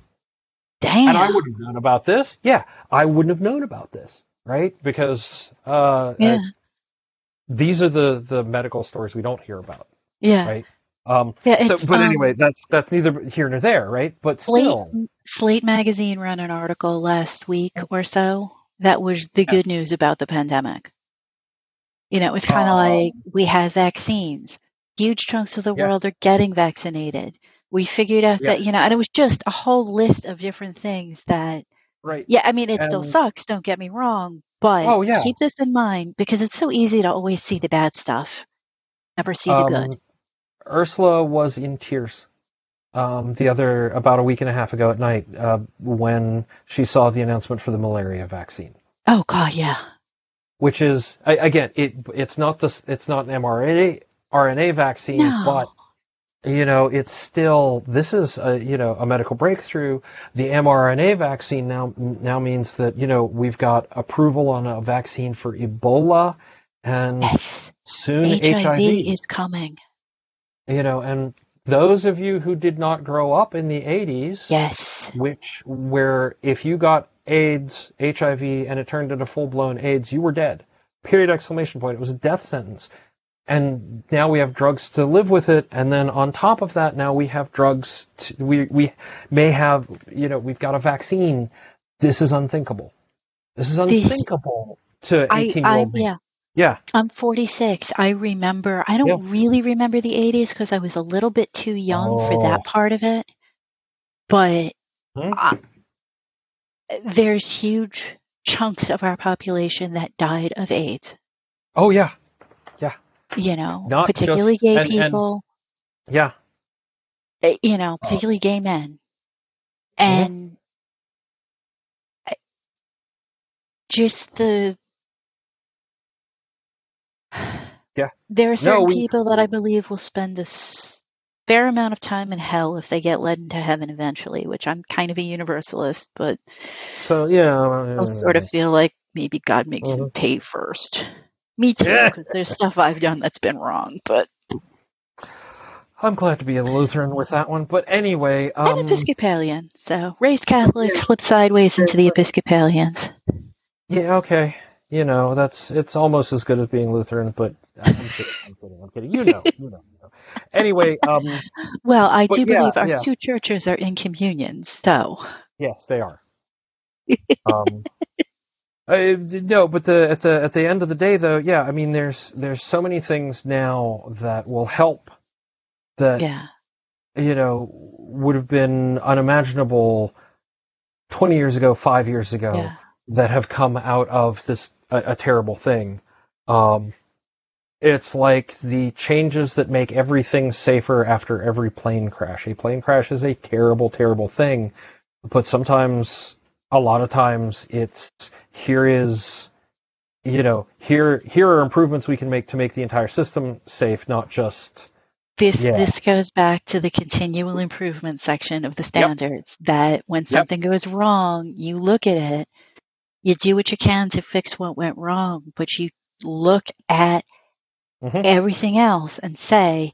Speaker 3: Damn.
Speaker 1: and I wouldn't have known about this. Yeah, I wouldn't have known about this, right? Because uh,
Speaker 3: yeah.
Speaker 1: I- these are the the medical stories we don't hear about,
Speaker 3: yeah.
Speaker 1: right? Um,
Speaker 3: Yeah.
Speaker 1: so, but
Speaker 3: um,
Speaker 1: anyway, that's that's neither here nor there, right? But
Speaker 3: Slate,
Speaker 1: still,
Speaker 3: Slate magazine ran an article last week or so that was the good news about the pandemic. You know, it was kind of
Speaker 1: Um,
Speaker 3: like we have vaccines. Huge chunks of the
Speaker 1: Yeah.
Speaker 3: world are getting vaccinated. We figured out
Speaker 1: Yeah.
Speaker 3: that, you know, and it was just a whole list of different things that,
Speaker 1: right?
Speaker 3: yeah, I mean, it still sucks, don't get me wrong, but
Speaker 1: Oh, yeah.
Speaker 3: keep this in mind because it's so easy to always see the bad stuff, never see the
Speaker 1: Um,
Speaker 3: good.
Speaker 1: Ursula was in tears um, the other about a week and a half ago at night uh, when she saw the announcement for the malaria vaccine,
Speaker 3: Oh, God, yeah.
Speaker 1: which is I- again, it it's not this it's not an mRNA RNA vaccine,
Speaker 3: No.
Speaker 1: but you know it's still this is a you know a medical breakthrough. The mRNA vaccine now now means that you know we've got approval on a vaccine for Ebola and
Speaker 3: Yes.
Speaker 1: soon
Speaker 3: HIV is coming.
Speaker 1: you know, and those of you who did not grow up in the 80s,
Speaker 3: Yes.
Speaker 1: which where if you got AIDS, HIV, and it turned into full blown AIDS, you were dead. Period exclamation point. It was a death sentence. And now we have drugs to live with it, and then on top of that, now we have drugs. To, we we may have, you know, we've got a vaccine. This is unthinkable. This is
Speaker 3: These-
Speaker 1: unthinkable to
Speaker 3: I,
Speaker 1: eighteen year
Speaker 3: I,
Speaker 1: old
Speaker 3: yeah.
Speaker 1: Yeah,
Speaker 3: I'm 46. I remember, I don't
Speaker 1: Yeah.
Speaker 3: really remember the 80s because I was a little bit too young for
Speaker 1: Oh.
Speaker 3: that part of it. But
Speaker 1: Hmm?
Speaker 3: I, there's huge chunks of our population that died of AIDS,
Speaker 1: Oh yeah,
Speaker 3: you know,
Speaker 1: Not
Speaker 3: particularly
Speaker 1: just-
Speaker 3: gay
Speaker 1: and- and-
Speaker 3: people,
Speaker 1: yeah.
Speaker 3: eh, you know, particularly gay men. Mm-hmm. And I- just the.
Speaker 1: Yeah.
Speaker 3: There are certain
Speaker 1: we-
Speaker 3: people that I believe will spend a fair amount of time in hell if they get led into heaven eventually, which I'm kind of a universalist, but
Speaker 1: So yeah,
Speaker 3: I sort of uh, feel like maybe God makes them mm-hmm. pay first. Me too,
Speaker 1: Yeah.
Speaker 3: because there's stuff I've done that's been wrong, but
Speaker 1: I'm glad to be a Lutheran with that one. But anyway,
Speaker 3: I'm
Speaker 1: um,
Speaker 3: Episcopalian, so raised Catholic, slipped sideways into the Episcopalians.
Speaker 1: yeah, okay. You know, that's it's almost as good as being Lutheran, but I'm kidding. I'm kidding. I'm kidding. You know, you know. You know. Anyway, um,
Speaker 3: Well, I do
Speaker 1: yeah,
Speaker 3: believe our
Speaker 1: yeah.
Speaker 3: two churches are in communion, so
Speaker 1: yes, they are. Um, uh, no, but the at the at the end of the day, though, yeah, I mean, there's there's so many things now that will help that
Speaker 3: yeah,
Speaker 1: you know would have been unimaginable 20 years ago, five years ago.
Speaker 3: yeah,
Speaker 1: that have come out of this a, a terrible thing. Um, it's like the changes that make everything safer after every plane crash. A plane crash is a terrible, terrible thing, but sometimes, a lot of times, it's here is, you know, here here are improvements we can make to make the entire system safe, not just
Speaker 3: This
Speaker 1: Yeah.
Speaker 3: this goes back to the continual improvement section of the standards. That when something goes wrong, you look at it, you do what you can to fix what went wrong, but you look at
Speaker 1: Mhm.
Speaker 3: everything else and say,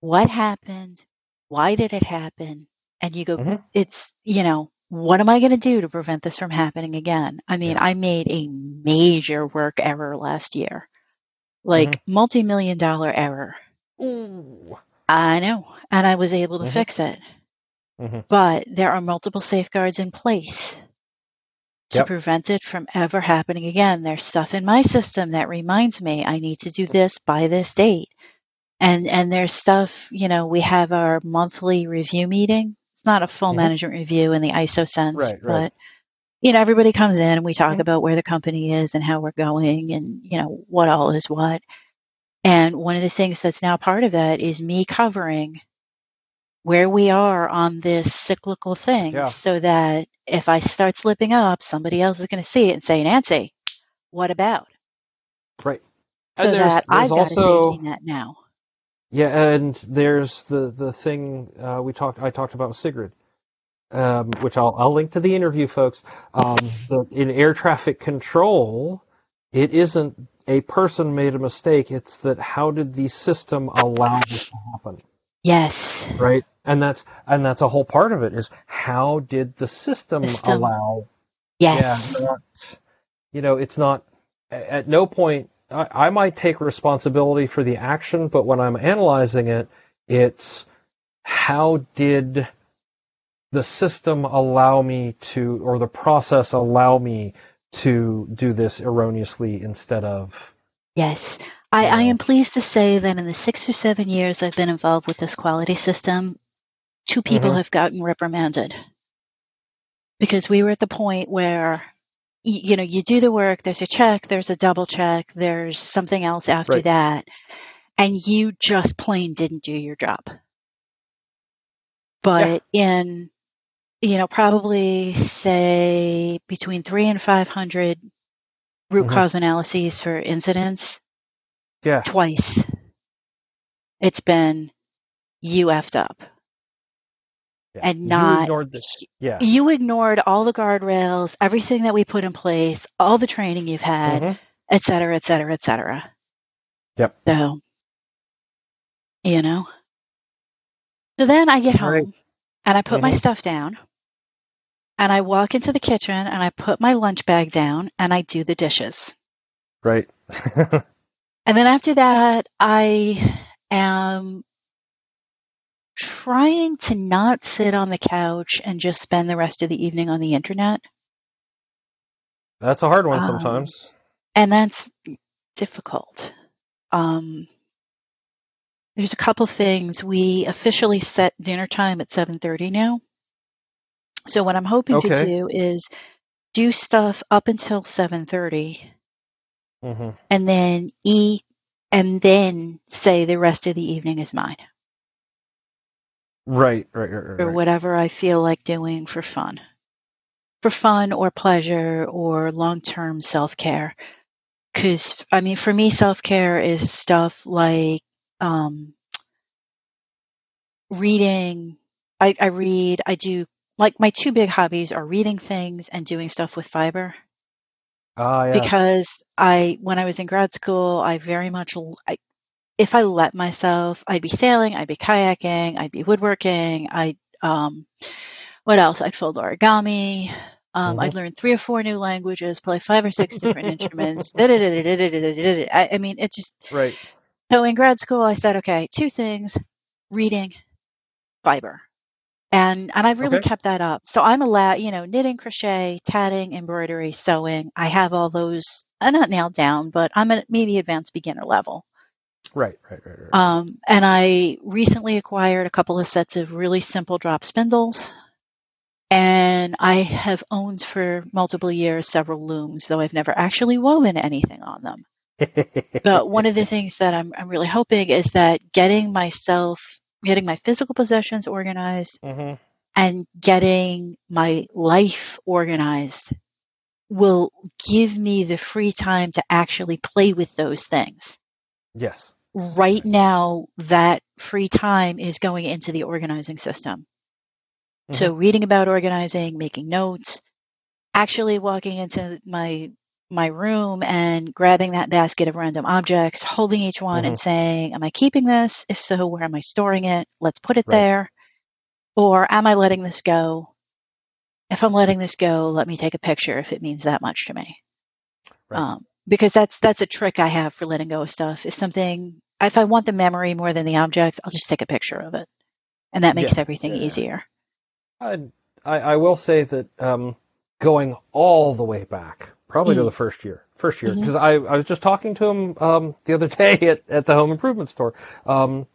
Speaker 3: what happened? Why did it happen? And you go,
Speaker 1: Mhm.
Speaker 3: it's, you know, what am I going to do to prevent this from happening again? I mean,
Speaker 1: Yeah.
Speaker 3: I made a major work error last year, like
Speaker 1: Mm-hmm.
Speaker 3: multi-million dollar error.
Speaker 1: ooh,
Speaker 3: I know, and I was able to
Speaker 1: Mhm.
Speaker 3: fix it.
Speaker 1: Mhm.
Speaker 3: But there are multiple safeguards in place to
Speaker 1: Yep.
Speaker 3: prevent it from ever happening again. There's stuff in my system that reminds me I need to do this by this date. And and there's stuff, you know, we have our monthly review meeting. It's not a full
Speaker 1: Mhm.
Speaker 3: management review in the ISO sense,
Speaker 1: Right, right.
Speaker 3: but you know, everybody comes in and we talk
Speaker 1: Mhm.
Speaker 3: about where the company is and how we're going and, you know, what all is what. And one of the things that's now part of that is me covering where we are on this cyclical thing
Speaker 1: Yeah.
Speaker 3: so that if I start slipping up, somebody else is going to see it and say, Nancy, what about?
Speaker 1: right.
Speaker 3: So
Speaker 1: And there's,
Speaker 3: that
Speaker 1: there's
Speaker 3: I've got a
Speaker 1: also
Speaker 3: safety net now.
Speaker 1: Yeah, and there's the the thing uh, we talked. I talked about Sigrid. um, which I'll, I'll link to the interview, folks. Um, that in air traffic control, it isn't a person made a mistake. It's that how did the system allow this to happen?
Speaker 3: Yes.
Speaker 1: Right. And that's, and that's a whole part of it is how did the system,
Speaker 3: System.
Speaker 1: allow
Speaker 3: Yes.
Speaker 1: yeah, not- you know, it's not at no point. I, I might take responsibility for the action, but when I'm analyzing it, it's how did the system allow me to, or the process allow me to do this erroneously instead of.
Speaker 3: Yes. I, I am pleased to say that in the six or seven years I've been involved with this quality system, two people
Speaker 1: Mhm.
Speaker 3: have gotten reprimanded. Because we were at the point where, y- you know, you do the work, there's a check, there's a double check, there's something else after
Speaker 1: Right.
Speaker 3: that, and you just plain didn't do your job. But in, you know, probably say between three and 500 root
Speaker 1: Mhm.
Speaker 3: cause analyses for incidents,
Speaker 1: Yeah.
Speaker 3: twice. It's been you effed up
Speaker 1: yeah.
Speaker 3: and
Speaker 1: You
Speaker 3: not
Speaker 1: ignored this. Yeah.
Speaker 3: you ignored all the guardrails, everything that we put in place, all the training you've had,
Speaker 1: Mhm.
Speaker 3: et cetera, et cetera, et cetera.
Speaker 1: Yep.
Speaker 3: So, you know. So then I get home
Speaker 1: Right.
Speaker 3: and I put my
Speaker 1: Mhm.
Speaker 3: stuff down and I walk into the kitchen and I put my lunch bag down and I do the dishes.
Speaker 1: Right.
Speaker 3: And then after that, I am trying to not sit on the couch and just spend the rest of the evening on the internet.
Speaker 1: That's a hard one
Speaker 3: Um,
Speaker 1: sometimes.
Speaker 3: And that's difficult. Um, there's a couple things. We officially set dinner time at 7:30 now. So what I'm hoping to do is do stuff up until 7:30
Speaker 1: hmm
Speaker 3: and then eat and then say the rest of the evening is mine.
Speaker 1: Right. Right. Right. Right.
Speaker 3: or whatever I feel like doing for fun. For fun or pleasure or long term self care. Because, I mean, for me, self care is stuff like um, reading. I, I read, I do, like, my two big hobbies are reading things and doing stuff with fiber.
Speaker 1: Ah, yeah.
Speaker 3: Because I, when I was in grad school, I very much, I, if I let myself, I'd be sailing, I'd be kayaking, I'd be woodworking, I, um, what else? I'd fold origami. Um,
Speaker 1: mm-hmm.
Speaker 3: I'd learn three or four new languages, play five or six different instruments. I, I mean, it just
Speaker 1: right.
Speaker 3: So in grad school, I said, okay, two things: reading, fiber, and and I've really
Speaker 1: okay.
Speaker 3: kept that up. So I'm a allowed, you know, knitting, crochet, tatting, embroidery, sewing. I have all those. I'm not nailed down, but I'm at maybe advanced beginner level.
Speaker 1: Right. Right. Right. Right.
Speaker 3: Um, and I recently acquired a couple of sets of really simple drop spindles. And I have owned for multiple years several looms, though I've never actually woven anything on them. But one of the things that I'm, I'm really hoping is that getting myself, getting my physical possessions organized
Speaker 1: hmm
Speaker 3: and getting my life organized will give me the free time to actually play with those things.
Speaker 1: Yes.
Speaker 3: Right now, that free time is going into the organizing system. So, reading about organizing, making notes, actually walking into my my room and grabbing that basket of random objects, holding each one and saying, Am I keeping this? If so, where am I storing it? Let's put it
Speaker 1: Right.
Speaker 3: there. Or am I letting this go? If I'm letting this go, let me take a picture if it means that much to me.
Speaker 1: Right.
Speaker 3: Um, because that's that's a trick I have for letting go of stuff. If something, if I want the memory more than the objects, I'll just take a picture of it, and that makes
Speaker 1: Yeah,
Speaker 3: everything
Speaker 1: yeah.
Speaker 3: easier.
Speaker 1: I, I I will say that um, going all the way back, probably to
Speaker 3: Mm.
Speaker 1: the first year, first year, because I, I was just talking to him um, the other day at, at the home improvement store. Um,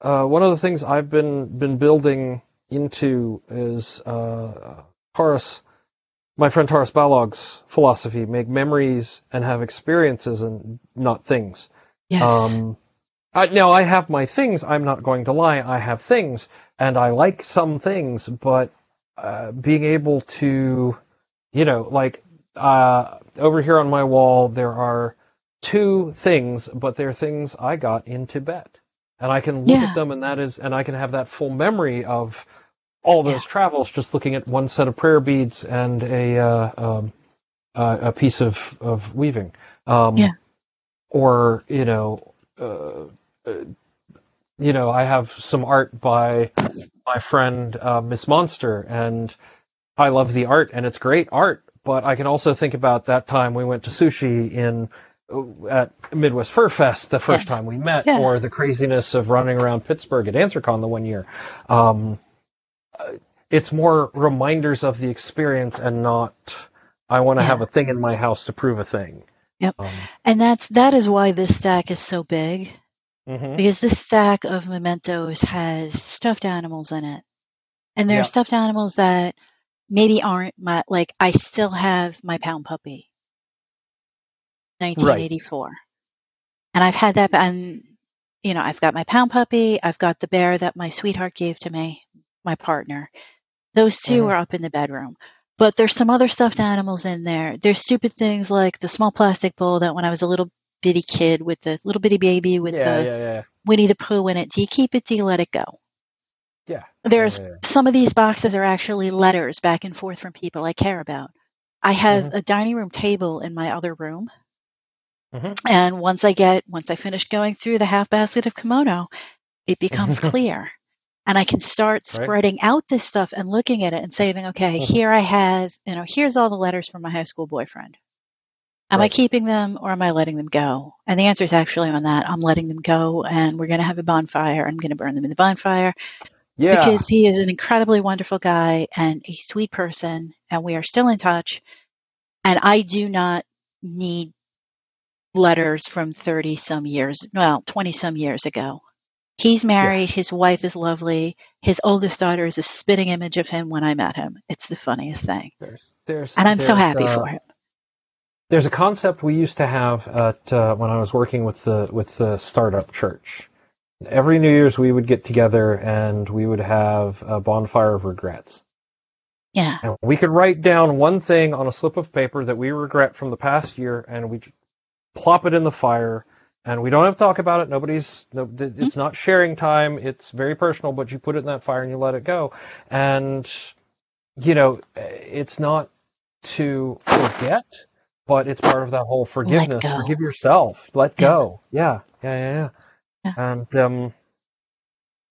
Speaker 1: uh, one of the things I've been been building into is uh, Taurus, my friend Taurus Balog's philosophy: make memories and have experiences and not things.
Speaker 3: Yes.
Speaker 1: Um, I, now I have my things. I'm not going to lie. I have things, and I like some things, but uh, being able to, you know, like uh, over here on my wall, there are two things, but they're things I got in Tibet, and I can look
Speaker 3: Yeah.
Speaker 1: at them, and that is, and I can have that full memory of all those travels just looking at one set of prayer beads and a uh, um, uh, a piece of of weaving. Um,
Speaker 3: Yeah.
Speaker 1: Or you know, uh, uh, you know, I have some art by my friend uh, Miss Monster, and I love the art, and it's great art. But I can also think about that time we went to sushi in uh, at Midwest Fur Fest the first time we met,
Speaker 3: Yeah.
Speaker 1: or the craziness of running around Pittsburgh at Anthrocon the one year. Um, it's more reminders of the experience and not I want to
Speaker 3: Yeah.
Speaker 1: have a thing in my house to prove a thing.
Speaker 3: Yep.
Speaker 1: Um,
Speaker 3: And that's that is why this stack is so big
Speaker 1: mhm.
Speaker 3: because this stack of mementos has stuffed animals in it. And there
Speaker 1: Yeah.
Speaker 3: are stuffed animals that maybe aren't my like I still have my pound puppy. 1984. And I've had that and you know, I've got my pound puppy, I've got the bear that my sweetheart gave to me, my partner. Those 2
Speaker 1: Mhm.
Speaker 3: are up in the bedroom. But there's some other stuffed animals in there. There's stupid things like the small plastic bowl that when I was a little bitty kid with the little bitty baby with
Speaker 1: yeah,
Speaker 3: the
Speaker 1: yeah, yeah,
Speaker 3: Winnie the Pooh in it. Do you keep it? Do you let it go?
Speaker 1: yeah.
Speaker 3: There's some of these boxes are actually letters back and forth from people I care about. I have
Speaker 1: Mhm.
Speaker 3: a dining room table in my other room.
Speaker 1: Mhm.
Speaker 3: And once I get, once I finish going through the half basket of kimono, it becomes clear. And I can start
Speaker 1: Right.
Speaker 3: spreading out this stuff and looking at it and saying, okay,
Speaker 1: Mhm.
Speaker 3: here I have, you know, here's all the letters from my high school boyfriend. Am I keeping them or am I letting them go? And the answer is actually on that. I'm letting them go and we're going to have a bonfire. I'm going to burn them in the bonfire
Speaker 1: Yeah.
Speaker 3: because he is an incredibly wonderful guy and a sweet person and we are still in touch. And I do not need letters from 30 some years, well, 20 some years ago. He's married. His wife is lovely. His oldest daughter is a spitting image of him when I met him. It's the funniest thing.
Speaker 1: there's, there's,
Speaker 3: And I'm so happy
Speaker 1: uh,
Speaker 3: for him.
Speaker 1: There's a concept we used to have at uh, when I was working with the with the startup church. Every New Year's we would get together and we would have a bonfire of regrets.
Speaker 3: Yeah.
Speaker 1: And we could write down one thing on a slip of paper that we regret from the past year, and we plop it in the fire. And we don't have to talk about it. Nobody's. No, th- it's not sharing time. It's very personal. But you put it in that fire and you let it go. And you know, it's not to forget, but it's part of that whole forgiveness. Forgive yourself. Let go. Yeah, yeah, yeah, yeah.
Speaker 3: Yeah.
Speaker 1: And um,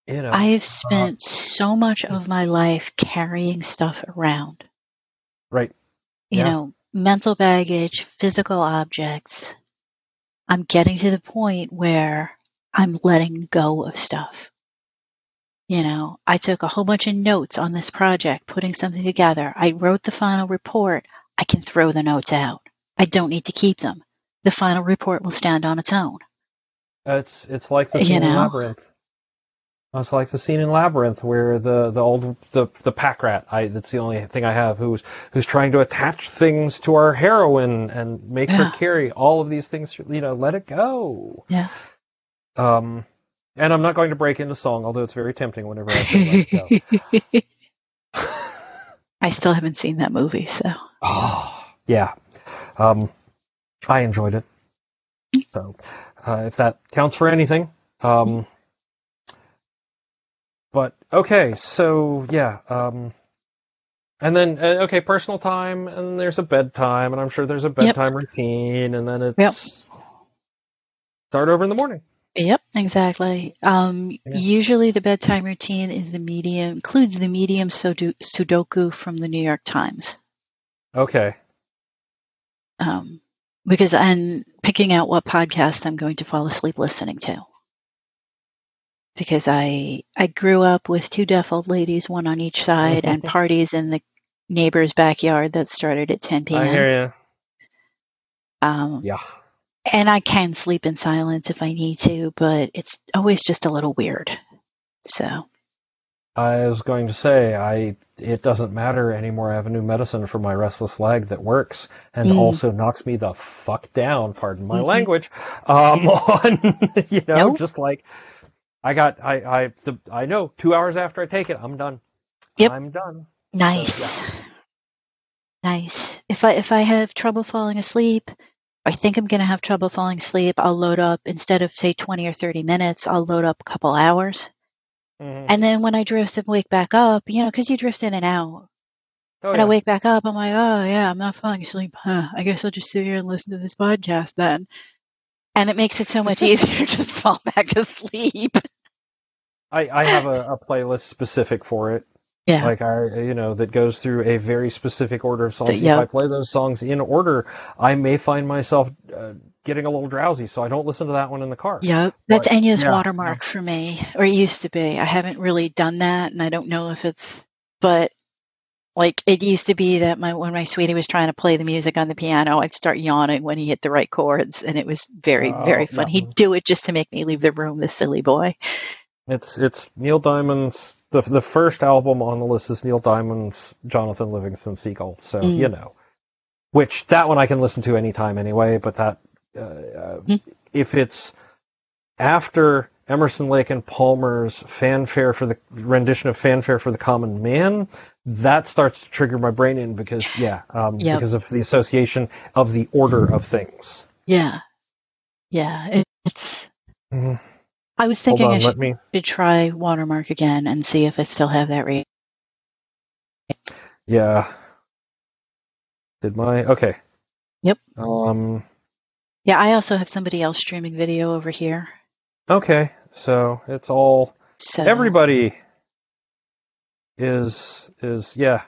Speaker 1: you know,
Speaker 3: I have spent so much of my life carrying stuff around.
Speaker 1: right.
Speaker 3: You
Speaker 1: Yeah.
Speaker 3: know, mental baggage, physical objects. I'm getting to the point where I'm letting go of stuff. You know, I took a whole bunch of notes on this project, putting something together. I wrote the final report. I can throw the notes out. I don't need to keep them. The final report will stand on its own.
Speaker 1: It's it's like the
Speaker 3: You know?
Speaker 1: Labyrinth. It's like the scene in Labyrinth where the, the old the the pack rat. I that's the only thing I have who's who's trying to attach things to our heroine and make her carry all of these things. You know, let it go.
Speaker 3: Yeah.
Speaker 1: Um, and I'm not going to break into song, although it's very tempting whenever I say let it go.
Speaker 3: I still haven't seen that movie, so
Speaker 1: Oh, yeah. Um, I enjoyed it. So, uh, if that counts for anything. Um, but okay, so yeah. Um, and then uh, okay, personal time, and there's a bedtime, and I'm sure there's a bedtime routine, and then it's
Speaker 3: Yep.
Speaker 1: start over in the morning.
Speaker 3: Yep, exactly. Um,
Speaker 1: Yeah.
Speaker 3: Usually, the bedtime routine is the medium includes the medium Sudoku from the New York Times.
Speaker 1: Okay.
Speaker 3: Um, because I'm picking out what podcast I'm going to fall asleep listening to. Because I I grew up with two deaf old ladies, one on each side, and parties in the neighbor's backyard that started at 10 p.m.
Speaker 1: I hear
Speaker 3: Um,
Speaker 1: you. Yeah.
Speaker 3: and I can sleep in silence if I need to, but it's always just a little weird. So.
Speaker 1: I was going to say, I it doesn't matter anymore. I have a new medicine for my restless leg that works and
Speaker 3: Mm.
Speaker 1: also knocks me the fuck down. Pardon my
Speaker 3: Mhm.
Speaker 1: language. Um, on you know,
Speaker 3: Nope.
Speaker 1: just like I got, I I the, I know two hours after I take it, I'm done.
Speaker 3: Yep.
Speaker 1: I'm done.
Speaker 3: Nice. Nice. If I if I have trouble falling asleep, I think I'm going to have trouble falling asleep, I'll load up instead of say 20 or 30 minutes, I'll load up a couple hours
Speaker 1: Mhm.
Speaker 3: And then when I drift and wake back up, you know, because you drift in and out.
Speaker 1: Oh,
Speaker 3: when
Speaker 1: yeah.
Speaker 3: I wake back up, I'm like, oh yeah, I'm not falling asleep. Huh. I guess I'll just sit here and listen to this podcast then. And it makes it so much easier to just fall back asleep.
Speaker 1: I, I have a, a playlist specific for it.
Speaker 3: Yeah.
Speaker 1: Like I, you know, that goes through a very specific order of songs.
Speaker 3: Yeah.
Speaker 1: If I play those songs in order, I may find myself uh, getting a little drowsy, so I don't listen to that one in the car.
Speaker 3: Yep. That's. Enya's
Speaker 1: Yeah.
Speaker 3: watermark for me, or it used to be. I haven't really done that, and I don't know if it's, but like it used to be that my when my sweetie was trying to play the music on the piano, I'd start yawning when he hit the right chords, and it was very,
Speaker 1: Oh,
Speaker 3: very fun.
Speaker 1: yeah.
Speaker 3: He'd do it just to make me leave the room, the silly boy.
Speaker 1: It's it's Neil Diamond's the the first album on the list is Neil Diamond's Jonathan Livingston Seagull. So
Speaker 3: Mm.
Speaker 1: you know, which that one I can listen to anytime anyway. But that uh, uh,
Speaker 3: Mm.
Speaker 1: if it's after Emerson Lake and Palmer's fanfare for the rendition of fanfare for the common man, that starts to trigger my brain in because yeah, um,
Speaker 3: Yep.
Speaker 1: because of the association of the order of things.
Speaker 3: Yeah, yeah. It, it's.
Speaker 1: Mhm.
Speaker 3: I was thinking I should,
Speaker 1: me.
Speaker 3: should try watermark again and see if I still have that rate.
Speaker 1: Yeah. Did my okay?
Speaker 3: Yep.
Speaker 1: Um.
Speaker 3: Yeah, I also have somebody else streaming video over here.
Speaker 1: Okay, so it's all
Speaker 3: So
Speaker 1: everybody is is yeah.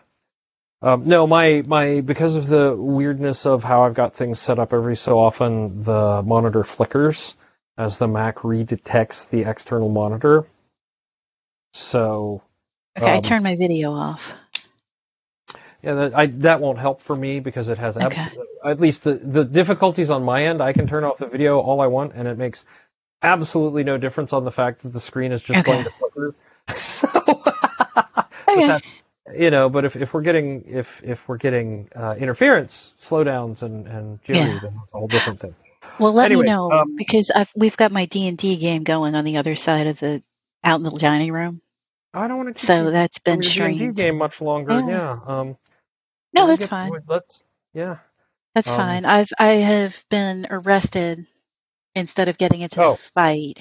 Speaker 1: Um, no, my my because of the weirdness of how I've got things set up every so often, the monitor flickers as the Mac redetects the external monitor. So
Speaker 3: Okay, I
Speaker 1: um,
Speaker 3: turned my video off.
Speaker 1: yeah, that I, that won't help for me because it has abs-
Speaker 3: Okay.
Speaker 1: at least the the difficulties on my end. I can turn off the video all I want, and it makes absolutely no difference on the fact that the screen is just
Speaker 3: Okay.
Speaker 1: going to flicker. so,
Speaker 3: Okay.
Speaker 1: that's you know, but if, if we're getting if if we're getting uh, interference, slowdowns, and and jittery,
Speaker 3: Yeah.
Speaker 1: then it's a whole different thing.
Speaker 3: Well, let
Speaker 1: Anyways,
Speaker 3: me know
Speaker 1: um,
Speaker 3: because I've, we've got my D and D game going on the other side of the out in the dining room,
Speaker 1: I don't want to
Speaker 3: so that's been
Speaker 1: your D&D game much longer.
Speaker 3: Yeah.
Speaker 1: Yeah. Um,
Speaker 3: No, that's fine.
Speaker 1: Let's yeah.
Speaker 3: That's
Speaker 1: um,
Speaker 3: fine. I've I have been arrested instead of getting into
Speaker 1: Oh.
Speaker 3: the fight.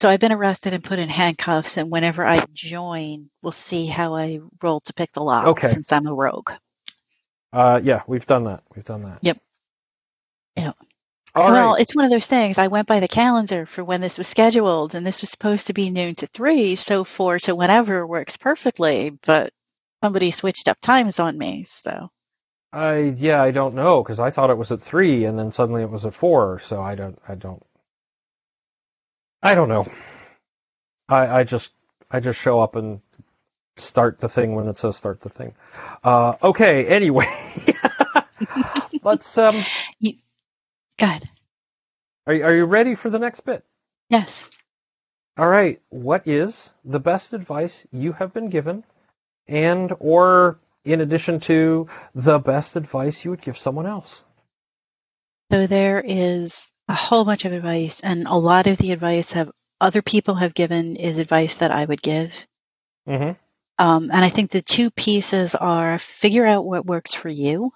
Speaker 3: So I've been arrested and put in handcuffs, and whenever I join, we'll see how I roll to pick the lock
Speaker 1: Okay.
Speaker 3: since I'm a rogue.
Speaker 1: Uh, yeah, we've done that. We've done that.
Speaker 3: Yep. Yep.
Speaker 1: All
Speaker 3: well,
Speaker 1: right.
Speaker 3: it's one of those things. I went by the calendar for when this was scheduled, and this was supposed to be noon to three, so four to whatever works perfectly, but somebody switched up times on me, so.
Speaker 1: I yeah, I don't know because I thought it was at three, and then suddenly it was at four. So I don't, I don't, I don't know. I I just I just show up and start the thing when it says start the thing. Uh, okay. Anyway, let's um.
Speaker 3: Good.
Speaker 1: Are you- are you ready for the next bit?
Speaker 3: Yes.
Speaker 1: All right. What is the best advice you have been given, and or in addition to the best advice you would give someone else?
Speaker 3: So there is a whole bunch of advice, and a lot of the advice have other people have given is advice that I would give.
Speaker 1: Mm-hmm.
Speaker 3: Um, and I think the two pieces are figure out what works for you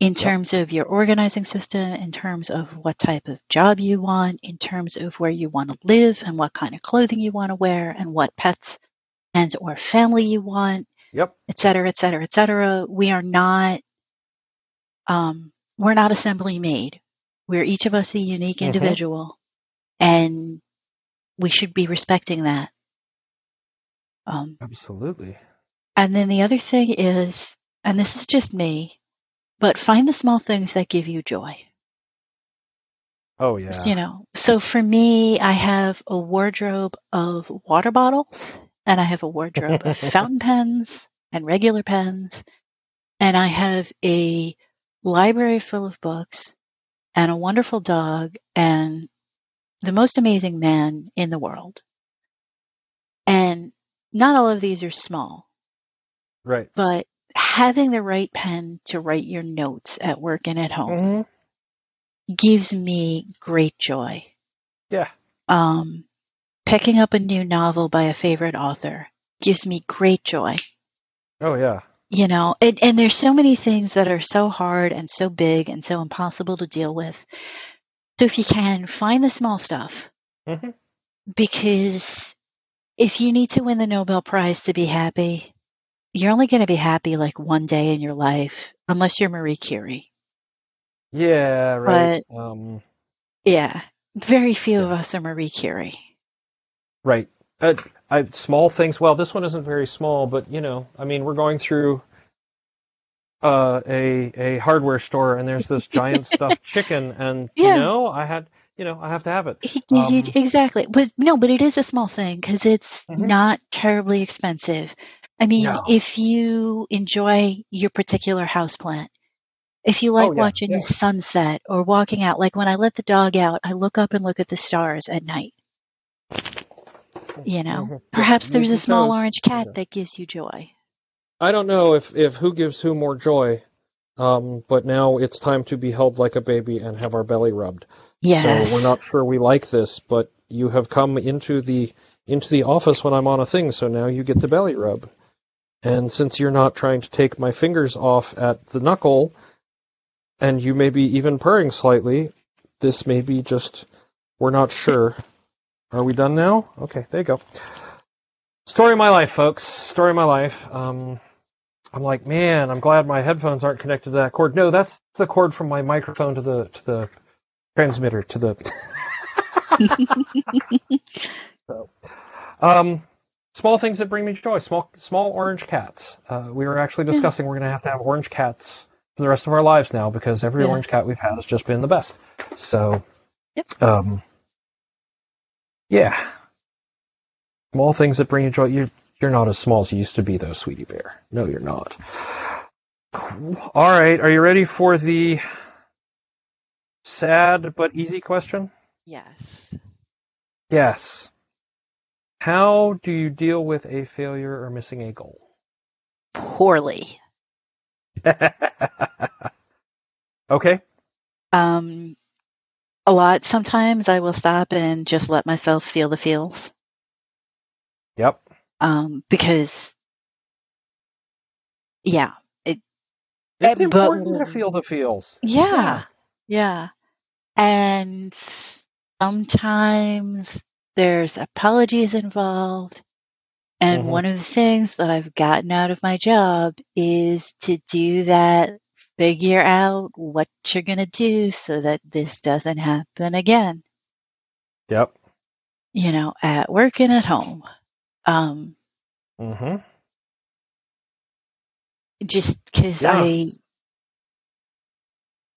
Speaker 3: in terms of your organizing system, in terms of what type of job you want, in terms of where you want to live and what kind of clothing you want to wear and what pets and or family you want,
Speaker 1: Yep.
Speaker 3: et cetera, et cetera, et cetera. We are not, um, we're not assembly made. We're each of us a unique
Speaker 1: Mhm.
Speaker 3: individual and we should be respecting that. Um,
Speaker 1: Absolutely.
Speaker 3: and then the other thing is, and this is just me, but find the small things that give you joy.
Speaker 1: Oh yeah.
Speaker 3: You know, so for me, I have a wardrobe of water bottles and I have a wardrobe of fountain pens and regular pens. And I have a library full of books and a wonderful dog and the most amazing man in the world. And not all of these are small,
Speaker 1: Right.
Speaker 3: but having the right pen to write your notes at work and at home
Speaker 1: Mm-hmm.
Speaker 3: gives me great joy.
Speaker 1: Yeah.
Speaker 3: Um, picking up a new novel by a favorite author gives me great joy.
Speaker 1: Oh yeah.
Speaker 3: You know, and, and there's so many things that are so hard and so big and so impossible to deal with. So if you can find the small stuff
Speaker 1: Mhm.
Speaker 3: because if you need to win the Nobel Prize to be happy, you're only going to be happy like one day in your life, unless you're Marie Curie.
Speaker 1: Yeah, right. um,
Speaker 3: Yeah, very few of us are Marie Curie.
Speaker 1: right. Uh, I, small things. Well, this one isn't very small, but you know, I mean, we're going through uh, a a hardware store, and there's this giant stuffed chicken, and
Speaker 3: Yeah.
Speaker 1: you know, I had, you know, I have to have it.
Speaker 3: He gives you-
Speaker 1: Um,
Speaker 3: exactly, but no, but it is a small thing because it's
Speaker 1: Mhm.
Speaker 3: not terribly expensive. I mean,
Speaker 1: No.
Speaker 3: if you enjoy your particular house plant, if you like
Speaker 1: Oh, yeah,
Speaker 3: watching
Speaker 1: yeah.
Speaker 3: the sunset or walking out, like when I let the dog out, I look up and look at the stars at night. You know,
Speaker 1: Mhm.
Speaker 3: perhaps there's a small orange cat that gives you joy.
Speaker 1: I don't know if, if who gives who more joy, um, but now it's time to be held like a baby and have our belly rubbed.
Speaker 3: Yes.
Speaker 1: So we're not sure we like this, but you have come into the into the office when I'm on a thing, so now you get the belly rub. And since you're not trying to take my fingers off at the knuckle, and you may be even purring slightly, this may be just we're not sure. Are we done now? Okay, there you go. Story of my life, folks. Story of my life. Um, I'm like, man, I'm glad my headphones aren't connected to that cord. No, that's the cord from my microphone to the to the transmitter to the. so, um, small things that bring me joy. Small small orange cats. Uh, we were actually discussing we're going to have to have orange cats for the rest of our lives now because every
Speaker 3: Yeah.
Speaker 1: orange cat we've had has just been the best. So,
Speaker 3: Yep.
Speaker 1: um, yeah. Small things that bring you joy. You you're not as small as you used to be, though, sweetie bear. No, you're not. Cool. All right, are you ready for the sad but easy question?
Speaker 3: Yes.
Speaker 1: Yes. How do you deal with a failure or missing a goal?
Speaker 3: Poorly.
Speaker 1: okay.
Speaker 3: Um, a lot. Sometimes I will stop and just let myself feel the feels.
Speaker 1: Yep.
Speaker 3: Um, because, yeah,
Speaker 1: It's
Speaker 3: Uh, but-
Speaker 1: important to feel the feels.
Speaker 3: yeah, yeah. And sometimes there's apologies involved. And
Speaker 1: Mhm.
Speaker 3: one of the things that I've gotten out of my job is to do that, figure out what you're going to do so that this doesn't happen again,
Speaker 1: Yep.
Speaker 3: you know, at work and at home. Um,
Speaker 1: Mm-hmm.
Speaker 3: just because
Speaker 1: Yeah.
Speaker 3: I,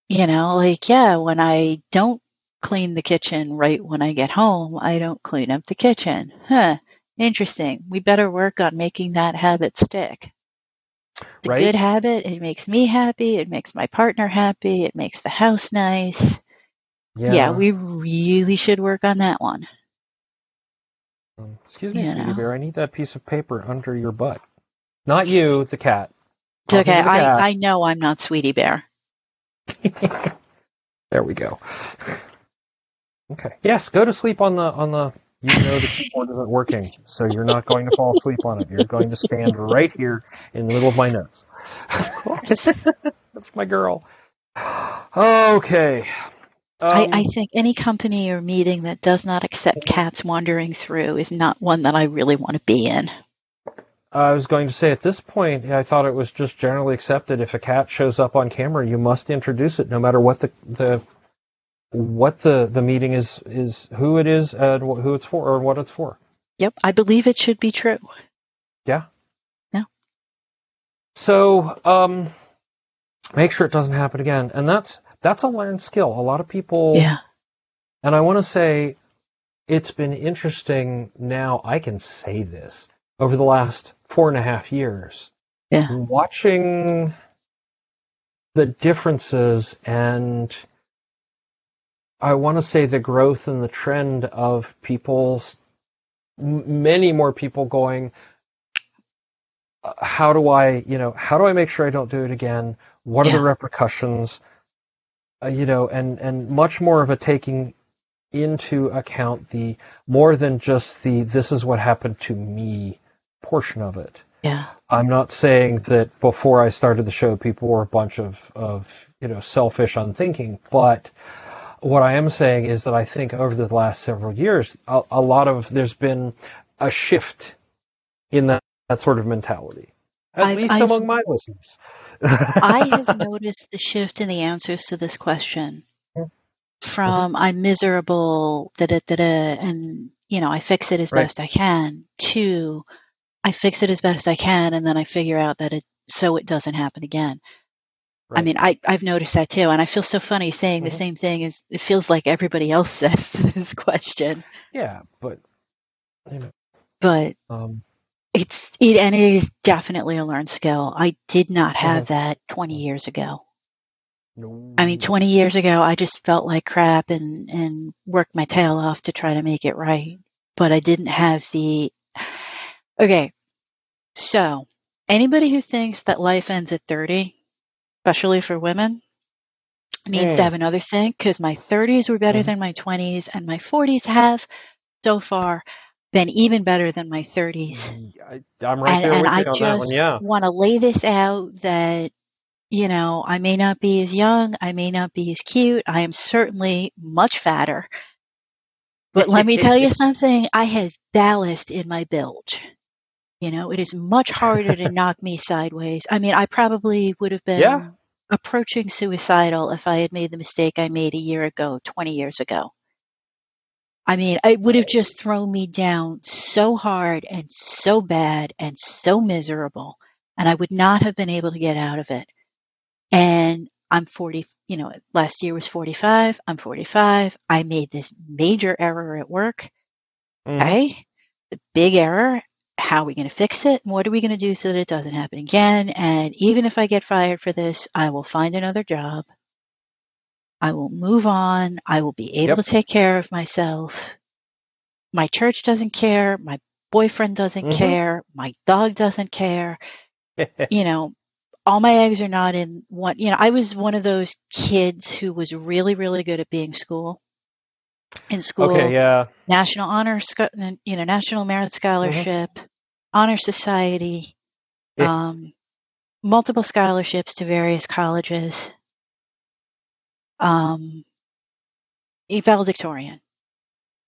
Speaker 3: you know, like, yeah, when I don't clean the kitchen right when I get home, I don't clean up the kitchen. Huh. Interesting. We better work on making that habit stick. The
Speaker 1: Right.
Speaker 3: good habit, it makes me happy. It makes my partner happy. It makes the house nice.
Speaker 1: Yeah.
Speaker 3: Yeah, we really should work on that one.
Speaker 1: Um, Excuse me,
Speaker 3: you
Speaker 1: sweetie
Speaker 3: know.
Speaker 1: bear. I need that piece of paper under your butt. Not you, the cat.
Speaker 3: It's okay. I, I know I'm not Sweetie Bear.
Speaker 1: There we go. Okay. Yes, go to sleep on the on the. You know the keyboard isn't working, so you're not going to fall asleep on it. You're going to stand right here in the middle of my notes.
Speaker 3: Of course.
Speaker 1: That's my girl. Okay.
Speaker 3: I,
Speaker 1: Um,
Speaker 3: I think any company or meeting that does not accept cats wandering through is not one that I really want to be in.
Speaker 1: I was going to say at this point, I thought it was just generally accepted. If a cat shows up on camera, you must introduce it, no matter what the the what the the meeting is is who it is and wh- who it's for or what it's for.
Speaker 3: Yep, I believe it should be true. Yeah. Yeah.
Speaker 1: So, um, make sure it doesn't happen again, and that's that's a learned skill. A lot of people,
Speaker 3: Yeah.
Speaker 1: and I want to say, it's been interesting. Now I can say this over the last four and a half years.
Speaker 3: Yeah.
Speaker 1: watching the differences and I want to say the growth and the trend of people, many more people going, "Uh, how do I, you know, how do I make sure I don't do it again? What are
Speaker 3: Yeah.
Speaker 1: the repercussions? Uh, you know, and, and much more of a taking into account the more than just the this is what happened to me portion of it.
Speaker 3: Yeah.
Speaker 1: I'm not saying that before I started the show, people were a bunch of, of you know selfish, unthinking, but what I am saying is that I think over the last several years, a, a lot of there's been a shift in that, that sort of mentality, at
Speaker 3: I've-
Speaker 1: least
Speaker 3: I've-
Speaker 1: among my listeners.
Speaker 3: I have noticed the shift in the answers to this question mm-hmm. from I'm miserable, da da da da, and you know I fix it as
Speaker 1: Right.
Speaker 3: best I can, to I fix it as best I can, and then I figure out that it so it doesn't happen again. I mean, I I've noticed that too, and I feel so funny saying the
Speaker 1: Mhm.
Speaker 3: same thing as it feels like everybody else says this question,
Speaker 1: yeah, but you know,
Speaker 3: but
Speaker 1: um,
Speaker 3: it's it and it is definitely a learned skill. I did not have
Speaker 1: Mhm.
Speaker 3: that 20 years ago.
Speaker 1: no,
Speaker 3: I mean, 20 years ago, I just felt like crap and, and worked my tail off to try to make it right. But I didn't have the. Okay. So, anybody who thinks that life ends at 30, especially for women, needs
Speaker 1: Mm.
Speaker 3: to have another think because my 30s were better
Speaker 1: Mhm.
Speaker 3: than my 20s, and my 40s have so far been even better than my 30s
Speaker 1: I, I'm right
Speaker 3: and,
Speaker 1: there
Speaker 3: and
Speaker 1: with
Speaker 3: I
Speaker 1: you on that one.
Speaker 3: just
Speaker 1: Yeah,
Speaker 3: want to lay this out that you know I may not be as young, I may not be as cute, I am certainly much fatter. But let me tell you something, I have ballast in my bilge. You know, it is much harder to knock me sideways. I mean, I probably would have been
Speaker 1: Yeah.
Speaker 3: Approaching suicidal if I had made the mistake I made a year ago, 20 years ago. I mean, it would have just thrown me down so hard and so bad and so miserable, and I would not have been able to get out of it. And I'm 40, you know, last year was 45. I'm 45. I made this major error at work.
Speaker 1: Mhm.
Speaker 3: Okay. The big error. How are we going to fix it? What are we going to do so that it doesn't happen again? And even if I get fired for this, I will find another job. I will move on. I will be able
Speaker 1: Yep.
Speaker 3: to take care of myself. My church doesn't care. My boyfriend doesn't
Speaker 1: Mhm.
Speaker 3: care. My dog doesn't care. You know, all my eggs are not in one. You know, I was one of those kids who was really, really good at being school. In school,
Speaker 1: okay, yeah,
Speaker 3: national honor, you know, national merit scholarship, honor society,
Speaker 1: Yeah.
Speaker 3: um, multiple scholarships to various colleges, um, a valedictorian,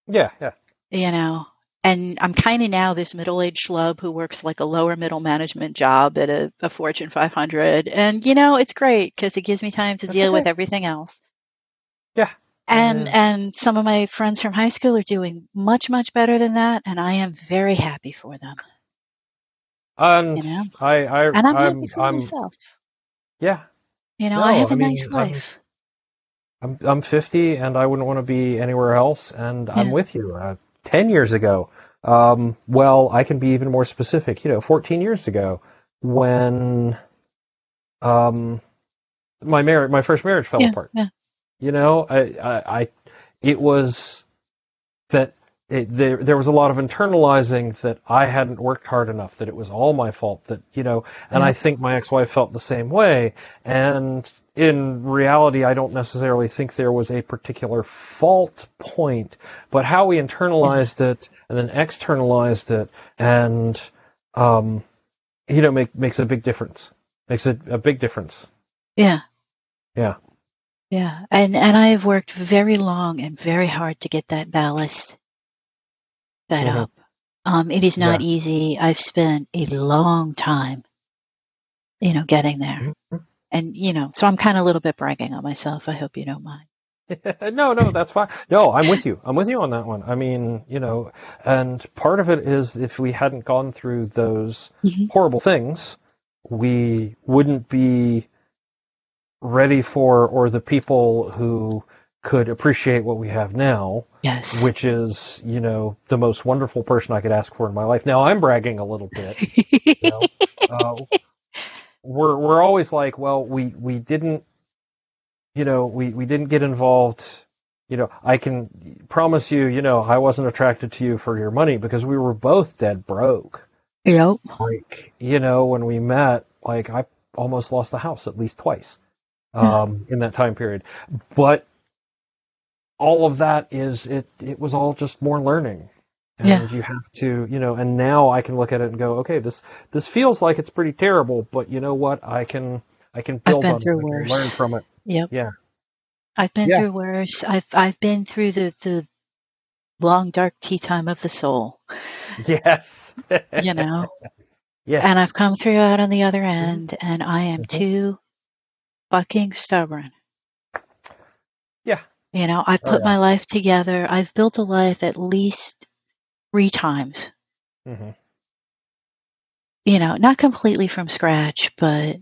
Speaker 1: yeah, yeah.
Speaker 3: you know. And I'm kind of now this middle-aged schlub who works like a lower middle management job at a, a Fortune 500, and you know it's great because it gives me time to
Speaker 1: That's
Speaker 3: deal with everything else.
Speaker 1: Yeah.
Speaker 3: And
Speaker 1: Yeah.
Speaker 3: and some of my friends from high school are doing much much better than that, and I am very happy for them.
Speaker 1: And
Speaker 3: You know?
Speaker 1: I, I,
Speaker 3: And I'm,
Speaker 1: I'm,
Speaker 3: happy for
Speaker 1: I'm,
Speaker 3: myself.
Speaker 1: yeah,
Speaker 3: You know,
Speaker 1: No,
Speaker 3: I have a
Speaker 1: I mean,
Speaker 3: nice
Speaker 1: I'm-
Speaker 3: life.
Speaker 1: I'm I'm 50 and I wouldn't want to be anywhere else. And I'm with you. Uh, 10 years ago, um, well, I can be even more specific. You know, 14 years ago, when um, my marriage, my first marriage fell
Speaker 3: yeah,
Speaker 1: apart.
Speaker 3: yeah,
Speaker 1: You know, I, I, I it was that it, there there was a lot of internalizing that I hadn't worked hard enough. That it was all my fault. That you know, and. I think my ex-wife felt the same way. And in reality, I don't necessarily think there was a particular fault point, but how we internalized it and then externalized it, and um, you know, make, makes a big difference. Makes a, a big difference.
Speaker 3: yeah,
Speaker 1: Yeah.
Speaker 3: yeah. And and I have worked very long and very hard to get that ballast set
Speaker 1: Mhm.
Speaker 3: up. Um, it is not easy. I've spent a long time, you know, getting there.
Speaker 1: Mhm.
Speaker 3: And you know, so I'm kind of a little bit bragging on myself. I hope you don't mind.
Speaker 1: no, no, that's fine. No, I'm with you. I'm with you on that one. I mean, you know, and part of it is if we hadn't gone through those
Speaker 3: Mhm.
Speaker 1: horrible things, we wouldn't be ready for or the people who could appreciate what we have now,
Speaker 3: Yes.
Speaker 1: which is, you know, the most wonderful person I could ask for in my life. Now I'm bragging a little bit. You know, uh, we're we're always like, well, we we didn't, you know, we we didn't get involved. You know, I can promise you, you know, I wasn't attracted to you for your money because we were both dead broke.
Speaker 3: yep.
Speaker 1: Like, you know, when we met, like I almost lost the house at least twice um, in that time period. But all of that is it. It was all just more learning. And
Speaker 3: Yeah.
Speaker 1: you have to, you know, and now I can look at it and go, okay, this this feels like it's pretty terrible, but you know what? I can I can build on it.
Speaker 3: through
Speaker 1: I can
Speaker 3: worse.
Speaker 1: learn from it.
Speaker 3: Yep.
Speaker 1: Yeah.
Speaker 3: I've been
Speaker 1: Yeah.
Speaker 3: through worse. I've I've been through the the long dark tea time of the soul,
Speaker 1: Yes.
Speaker 3: you know.
Speaker 1: yes.
Speaker 3: and I've come through out on the other end, and I am
Speaker 1: Mhm.
Speaker 3: too fucking stubborn. You know, I've
Speaker 1: Oh,
Speaker 3: put
Speaker 1: yeah.
Speaker 3: my life together. I've built a life at least three times.
Speaker 1: Mhm.
Speaker 3: You know, not completely from scratch, but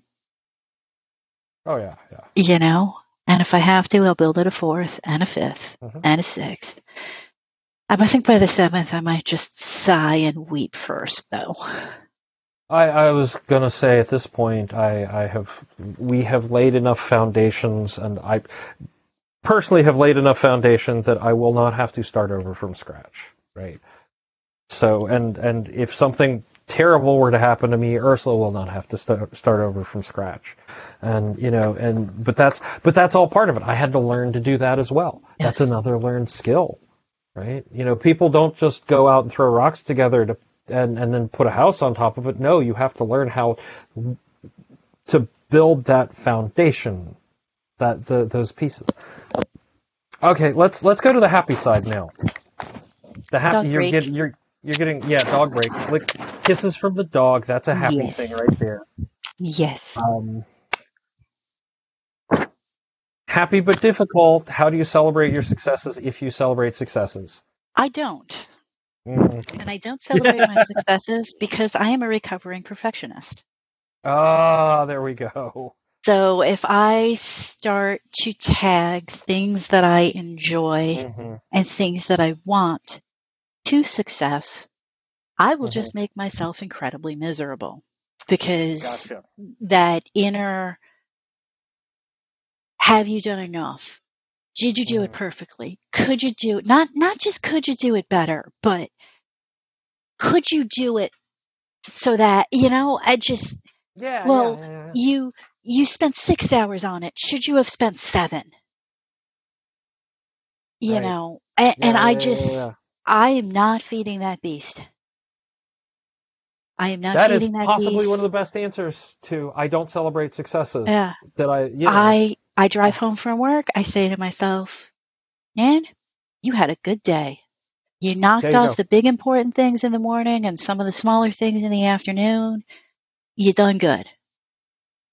Speaker 1: Oh yeah, yeah.
Speaker 3: you know, and if I have to, I'll build it a fourth and a 5th
Speaker 1: Mhm.
Speaker 3: and a sixth. I think by the seventh, I might just sigh and weep first, though.
Speaker 1: I, I was gonna say at this point, I, I have we have laid enough foundations, and I personally have laid enough foundation that I will not have to start over from scratch, right? So, and and if something terrible were to happen to me, Ursula will not have to start start over from scratch, and you know, and but that's but that's all part of it. I had to learn to do that as well. That's another learned skill, right? You know, people don't just go out and throw rocks together to and and then put a house on top of it. No, you have to learn how to build that foundation, that the those pieces. Okay, let's let's go to the happy side now. The happy
Speaker 3: Dog
Speaker 1: you're
Speaker 3: break.
Speaker 1: getting you're you're getting yeah dog break Lick, kisses from the dog. That's a happy
Speaker 3: Yes.
Speaker 1: thing right there.
Speaker 3: Yes.
Speaker 1: Um, happy but difficult. How do you celebrate your successes if you celebrate successes?
Speaker 3: I don't.
Speaker 1: Mm.
Speaker 3: And I don't celebrate my successes because I am a recovering perfectionist.
Speaker 1: Ah, there we go.
Speaker 3: So if I start to tag things that I enjoy
Speaker 1: hmm
Speaker 3: and things that I want to success, I will
Speaker 1: Mhm.
Speaker 3: just make myself incredibly miserable because
Speaker 1: Gotcha.
Speaker 3: that inner have you done enough? Did you do it
Speaker 1: Mhm.
Speaker 3: perfectly? Could you do it? Not not just could you do it better, but could you do it so that, you know, I just
Speaker 1: Yeah.
Speaker 3: Well,
Speaker 1: yeah, yeah, yeah.
Speaker 3: you you spent six hours on it should you have spent seven you
Speaker 1: Right.
Speaker 3: know and, and i
Speaker 1: yeah, yeah,
Speaker 3: just
Speaker 1: yeah.
Speaker 3: i am not feeding that beast i am not
Speaker 1: That is
Speaker 3: feeding that beast.
Speaker 1: possibly
Speaker 3: beast
Speaker 1: one of the best answers to I don't celebrate successes
Speaker 3: yeah
Speaker 1: that I you know
Speaker 3: i i drive home from work i say to myself nan you had a good day you knocked
Speaker 1: you
Speaker 3: off
Speaker 1: go.
Speaker 3: the big important things in the morning and some of the smaller things in the afternoon you done good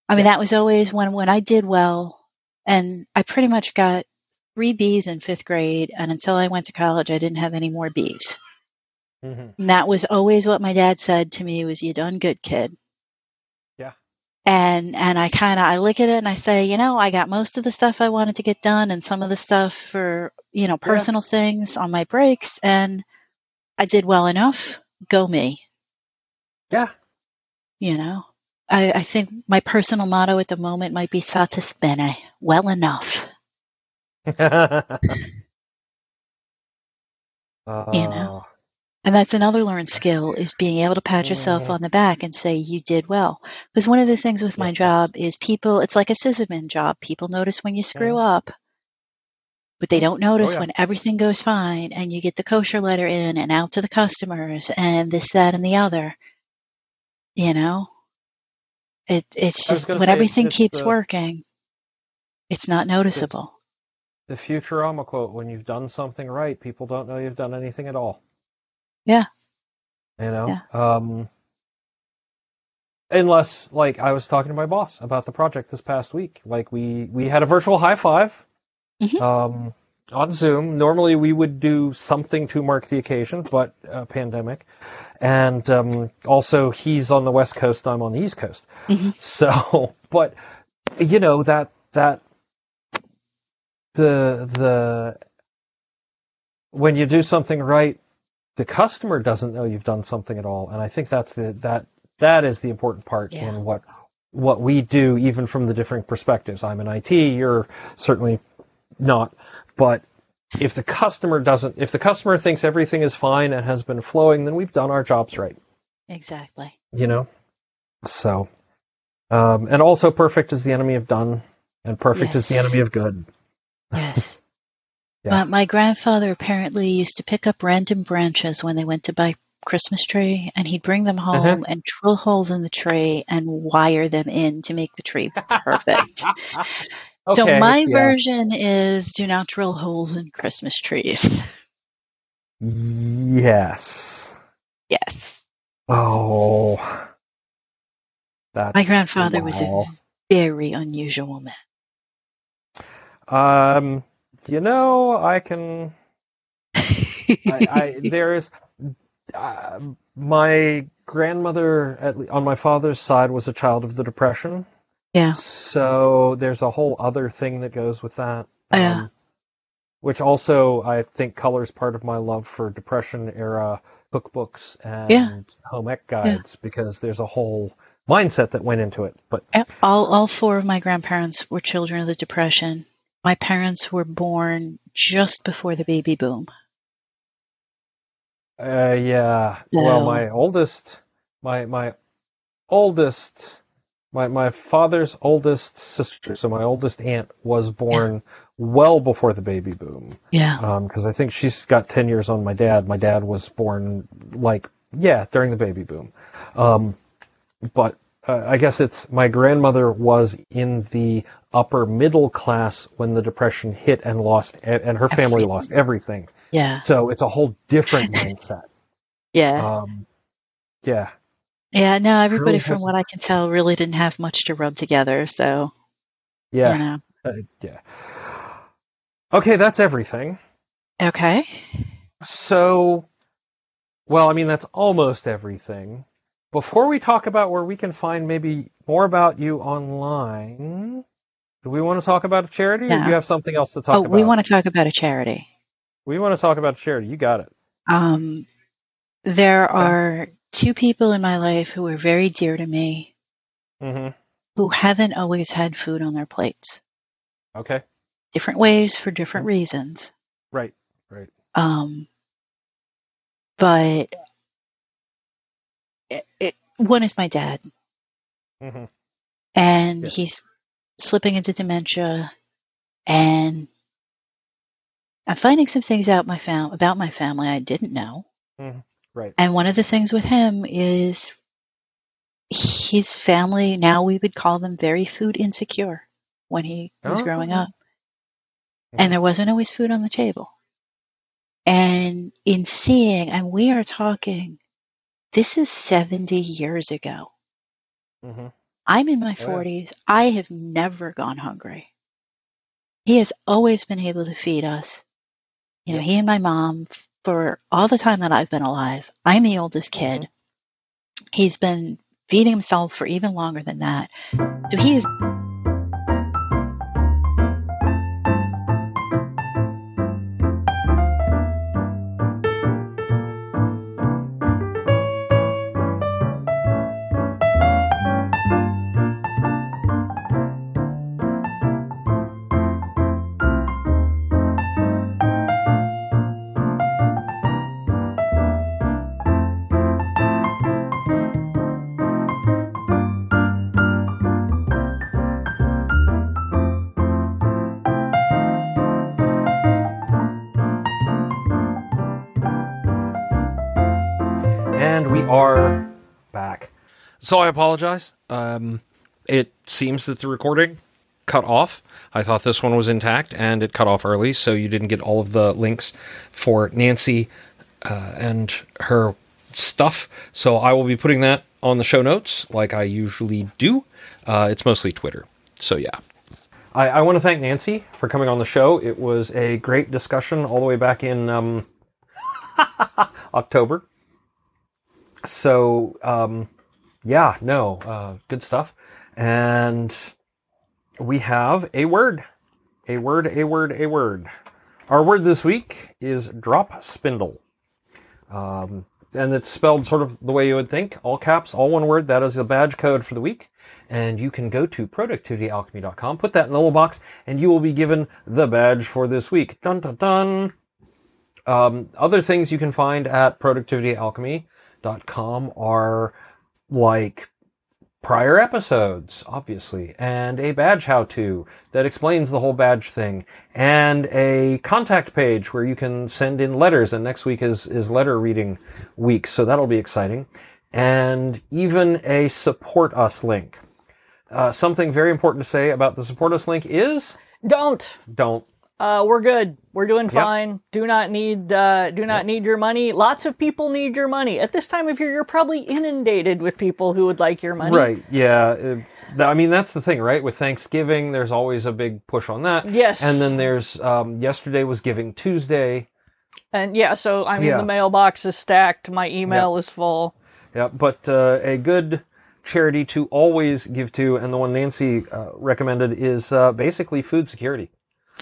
Speaker 3: i mean
Speaker 1: Yeah.
Speaker 3: that was always when when i did well and i pretty much got three b's in fifth grade and until i went to college i didn't have any more b's
Speaker 1: Mhm.
Speaker 3: and that was always what my dad said to me was you done good kid
Speaker 1: Yeah.
Speaker 3: and and i kind of i look at it and i say you know i got most of the stuff i wanted to get done and some of the stuff for you know
Speaker 1: Yeah.
Speaker 3: personal things on my breaks and i did well enough go me
Speaker 1: Yeah.
Speaker 3: you know I, I think my personal motto at the moment might be satis bene well enough. You know.
Speaker 1: Uh,
Speaker 3: and that's another learned skill is being able to pat yourself on the back and say you did well. Because one of the things with my job is people it's like a sysadmin job. People notice when you screw
Speaker 1: Mhm.
Speaker 3: up but they don't notice
Speaker 1: Oh, yeah.
Speaker 3: when everything goes fine and you get the kosher letter in and out to the customers and this that and the other. You know it it's just when
Speaker 1: say,
Speaker 3: everything keeps
Speaker 1: the-
Speaker 3: working it's not noticeable
Speaker 1: the Futurama quote: "When you've done something right, people don't know you've done anything at all."
Speaker 3: Yeah.
Speaker 1: You know.
Speaker 3: Yeah.
Speaker 1: Um, unless, like, I was talking to my boss about the project this past week. Like, we we had a virtual high 5
Speaker 3: Mhm.
Speaker 1: um, on Zoom. Normally, we would do something to mark the occasion, but uh, pandemic, and um, also he's on the West Coast, I'm on the East Coast.
Speaker 3: Mhm.
Speaker 1: So, but you know that that the the when you do something right, the customer doesn't know you've done something at all, and I think that's the that that is the important part
Speaker 3: Yeah.
Speaker 1: in what what we do, even from the different perspectives. I'm in IT, you're certainly not, but if the customer doesn't, if the customer thinks everything is fine and has been flowing, then we've done our jobs right
Speaker 3: exactly
Speaker 1: you know so um, and also perfect is the enemy of done and perfect is the enemy of good
Speaker 3: Yes.
Speaker 1: Yeah.
Speaker 3: my, my grandfather apparently used to pick up random branches when they went to buy Christmas tree, and he'd bring them home
Speaker 1: Uh-huh.
Speaker 3: and drill holes in the tree and wire them in to make the tree perfect.
Speaker 1: Okay,
Speaker 3: so my
Speaker 1: yeah.
Speaker 3: version is do not drill holes in Christmas trees.
Speaker 1: Yes.
Speaker 3: yes.
Speaker 1: Oh. That's
Speaker 3: My grandfather was a very unusual man.
Speaker 1: Um, you know, I can. I, I there is. Uh, my grandmother, at on my father's side, was a child of the Depression.
Speaker 3: Yeah.
Speaker 1: So there's a whole other thing that goes with that.
Speaker 3: Oh, yeah.
Speaker 1: um, which also I think colors part of my love for Depression era cookbooks and
Speaker 3: Yeah.
Speaker 1: home ec guides because there's a whole mindset that went into it. But
Speaker 3: all all four of my grandparents were children of the Depression. My parents were born just before the baby boom.
Speaker 1: Uh, yeah. Well, my oldest, my my oldest, my my father's oldest sister, so my oldest aunt was born well before the baby boom.
Speaker 3: Yeah.
Speaker 1: Um, because I think she's got ten years on my dad. My dad was born like yeah during the baby boom. Um, but uh, I guess it's my grandmother was in the upper middle class when the depression hit and lost, and, and her family
Speaker 3: Everything.
Speaker 1: lost everything.
Speaker 3: Yeah.
Speaker 1: So it's a whole different mindset.
Speaker 3: Yeah.
Speaker 1: Um, yeah.
Speaker 3: Yeah. No, everybody
Speaker 1: really
Speaker 3: from what I can tell really didn't have much to rub together, so
Speaker 1: Yeah.
Speaker 3: you know.
Speaker 1: Uh, yeah. Okay, that's everything.
Speaker 3: Okay.
Speaker 1: So, well, I mean, that's almost everything. Before we talk about where we can find maybe more about you online, do we want to talk about a charity, or do you have something else to talk
Speaker 3: Oh,
Speaker 1: about?
Speaker 3: we want to talk about a charity.
Speaker 1: We want to talk about a charity. You got it.
Speaker 3: Um, there are two people in my life who are very dear to me
Speaker 1: hmm
Speaker 3: who haven't always had food on their plates.
Speaker 1: Okay.
Speaker 3: Different ways for different reasons.
Speaker 1: Right. Right.
Speaker 3: Um, but it, it, one is my dad,
Speaker 1: hmm
Speaker 3: and
Speaker 1: Yeah.
Speaker 3: he's slipping into dementia, and I'm finding some things out my fam- about my family I didn't know.
Speaker 1: Right.
Speaker 3: And one of the things with him is his family, now we would call them very food insecure when he was growing
Speaker 1: Oh.
Speaker 3: up. And there wasn't always food on the table. And in seeing, and we are talking, this is 70 years ago.
Speaker 1: hmm
Speaker 3: I'm in my
Speaker 1: Oh, yeah.
Speaker 3: 40s. I have never gone hungry. He has always been able to feed us. You know, he and my mom for all the time that I've been alive. I'm the oldest
Speaker 1: Mm-hmm.
Speaker 3: kid. He's been feeding himself for even longer than that. So he is
Speaker 1: So I apologize. Um, it seems that the recording cut off. I thought this one was intact, and it cut off early, so you didn't get all of the links for Nancy uh, and her stuff. So I will be putting that on the show notes, like I usually do. Uh, it's mostly Twitter. So yeah. I, I want to thank Nancy for coming on the show. It was a great discussion all the way back in um, October. So, um, yeah, no, uh, good stuff. And we have a word. A word, a word, a word. Our word this week is drop spindle. Um, and it's spelled sort of the way you would think all caps, all one word. That is the badge code for the week. And you can go to productivityalchemy.com, put that in the little box, and you will be given the badge for this week. Dun dun dun. Um, other things you can find at productivityalchemy.com are like prior episodes, obviously, and a badge how to that explains the whole badge thing, and a contact page where you can send in letters. And next week is, is letter reading week, so that'll be exciting. And even a support us link. uh, something very important to say about the support us link is
Speaker 2: Don't.
Speaker 1: don't.
Speaker 2: Uh, we're good. We're doing fine. Do not need uh, do not need your money. Lots of people need your money at this time of year. You're probably inundated with people who would like your money.
Speaker 1: Right. Yeah. uh, I mean, that's the thing, right? With Thanksgiving, there's always a big push on that.
Speaker 2: Yes.
Speaker 1: And then there's um, yesterday was Giving Tuesday.
Speaker 2: And yeah, so I mean,
Speaker 1: Yeah.
Speaker 2: the mailbox is stacked. My email is full.
Speaker 1: Yeah, but uh, a good charity to always give to, and the one Nancy uh, recommended is uh, basically food security.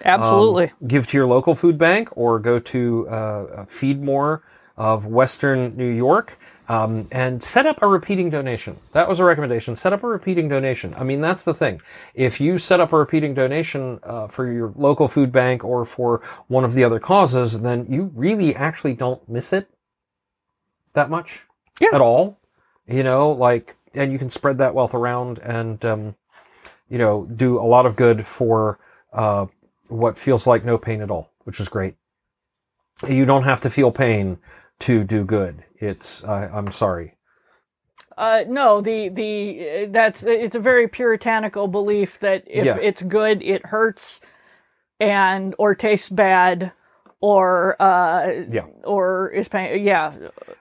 Speaker 2: Absolutely.
Speaker 1: Um, give to your local food bank or go to uh, Feed More of Western New York um, and set up a repeating donation. That was a recommendation. Set up a repeating donation. I mean, that's the thing. If you set up a repeating donation uh, for your local food bank or for one of the other causes, then you really actually don't miss it that much
Speaker 2: Yeah.
Speaker 1: at all. You know, like, and you can spread that wealth around and, um, you know, do a lot of good for uh, what feels like no pain at all, which is great. You don't have to feel pain to do good. It's, I I'm sorry.
Speaker 2: Uh, no, the the uh, that's it's a very puritanical belief that if
Speaker 1: Yeah.
Speaker 2: it's good, it hurts, and or tastes bad, or uh,
Speaker 1: Yeah.
Speaker 2: or is pain. Yeah,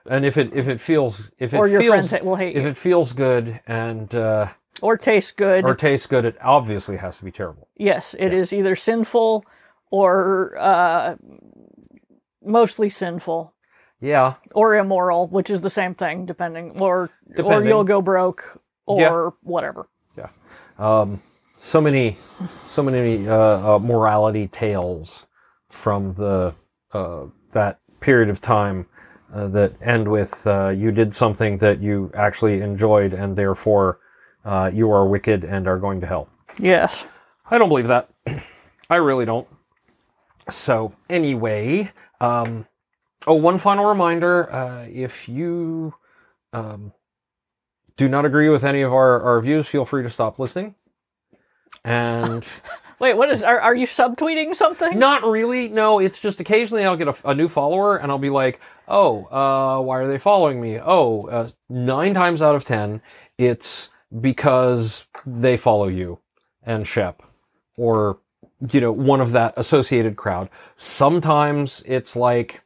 Speaker 1: And if it, if it feels, if it
Speaker 2: or your
Speaker 1: feels,
Speaker 2: friends will hate
Speaker 1: if
Speaker 2: you,
Speaker 1: it feels good and, uh,
Speaker 2: or tastes good.
Speaker 1: or tastes good, it obviously has to be terrible.
Speaker 2: yes, it is either sinful or uh, mostly sinful
Speaker 1: Yeah.
Speaker 2: or immoral, which is the same thing, depending, or or you'll go broke or
Speaker 1: Yeah.
Speaker 2: whatever. Yeah.
Speaker 1: Um, so many, so many uh, uh, morality tales from the uh, that period of time uh, that end with uh, you did something that you actually enjoyed, and therefore uh, you are wicked and are going to hell.
Speaker 2: Yes.
Speaker 1: I don't believe that. I really don't. So anyway, um, oh, one final reminder: uh, if you um, do not agree with any of our, our views, feel free to stop listening. And
Speaker 2: Wait, what is? Are, are you subtweeting something?
Speaker 1: not really. No, it's just occasionally I'll get a, a new follower, and I'll be like, "Oh, uh, why are they following me?" Oh, uh, nine times out of ten, it's because they follow you and Shep, or you know, one of that associated crowd. Sometimes it's like,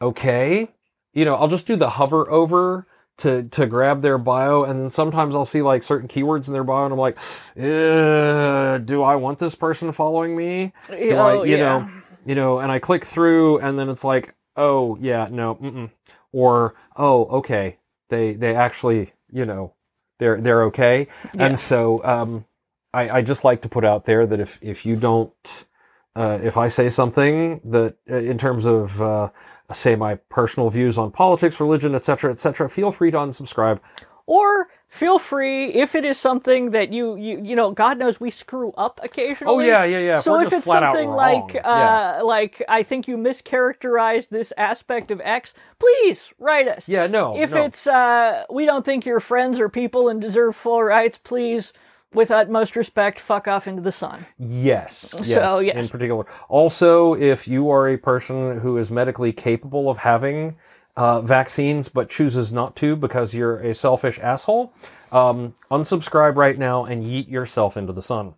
Speaker 1: okay, you know, I'll just do the hover over to to grab their bio, and then sometimes I'll see like certain keywords in their bio, and I'm like, "Uh, do I want this person following me? Do I,
Speaker 2: Oh,
Speaker 1: you
Speaker 2: yeah.
Speaker 1: know, you know, and I click through, and then it's like, oh yeah, no, mm-mm. or oh okay, they they actually, you know, they're they're okay,
Speaker 2: Yeah.
Speaker 1: and so um, I I just like to put out there that if if you don't. Uh, if I say something that, uh, in terms of, uh, say my personal views on politics, religion, etc., etc., feel free to unsubscribe.
Speaker 2: Or feel free if it is something that you you you know God knows we screw up occasionally.
Speaker 1: Oh yeah, yeah, yeah. If
Speaker 2: So
Speaker 1: we're
Speaker 2: if it's something like uh,
Speaker 1: yeah.
Speaker 2: like I think you mischaracterized this aspect of X, please write us.
Speaker 1: yeah, no,
Speaker 2: If
Speaker 1: no.
Speaker 2: it's uh, we don't think you're friends or people and deserve full rights, please, with utmost respect, fuck off into the sun.
Speaker 1: Yes. yes
Speaker 2: So, yes.
Speaker 1: In particular. Also, if you are a person who is medically capable of having uh, vaccines but chooses not to because you're a selfish asshole, um, unsubscribe right now and yeet yourself into the sun.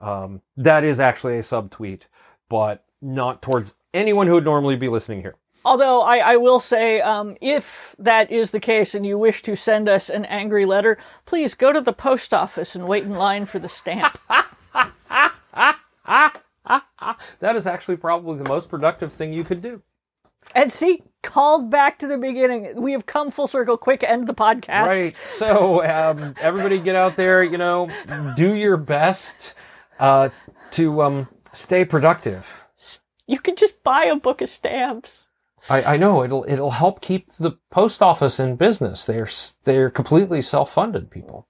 Speaker 1: Um, that is actually a subtweet, but not towards anyone who would normally be listening here.
Speaker 2: Although I, I will say, um, if that is the case and you wish to send us an angry letter, please go to the post office and wait in line for the stamp.
Speaker 1: That is actually probably the most productive thing you could do.
Speaker 2: And see, called back to the beginning. We have come full circle. Quick, end the podcast.
Speaker 1: Right. So um, everybody, get out there. You know, do your best uh, to um, stay productive.
Speaker 2: You could just buy a book of stamps.
Speaker 1: I, I know it'll it'll help keep the post office in business. They're they're completely self funded people.